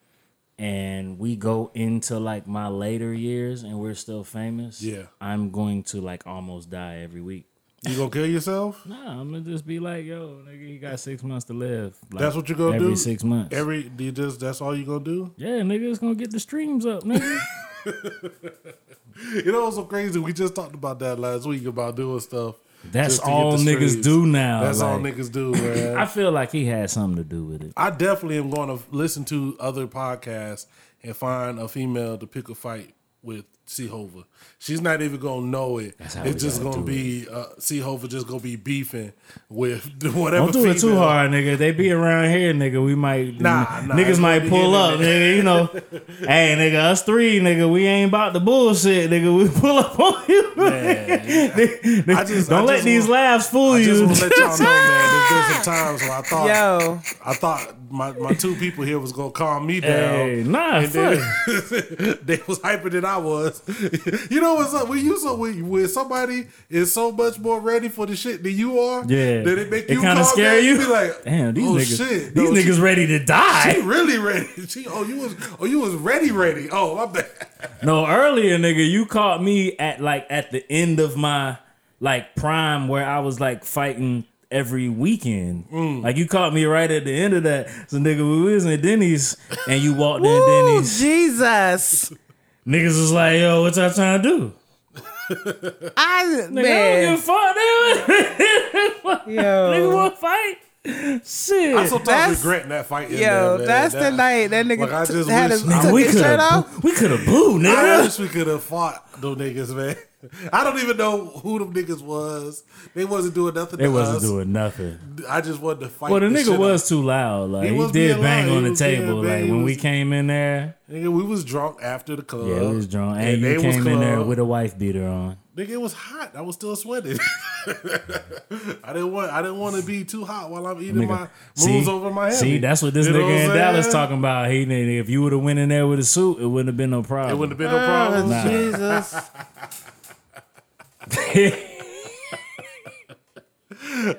and we go into like my later years and we're still famous, Yeah. I'm going to like almost die every week. You gonna kill yourself? [LAUGHS] Nah, I'm gonna just be like, yo, nigga, he got six months to live. Like, That's what you gonna every do? six months. Every you just that's all you gonna do? yeah, nigga, it's gonna get the streams up, nigga. [LAUGHS] You know what's so crazy? We just talked about that last week about doing stuff That's all niggas streams. do now. That's all niggas do, [LAUGHS] man. I feel like he had something to do with it. I definitely am going to listen to other podcasts and find a female to pick a fight with C-Hova. She's not even gonna know it. That's how It's just gonna do be uh, C-Hova just gonna be beefing with [LAUGHS] whatever. Don't do it too hard, nigga. They be around here, nigga. We might, Nah, nah, niggas might pull up, nigga. You know, [LAUGHS] hey, nigga, us three, nigga, we ain't about the bullshit, nigga. We pull up on you. [LAUGHS] I just- Don't I let just these want- laughs fool I just you. want to let y'all know, man. There's been some times where I thought, Yo, I thought my, my two people here was gonna calm me down. Hey, nah, And then- fuck. they was hyper than I was. You know what's up? When you so when, when somebody is so much more ready for the shit than you are, Yeah, then it make it you kind of calm scare you. be like, Damn, these oh, niggas, shit. these No, she- niggas ready to die. She really ready. [LAUGHS] She oh you was oh you was ready ready. Oh my bad. No, earlier, nigga, you caught me at like at the end of my like prime where I was like fighting every weekend. Mm. Like you caught me right at the end of that. So nigga, we was in Denny's and you walked in Woo, Denny's. Jesus. Niggas was like, yo, what y'all trying to do? I Nigga, I don't give a man, fuck, nigga. [LAUGHS] nigga yo, want to fight? Shit. I sometimes That's- regretting that fight. yo, there, man. that's the night that nigga Like, I t- just had wish- his, Nigga, took we his could shirt have off. we could have booed, I wish we could have fought those niggas, man. I don't even know who them niggas was. They wasn't doing nothing. They to wasn't us. doing nothing. I just wanted to fight. Well, the the nigga shit was too loud. Like He he, did bang loud. He on the was table. bang. Like He when we came in there. Nigga, we was drunk after the club. Yeah, we was drunk, and, they you was came in there with a wife beater on. Nigga, it was hot. I was still sweating. [LAUGHS] I didn't want. I didn't want to be too hot while I'm eating my see, moves over my head. see, that's what this You nigga in Dallas talking about. He nigga, if you would have went in there with a suit, it wouldn't have been no problem. It wouldn't have been no ah, problem. Oh, Jesus. [LAUGHS]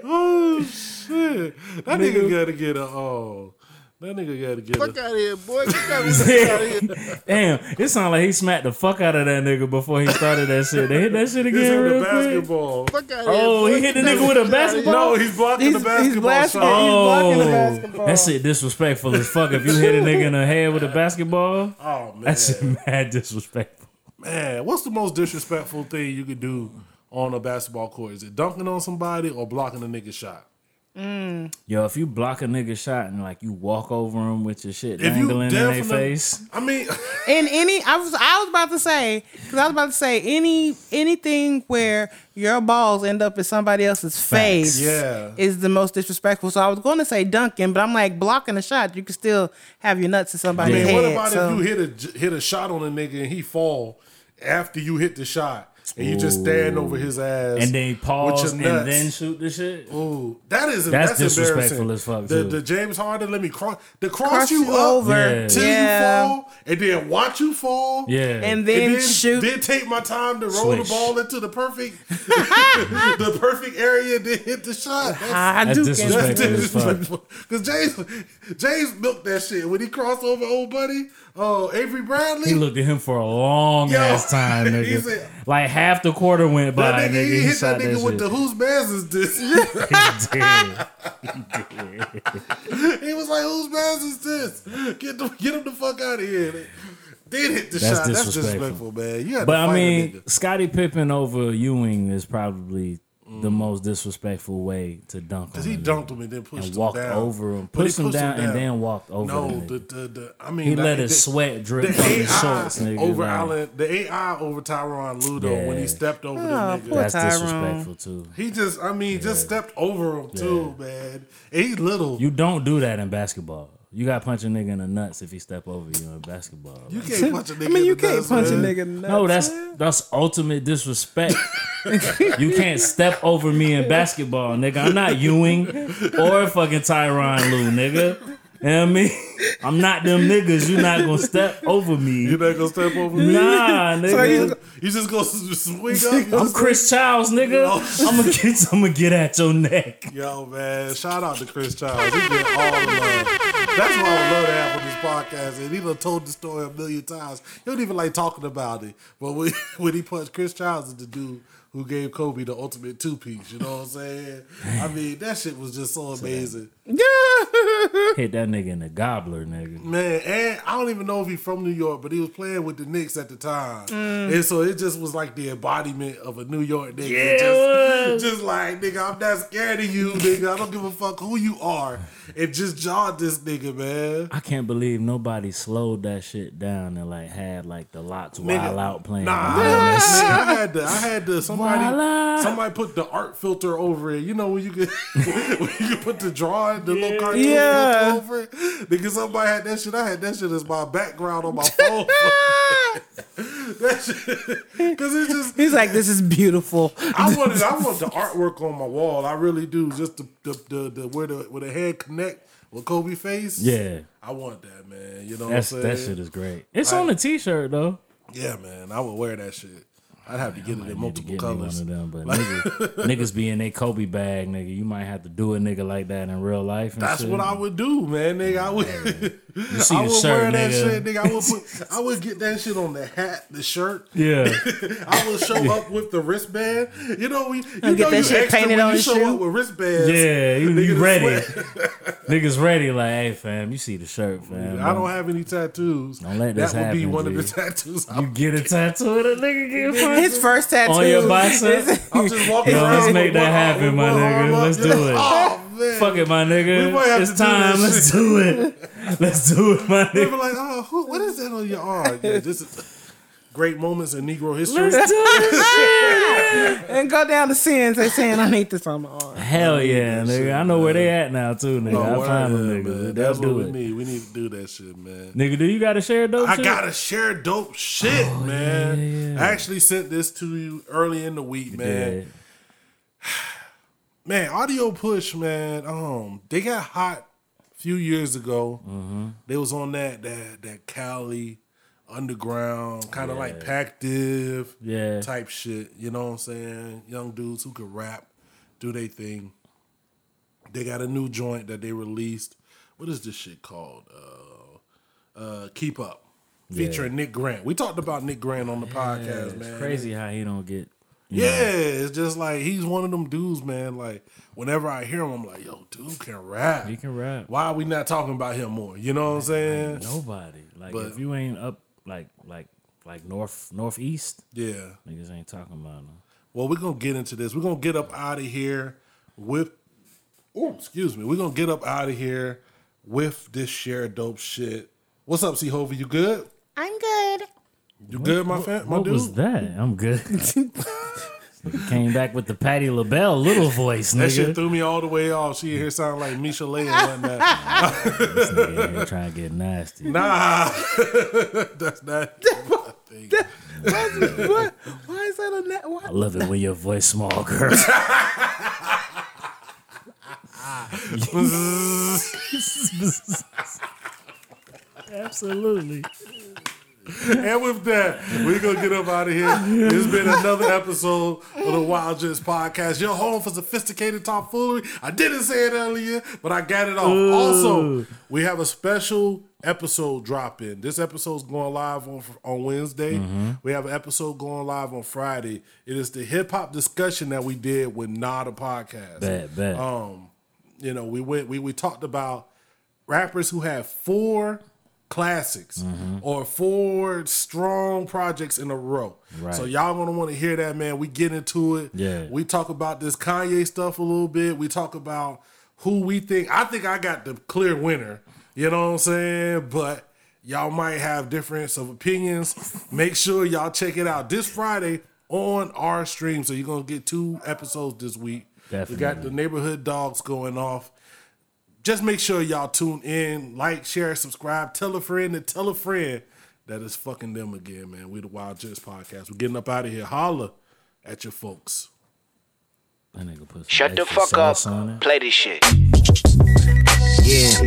Oh shit! That nigga, gotta get a oh. That nigga gotta get Fuck a. out of here, boy. Get that [LAUGHS] out of here. Damn, it sounded like he smacked the fuck out of that nigga before he started that shit. They hit that shit again in real the quick. basketball. Fuck out of Oh, here. he hit the nigga with a shit outta here. basketball? No, he's blocking He's, the he's basketball blasting. shot. He's blocking the Oh, basketball. that shit disrespectful as fuck. If you hit a nigga in the head with a basketball, Oh man, that shit mad disrespectful. Man, what's the most disrespectful thing you could do on a basketball court? Is it dunking on somebody or blocking a nigga shot? Mm. Yo, if you block a nigga shot and like you walk over him with your shit If you dangling in their face, I mean, [LAUGHS] in any I was I was about to say because I was about to say any anything where your balls end up in somebody else's face Yeah. is the most disrespectful. So I was going to say dunking, but I'm like blocking a shot. You can still have your nuts in I mean, head. what about so- if you hit a j- hit a shot on a nigga and he fall after you hit the shot and you just stand over his ass and then pause and then shoot the shit. Ooh, that is That's that's, disrespectful as fuck, The, the James Harden let me cross the cross, Cross you, you over. Yeah. till Yeah. you fall and then watch you fall. Yeah, and then, And then, shoot. then take my time to roll Swish. the ball into the perfect, [LAUGHS] the perfect area to hit the shot. That's, ah, I That's do disrespectful. that's as [LAUGHS] fuck. disrespectful. Because James, James milked that shit when he crossed over old buddy. Oh, Avery Bradley. he looked at him for a long Yo, ass time, [LAUGHS] nigga. said- like half the quarter went by, that nigga, nigga. he, He, hit that nigga with shit. the whose man's is this? [LAUGHS] He did. he was like, whose man's is this? Get the, get him the fuck out of here. Did hit the That's shot. That's disrespectful. disrespectful, man. You had But I mean. Scottie Pippen over Ewing is probably the most disrespectful way to dunk. Cause on he a nigga. dunked him and then pushed him down. and him walked down. over him, But he pushed him pushed down, and then walked over. Him. No, the the, the, the I mean, he that- let his the- sweat drip the from his shorts, nigga. over like, Allen, the AI over Tyron Ludo when he stepped over Oh, the ah, nigga. poor That's Tyrone. disrespectful too. He just, I mean, just stepped over him too, man. And he's little. You don't do that in basketball. You got to punch a nigga in the nuts if he step over you in basketball. You Like, can't [LAUGHS] punch a nigga. I mean, in you the can't nuts, punch a nigga. in the no, that's man. that's ultimate disrespect. [LAUGHS] you can't step over me in basketball, nigga. I'm not Ewing or fucking Tyronn Lue, nigga. You know what I mean? I'm not them niggas. You're not gonna step over me. You're not gonna step over me? Nah, [LAUGHS] nigga. You just gonna swing up? I'm just- Chris Childs, nigga. Oh, I'm gonna get, I'm gonna get at your neck. Yo, man, shout out to Chris Childs. He get all the love. That's why I would love to have on this podcast. And he done told the story a million times. He don't even like talking about it. But when, [LAUGHS] when he punched Chris Childs is the dude who gave Kobe the ultimate two piece. You know what I'm saying? I mean, that shit was just so amazing. Yeah. Hit that nigga in the gobbler, nigga. Man, and I don't even know if he's from New York, but he was playing with the Knicks at the time, Mm. and so it just was like the embodiment of a New York nigga. Yeah, it just, just like nigga, I'm not scared of you, nigga. I don't give a fuck who you are, and just jawed this nigga, man. I can't believe nobody slowed that shit down and like had like the lots Nigga, wild out playing. Nah, behind nigga. I had to. I had to. Somebody, Wild somebody put the art filter over it. You know when you can, [LAUGHS] when you can put the drawing, the little cartoon Yeah. filter over it. Nigga, somebody had that shit. I had that shit as my background on my phone. [LAUGHS] that shit, because it's just. He's like, this is beautiful. I wanted. I want the artwork on my wall. I really do. Just the the the, the where the where the head connect with Kobe face. Yeah. I want that, man. You know That's what I'm that shit is great. It's on the t-shirt though. Yeah, man. I would wear that shit. I'd have to get it in Need to multiple get me one colors. of them, but niggas, [LAUGHS] niggas be in their Kobe bag, nigga. You might have to do a nigga like that in real life. And That's shit. what I would do, man, nigga. I would, You [LAUGHS] see I the would shirt, wear that nigga. shit, nigga. I would put, [LAUGHS] I would get that shit on the hat, the shirt. Yeah. I would show up with the wristband. You know, we, you And know, get that you shit extra painted when on you his show shoe? up with wristbands. Yeah, you, Nigga, you ready. Niggas ready, like, hey fam, you see the shirt, fam. I don't have any tattoos. Don't let this that would be happen, one of the tattoos. You I'm, get a tattoo of a nigga get punched His first tattoo on your bicep. [LAUGHS] I'm just walking Yo, around. let's make that happen, my one nigga. Let's do it. Oh, oh man, Fuck it, my We nigga. It's time. Let's shit. do it. Let's do it, my They be nigga. like, oh, who, what is that on your arm? [LAUGHS] Yeah, this is great moments in Negro history. Let's do [LAUGHS] it. and go down the sins. They saying I need this on my arm. Hell yeah, nigga. shit, I know where man. they at now too, nigga. No, I word, find them yeah, niggas. man. They'll That's what do we it. need. We need to do that shit, man. Nigga, do you got to share dope I shit? gotta share dope shit, man. Oh, yeah, yeah. I actually sent this to you early in the week, man. Yeah. [SIGHS] Man, Audio Push, man. Um, they got hot a few years ago. Mm-hmm. They was on that that that Cali underground kind of like Pac Div Yeah. type shit. You know what I'm saying? Young dudes who could rap, do their thing. They got a new joint that they released. What is this shit called? Uh, uh, Keep Up, featuring Nick Grant. We talked about Nick Grant on the podcast, It's man. crazy how he don't get. Yeah, it's just like he's one of them dudes, man. Like whenever I hear him, I'm like, yo, dude can rap. He can rap. Why are we not talking about him more? You know what I'm saying? Nobody. Like But- if you ain't up like like like north northeast, Yeah. niggas ain't talking about him. Well, we're gonna get into this. We're gonna get up out of here with. Oh, excuse me. We're gonna get up out of here with this share dope shit. What's up, C-Hova? You good? I'm good. You good, my fam? My What dude. was that? I'm good. [LAUGHS] Nigga Came back with the Patti LaBelle little voice, Nigga. That shit threw me all the way off. She here sound like Michel'le and whatnot. [LAUGHS] This nigga in here trying to get nasty. Nah, [LAUGHS] that's not. [LAUGHS] what? Why is that a net? I love it when your voice small, girl. Absolutely. [LAUGHS] And with that, we're gonna get up out of here. It's been another episode of the Wyld Gents podcast. Your home for sophisticated tomfoolery. I didn't say it earlier, but I got it off. Also, we have a special episode dropping. This episode's going live on on Wednesday. We have an episode going live on Friday. It is the hip hop discussion that we did with Nada podcast. Bet, bet. Um, you know, we went we we talked about rappers who have four classics Mm-hmm. or four strong projects in a row. Right. So y'all gonna want to hear that, man. We get into it. Yeah. We talk about this Kanye stuff a little bit. We talk about who we think. I think I got the clear winner. You know what I'm saying? But y'all might have difference of opinions. [LAUGHS] Make sure y'all check it out this Friday on our stream. So you're gonna get two episodes this week. We got the neighborhood dogs going off. Just make sure y'all tune in, like, share, subscribe, tell a friend, and tell a friend that is fucking them again, man. We the Wyld Gents podcast. We're getting up out of here. Holla at your folks. That nigga put some Shut the fuck up. sauce on it. Play this shit. Yeah.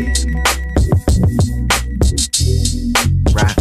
Right.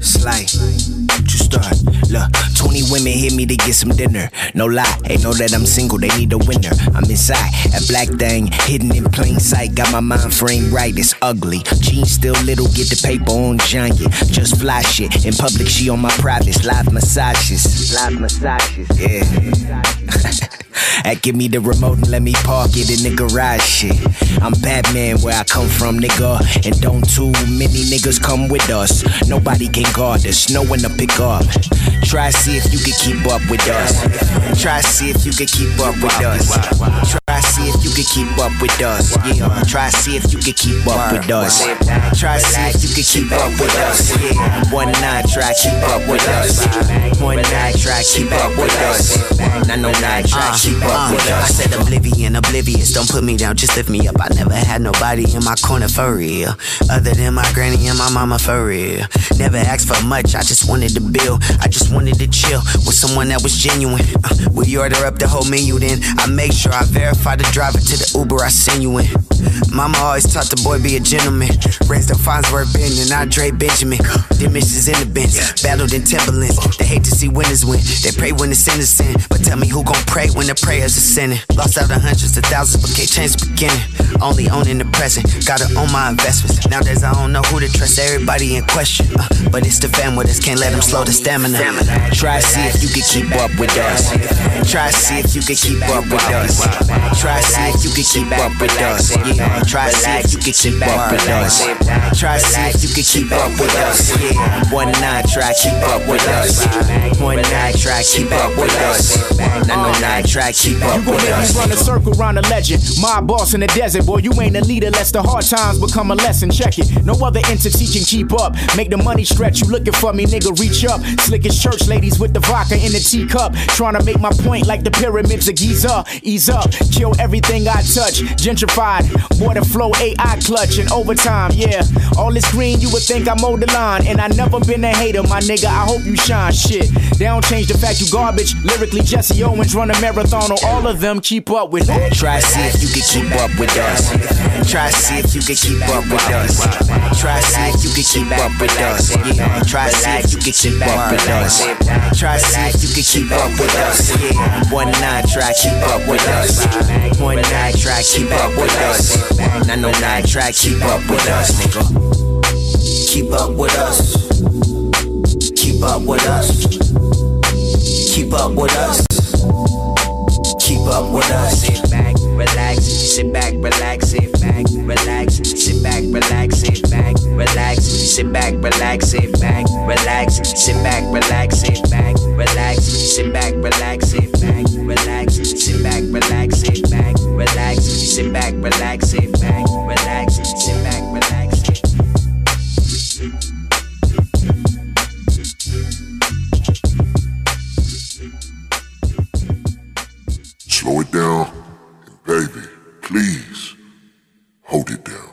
Slay. You start. Look, 20 women hit me to get some dinner. No lie, they know that I'm single, they need a winner. I'm inside, that black thing hidden in plain sight. Got my mind frame right, it's ugly. Jeans still little, get the paper on giant. Just fly shit. In public, she on my privates. Live massages. Live massages. Yeah. [LAUGHS] That give me the remote and let me park it in the garage shit. I'm Batman where I come from, nigga. And don't too many niggas come with us. Nobody can guard us, no one to pick up. Try see if you can keep up with us. Try see if you can keep up with us. Try see if you can keep up with us. Yeah. Try see if you can keep up with us. Try see if you can keep up with us. One nine, try keep up with us. One nine, try keep up with us. Nine no nine, try with I said oblivion, oblivious. Don't put me down, just lift me up. I never had nobody in my corner for real. Other than my granny and my mama for real. Never asked for much, I just wanted to build. I just wanted to chill with someone that was genuine. Uh, you order up the whole menu then? I make sure I verify the driver to the Uber I send you in. Mama always taught the boy be a gentleman. Raised up Farnsworth Ben and Andre Benjamin. Them missions in the bench, battled in Timberlands. They hate to see winners win. They pray when the sinners sin. But tell me who gon' pray when the prayers are sinning. Lost out of hundreds to thousands, but can't change the beginning. Only owning the present, gotta own my investments. Nowadays I don't know who to trust, everybody in question. Uh, but it's the fam with us, can't let them slow the stamina. Try see if you can keep up with us. Try see if you can keep up with us. Try see if you can keep up with us. Yeah. Try see if you can keep up with us. Try see if you can keep up with us. One nine, try keep up with us. One nine, try keep up with us. Nine no nine, try keep up You gon' make me run a circle round a legend. My boss in the desert, boy, you ain't a leader. Lest the hard times become a lesson. Check it. No other entity can keep up. Make the money stretch. You looking for me, nigga? Reach up. Slick as church ladies with the vodka in the teacup. Trying to make my point like the pyramids of Giza. Ease up. Kill everything I touch. Gentrified. Water flow AI clutch and overtime. Yeah. All this green, you would think I'm older line. And I never been a hater, my nigga. I hope you shine. Shit. They don't change the fact you garbage. Lyrically, Jesse Owens run a marathon on all of them. Keep up with me. Try see if you can keep up with us. Try see if you can keep up with us. Try see if you can keep up with us. Try see if you can keep up with us. Try see if you can keep up with us. One nine, try keep up with us. One nine, try keep up with us. Nine no nine, try keep up with us, nigga. Keep up with us. Keep up with us. Keep up with us. Up with us. Sit back, relax, sit back, relax, sit back, relax, sit back, relax, sit back, relax, sit back, relax, sit back, relax, sit back, relax, sit back, relax, sit back, relax, sit back, relax, sit back, relax, sit back, relax, sit back, relax, sit back, slow it down, and baby, please hold it down.